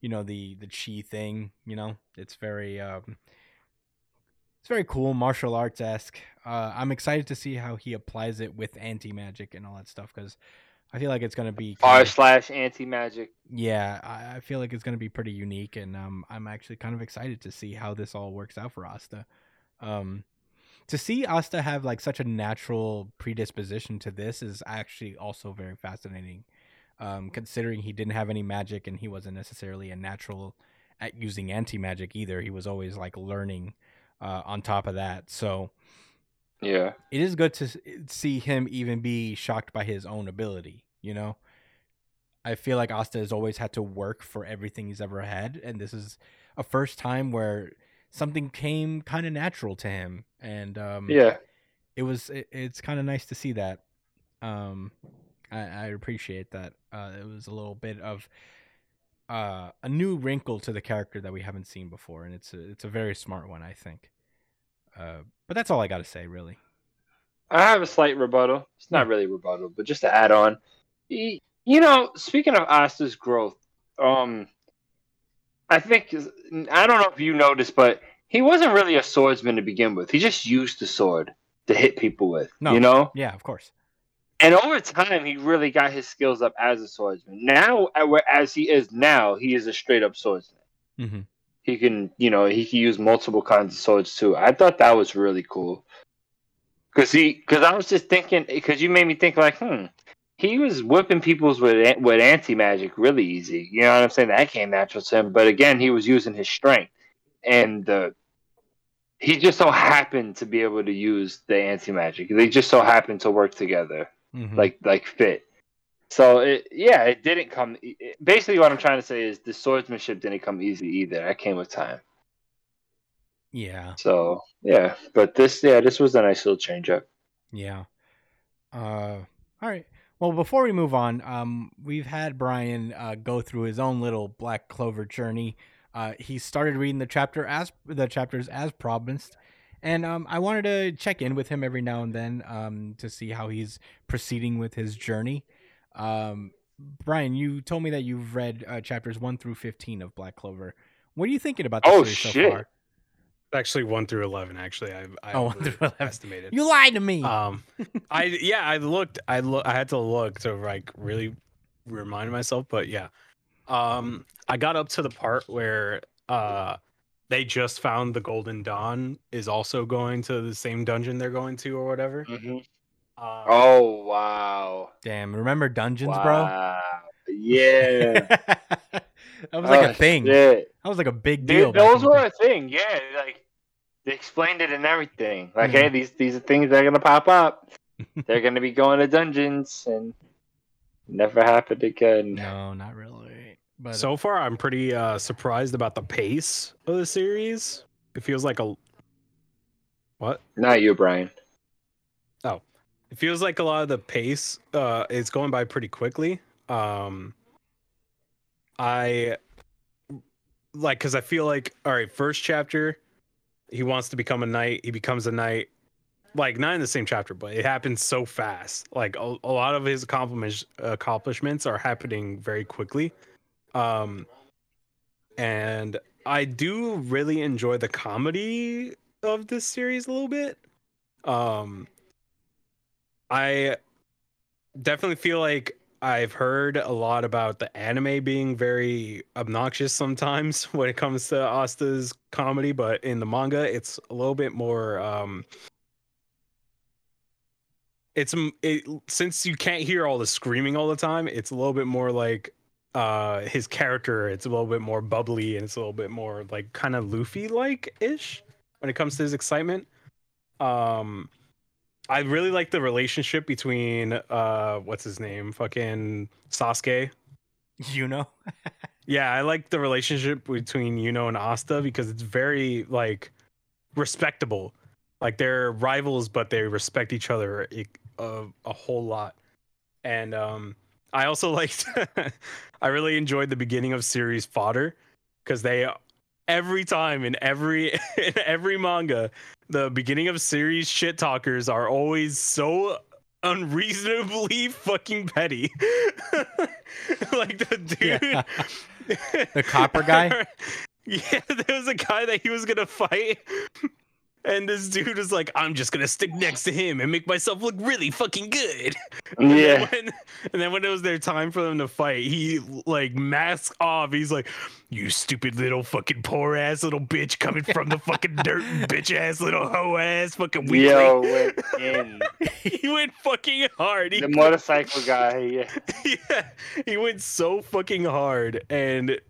you know, the the chi thing. You know, it's very um, it's very cool, martial arts esque. Uh, I'm excited to see how he applies it with anti magic and all that stuff because I feel like it's gonna be R slash anti magic. yeah, I, I feel like it's going to be pretty unique, and um, I'm actually kind of excited to see how this all works out for Asta. Um, to see Asta have like such a natural predisposition to this is actually also very fascinating. Um, considering he didn't have any magic and he wasn't necessarily a natural at using anti magic either. He was always like learning uh, on top of that. So Yeah. it is good to see him even be shocked by his own ability, you know? I feel like Asta has always had to work for everything he's ever had, and this is a first time where something came kind of natural to him, and um, Yeah. it was it, it's kind of nice to see that. Um, I, I appreciate that. Uh, it was a little bit of uh, a new wrinkle to the character that we haven't seen before, and it's a it's a very smart one, I think. Uh, but that's all I got to say, really. I have a slight rebuttal. It's not really rebuttal, but just to add on. You know, speaking of Asta's growth, um, I think I don't know if you noticed, but he wasn't really a swordsman to begin with. He just used the sword to hit people with. No. You know, Yeah, of course. And over time, he really got his skills up as a swordsman. Now, uh, as he is now, he is a straight up swordsman. Mhm. He can, you know, he can use multiple kinds of swords too. I thought that was really cool. Cause he, cause I was just thinking, cause you made me think like, hmm, he was whipping people's with with anti magic really easy. You know what I'm saying? That came natural to him. But again, he was using his strength, and the he just so happened to be able to use the anti magic. They just so happened to work together Mhm. like like fit. So it, yeah, it didn't come. It, basically, what I'm trying to say is the swordsmanship didn't come easy either. That came with time. yeah, So yeah, but this yeah, this was a nice little change up. yeah. Uh, all right. Well, before we move on, um, we've had Brian uh, go through his own little Black Clover journey. Uh, he started reading the chapter as the chapters as promised, and um, I wanted to check in with him every now and then um, to see how he's proceeding with his journey. Um, Brian, you told me that you've read uh, chapters one through fifteen of Black Clover. What are you thinking about the Oh, series so far? Actually, one through eleven. Actually, I, I Oh, one through 11. estimated. You lied to me. Um, I yeah, I looked. I look. I had to look to like really remind myself. But yeah, um, I got up to the part where uh, they just found the Golden Dawn is also going to the same dungeon they're going to or whatever. Um, Oh wow, Damn, remember dungeons, bro? Yeah, that was like Oh, a thing. shit. That was like a big deal. Dude, those were a thing. Yeah, like they explained it and everything. Like, Mhm. hey, these these are things that are gonna pop up. They're gonna be going to dungeons and never happened again. No, not really. But so far, I'm pretty uh, surprised about the pace of the series. It feels like a what? Not you, Brian. Oh, it feels like a lot of the pace uh is going by pretty quickly um i like because i feel like all right first chapter he wants to become a knight he becomes a knight like not in the same chapter but it happens so fast like a, a lot of his accomplishments accomplishments are happening very quickly um and i do really enjoy the comedy of this series a little bit um I definitely feel like I've heard a lot about the anime being very obnoxious sometimes when it comes to Asta's comedy, but in the manga, it's a little bit more. Um, it's it, since you can't hear all the screaming all the time, it's a little bit more like uh his character. It's a little bit more bubbly and it's a little bit more like kind of Luffy like ish when it comes to his excitement. Um, I really like the relationship between uh what's his name? Fucking Sasuke. you know, Yeah, I like the relationship between Yuno and Asta because it's very like respectable. Like they're rivals but they respect each other a, a, a whole lot. And um I also liked I really enjoyed the beginning of series fodder cuz they every time in every in every manga the beginning of series shit talkers are always so unreasonably fucking petty. like the dude, Yeah. The copper guy? Yeah, there was a guy that he was gonna fight, and this dude was like, "I'm just gonna stick next to him and make myself look really fucking good." And then Yeah. when, and then when it was their time for them to fight, he like mask off. He's like, "You stupid little fucking poor ass little bitch coming from the fucking dirt, bitch ass little hoe ass fucking weakling." Yo, went in. he went fucking hard. He The motorcycle guy. Yeah. yeah, he went so fucking hard, and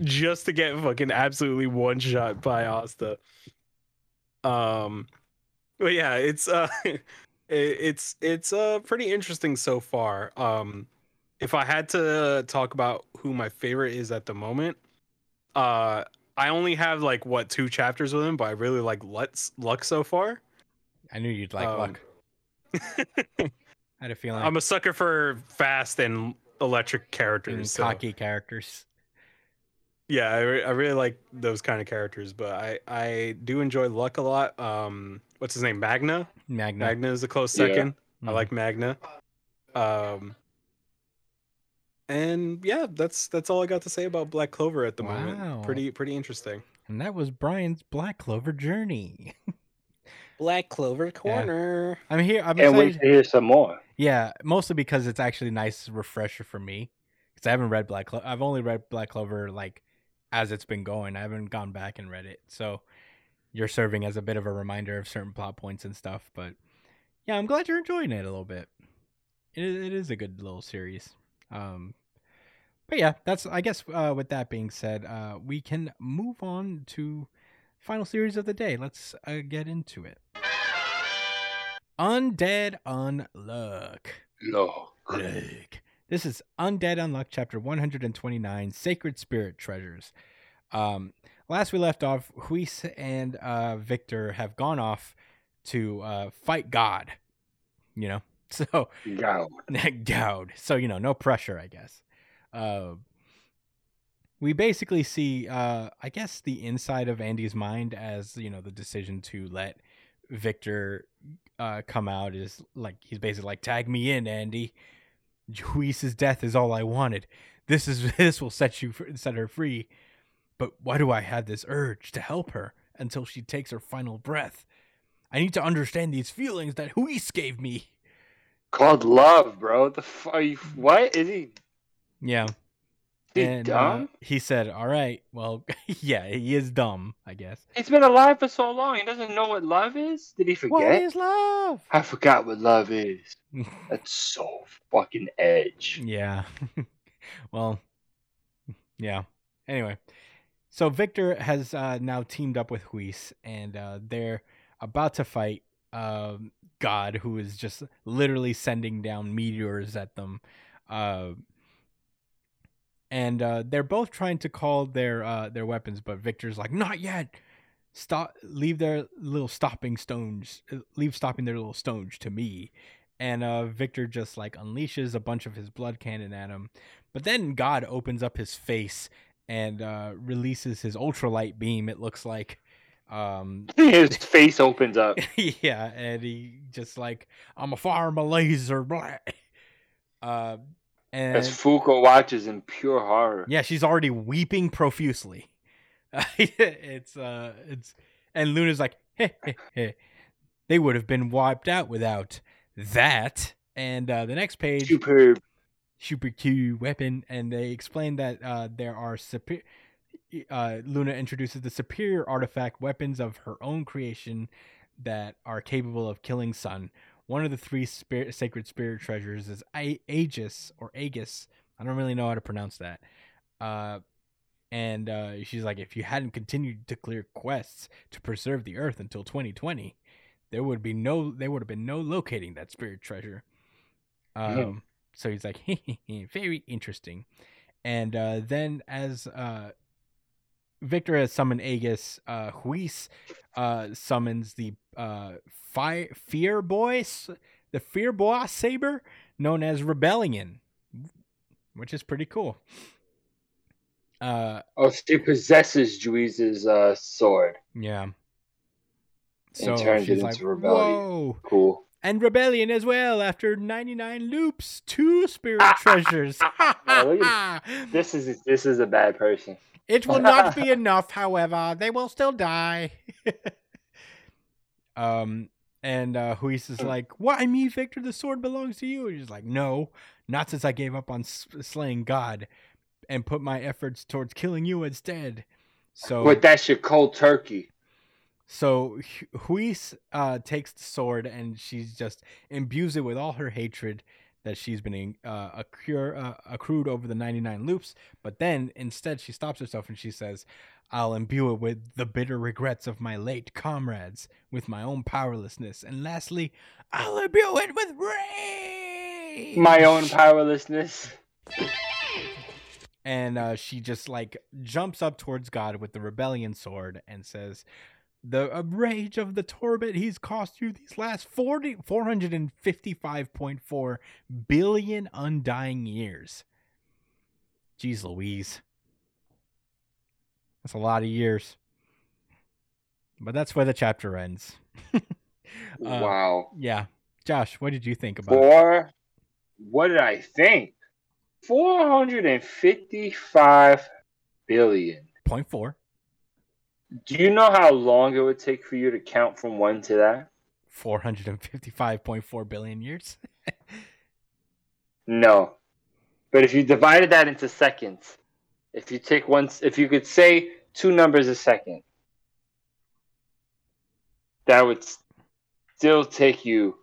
just to get fucking absolutely one shot by Asta. Um, but yeah, it's uh, it's it's uh pretty interesting so far. Um, if I had to talk about who my favorite is at the moment, uh, I only have like what two chapters with him, but I really like Lutz Luck so far. I knew you'd like Um, luck. I had a feeling. I'm a sucker for fast and electric and characters. so- cocky characters. Yeah, I, re- I really like those kind of characters, but I I do enjoy Luck a lot. Um, what's his name? Magna. Magna. Magna is a close Yeah. second. I Mhm. like Magna. Um, and yeah, that's that's all I got to say about Black Clover at the Wow. moment. Pretty pretty interesting. And that was Brian's Black Clover journey. Black Clover Corner. corner. I'm here. I'm Can't wait excited. to hear some more. Yeah, mostly because it's actually a nice refresher for me. Because I haven't read Black Clover. I've only read Black Clover like as it's been going. I haven't gone back and read it. So you're serving as a bit of a reminder of certain plot points and stuff. But yeah, I'm glad you're enjoying it a little bit. It, it is a good little series. Um, but yeah, that's I guess. Uh, with that being said, uh, we can move on to final series of the day. Let's uh, get into it. Undead Unluck. Look. Look. This is Undead Unluck, chapter 129, Sacred Spirit Treasures. Um, last we left off, Juiz and uh, Victor have gone off to uh, fight God. You know, so Go. Gowd. So you know, no pressure, I guess. Uh, we basically see, uh, I guess, the inside of Andy's mind as you know the decision to let Victor uh, come out is like he's basically like, "Tag me in, Andy. Juiz's death is all I wanted. This is this will set you set her free. But why do I have this urge to help her until she takes her final breath? I need to understand these feelings that Juiz gave me." Called love, bro. The f- you, what is he? Yeah. He and uh, he said, "All right, well, yeah, he is dumb, I guess." He's been alive for so long. He doesn't know what love is. Did he forget? What is love? I forgot what love is. That's so fucking edge. yeah. well, yeah. Anyway, so Victor has uh, now teamed up with Juiz, and uh, they're about to fight um, God, who is just literally sending down meteors at them. And uh, they're both trying to call their uh, their weapons, but Victor's like, "Not yet. Stop. Leave their little stopping stones. uh, Leave stopping their little stones to me." And uh, Victor just like unleashes a bunch of his blood cannon at him, but then God opens up his face and uh, releases his ultralight beam. It looks like. Um, His face opens up. yeah, and he just like I'm a fire, a laser, blah. Uh, and As Fuko watches in pure horror. yeah, she's already weeping profusely. it's uh, it's and Luna's like, hey, hey, hey. they would have been wiped out without that. And uh, the next page, Superb. super Q weapon, and they explain that uh, there are superior. Uh, Luna introduces the superior artifact weapons of her own creation that are capable of killing Sun. One of the three spirit, sacred spirit treasures is A- Aegis or Aegis. I don't really know how to pronounce that. Uh, and uh, she's like, if you hadn't continued to clear quests to preserve the Earth until 2020, there would be no, there would have been no locating that spirit treasure. Um, so he's like, very interesting. And uh, then as uh, Victor has summoned Aegis, uh, Juiz uh, summons the uh, Fi Fear Boys, the Fear Boy Saber, known as Rebellion, which is pretty cool. Uh, Oh, she possesses Juiz's uh, sword. yeah. And turns it she's into Rebellion. Whoa! Cool. And Rebellion as well. After 99 loops, two spirit treasures. Oh, This is this is a bad person. It will not be enough, however. They will still die. um, and uh, Juiz is like, "Why me, Victor? The sword belongs to you." And he's like, "No, not since I gave up on slaying God and put my efforts towards killing you instead." So, But that's your cold turkey. so Hu- Juiz uh, takes the sword and she's just imbues it with all her hatred that she's been uh, uh, accrued over the 99 loops. But then instead she stops herself and she says, I'll imbue it with the bitter regrets of my late comrades, with my own powerlessness. And lastly, I'll imbue it with rage. My own powerlessness. and uh, she just like jumps up towards God with the rebellion sword and says, "The rage of the Torbit he's cost you these last 40, 455.4 billion undying years." Jeez Louise, that's a lot of years. But that's where the chapter ends. Uh, wow. Yeah, Josh, what did you think about? it? Four. What did I think? Four hundred and fifty-five billion. Point four. Do you know how long it would take for you to count from one to that? 455.4 billion years. No. But if you divided that into seconds, if you take one, if you could say two numbers a second, that would still take you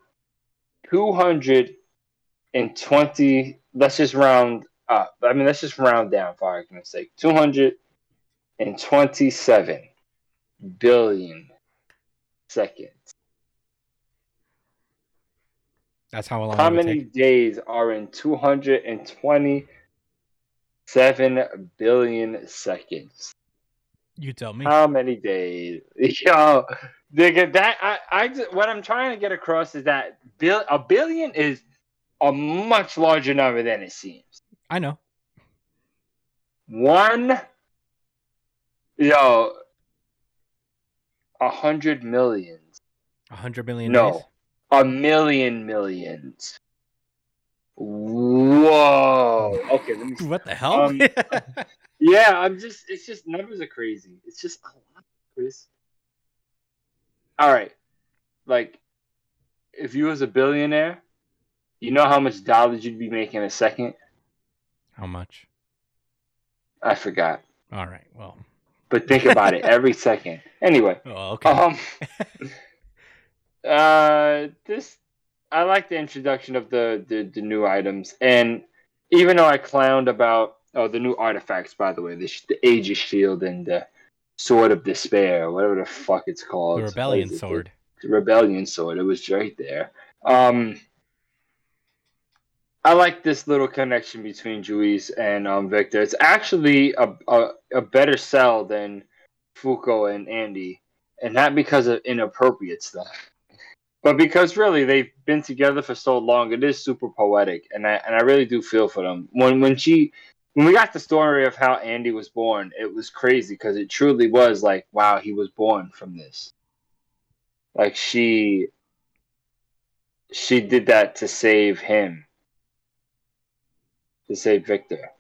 220. Let's just round up. I mean, let's just round down for argument's sake. 227 billion seconds. That's how long. How many days are in 227 billion seconds? You tell me. How many days? Yo, nigga, that I, I just, what I'm trying to get across is that bill, a billion is a much larger number than it seems. I know. One, yo, a hundred millions. A hundred million. No. days? A million millions. Whoa. Okay, let me What the hell? Um, Yeah, I'm just it's just numbers are crazy. It's just a lot, Chris. All right. Like if you was a billionaire, you know how much dollars you'd be making a second? how much? I forgot. All right. Well. But think about it every second. Anyway, Oh, okay. um uh this I like the introduction of the, the the new items and even though I clowned about oh the new artifacts by the way the, sh- the Aegis shield and the sword of despair whatever the fuck it's called the rebellion it? sword. the rebellion sword it was right there um I like this little connection between Juiz and um, Victor. It's actually a, a, a better sell than Fuko and Andy, and not because of inappropriate stuff, but because really they've been together for so long. It is super poetic, and I and I really do feel for them. When when she when we got the story of how Andy was born, it was crazy because it truly was like, wow, he was born from this. Like she she did that to save him to save Victor.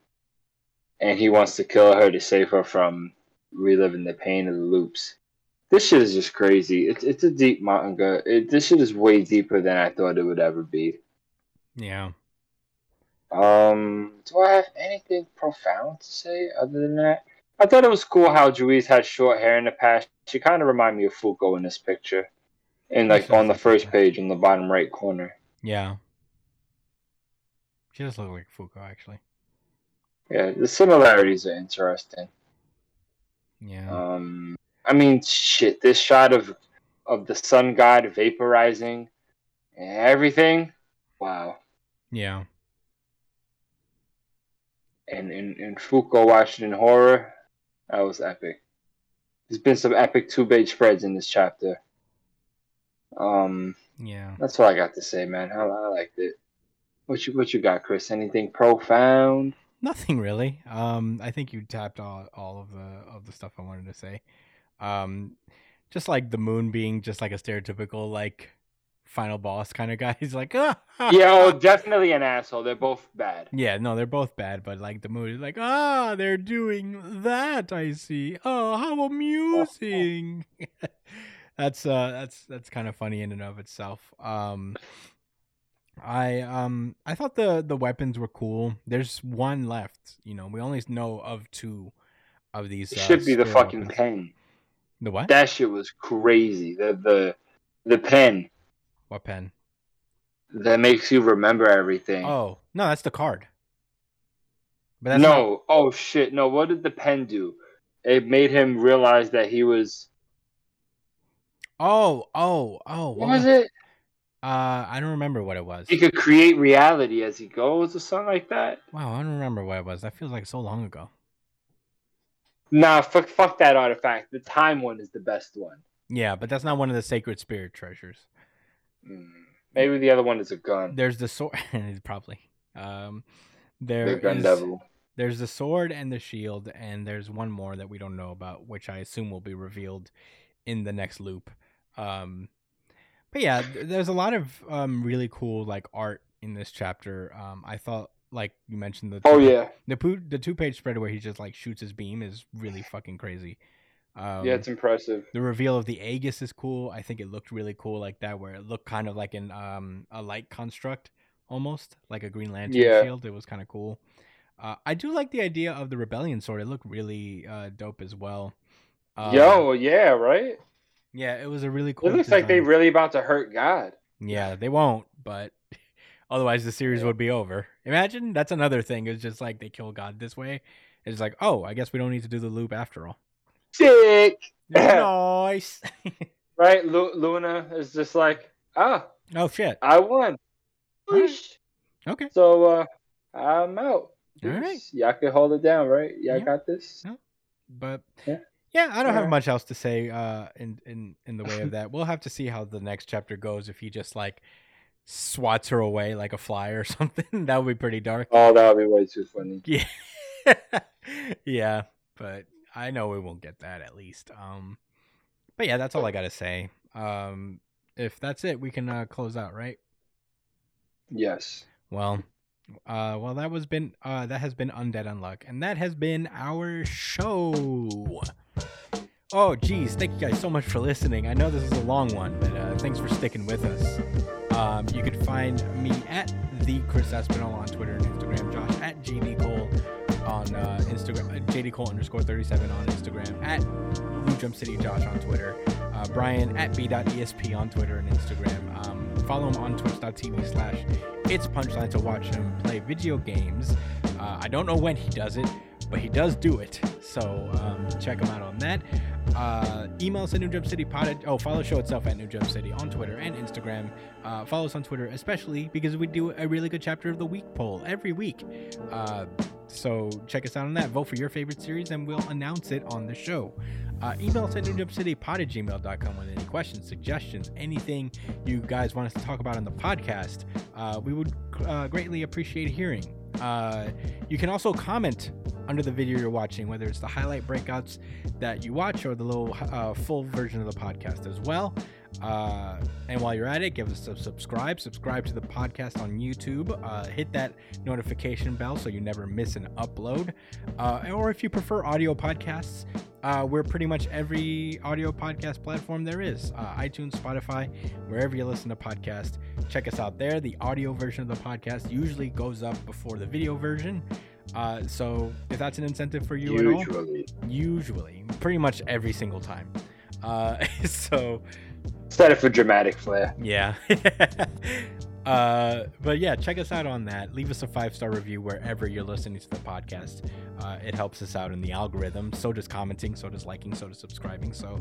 And he wants to kill her to save her from reliving the pain of the loops. This shit is just crazy. It's it's a deep manga. It, this shit is way deeper than I thought it would ever be. Yeah. Um, do I have anything profound to say other than that? I thought it was cool how Juiz had short hair in the past. She kind of reminded me of Fuko in this picture, and like on the first page in the bottom right corner. Yeah. She does look like Fuko, actually. Yeah, the similarities are interesting. Yeah. Um, I mean, shit. This shot of of the sun god vaporizing everything. Wow. yeah. And in in Fuko Washington horror, that was epic. There's been some epic two page spreads in this chapter. Um, Yeah. that's all I got to say, man. I, I liked it. What you what you got, Chris? Anything profound? Nothing really. Um, I think you tapped all, all of the of the stuff I wanted to say. Um, just like the moon being just like a stereotypical like final boss kind of guy. He's like, ah, ah, Yeah, oh, ah." definitely an asshole. They're both bad. yeah. No, they're both bad, but like the moon is like, ah, they're doing that. I see. Oh, how amusing. that's uh, that's that's kind of funny in and of itself. Um. I um I thought the the weapons were cool. There's one left. You know, we only know of two of these. It uh, should be the fucking weapons. pen. The what? That shit was crazy. The the the pen what pen? that makes you remember everything. Oh no, that's the card. But that's not- no, oh shit, no. What did the pen do? It made him realize that he was. oh oh oh. What was it? Uh, I don't remember what it was. He could create reality as he goes, or something like that. Wow, I don't remember what it was. That feels like so long ago. Nah, fuck, fuck that artifact. The time one is the best one. Yeah, but that's not one of the sacred spirit treasures. Mm, Maybe the other one is a gun. There's the sword. probably. Um, there The gun is- devil. There's the sword and the shield, and there's one more that we don't know about, which I assume will be revealed in the next loop. Um, but yeah, there's a lot of um, really cool like art in this chapter. Um, I thought, like you mentioned, the Oh two- yeah, the poo- the two page spread where he just like shoots his beam is really fucking crazy. Um, yeah, it's impressive. the reveal of the Aegis is cool. I think it looked really cool like that, where it looked kind of like an um a light construct almost like a Green Lantern Yeah. shield. It was kind of cool. Uh, I do like the idea of the Rebellion sword. It looked really uh, dope as well. Uh, Yo, yeah, right. Yeah, it was a really cool. It looks like they design. really about to hurt God. Yeah, they won't, but otherwise the series would be over. Imagine that's another thing. It's just like they kill God this way. It's like, oh, I guess we don't need to do the loop after all. Sick, nice. right? Lu- Luna is just like, ah, oh shit. I won. Okay. So uh, I'm out. All right. Y'all can hold it down, right? Y'all Yeah. got this. But Yeah. Yeah, I don't have much else to say uh in in in the way of that. We'll have to see how the next chapter goes if he just like swats her away like a fly or something. that would be pretty dark. Oh, that would be way too funny. Yeah. yeah, but I know we won't get that at least. Um but yeah, that's all I got to say. Um if that's it, we can uh, close out, right? Yes. Well, uh, well, that was been uh, that has been undead unluck, and that has been our show. Oh, geez, thank you guys so much for listening. I know this is a long one, but uh, thanks for sticking with us. Um, you can find me at the Chris Espinal on Twitter and Instagram. Josh at JD Cole on uh, Instagram. uh, JD Cole underscore thirty seven on Instagram. At Blue Jump City Josh on Twitter. Uh, Brian at b.esp on Twitter and Instagram. Um, follow him on twitch.tv slash it's punchline to watch him play video games. Uh, I don't know when he does it, but he does do it. So um, check him out on that. Uh, email us at New Jump City Pod. Oh, follow show itself at New Jump City on Twitter and Instagram. Uh, follow us on Twitter, especially because we do a really good chapter of the week poll every week. Uh, so check us out on that. Vote for your favorite series, and we'll announce it on the show. Uh, email us at newjumpcitypod at gmail.com with any questions, suggestions, anything you guys want us to talk about on the podcast. Uh, we would uh, greatly appreciate hearing. Uh, you can also comment under the video you're watching, whether it's the highlight breakouts that you watch or the little uh, full version of the podcast as well. Uh, and while you're at it, give us a subscribe. Subscribe to the podcast on YouTube. Uh, hit that notification bell so you never miss an upload. Uh, or if you prefer audio podcasts, uh, we're pretty much every audio podcast platform there is uh, iTunes, Spotify, wherever you listen to podcasts. Check us out there. The audio version of the podcast usually goes up before the video version. Uh, so if that's an incentive for you at all, Usually. usually, pretty much every single time. Uh, so Set it for dramatic flair. yeah. uh, but yeah, check us out on that. Leave us a five star review wherever you're listening to the podcast. Uh, it helps us out in the algorithm. So does commenting. So does liking. So does subscribing. So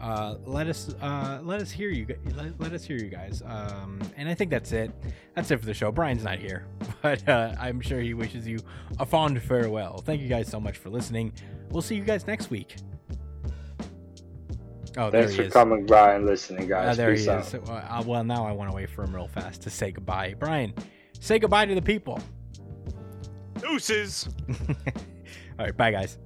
uh, let us uh, let us hear you. Let, let us hear you guys. Um, and I think that's it. That's it for the show. Brian's not here, but uh, I'm sure he wishes you a fond farewell. Thank you guys so much for listening. We'll see you guys next week. Oh, there Thanks he for is. coming by and listening, Ah, guys. there Peace he out. is. So, uh, well, now I want to wait for him real fast to say goodbye. Brian, say goodbye to the people. Deuces. All right, bye, guys.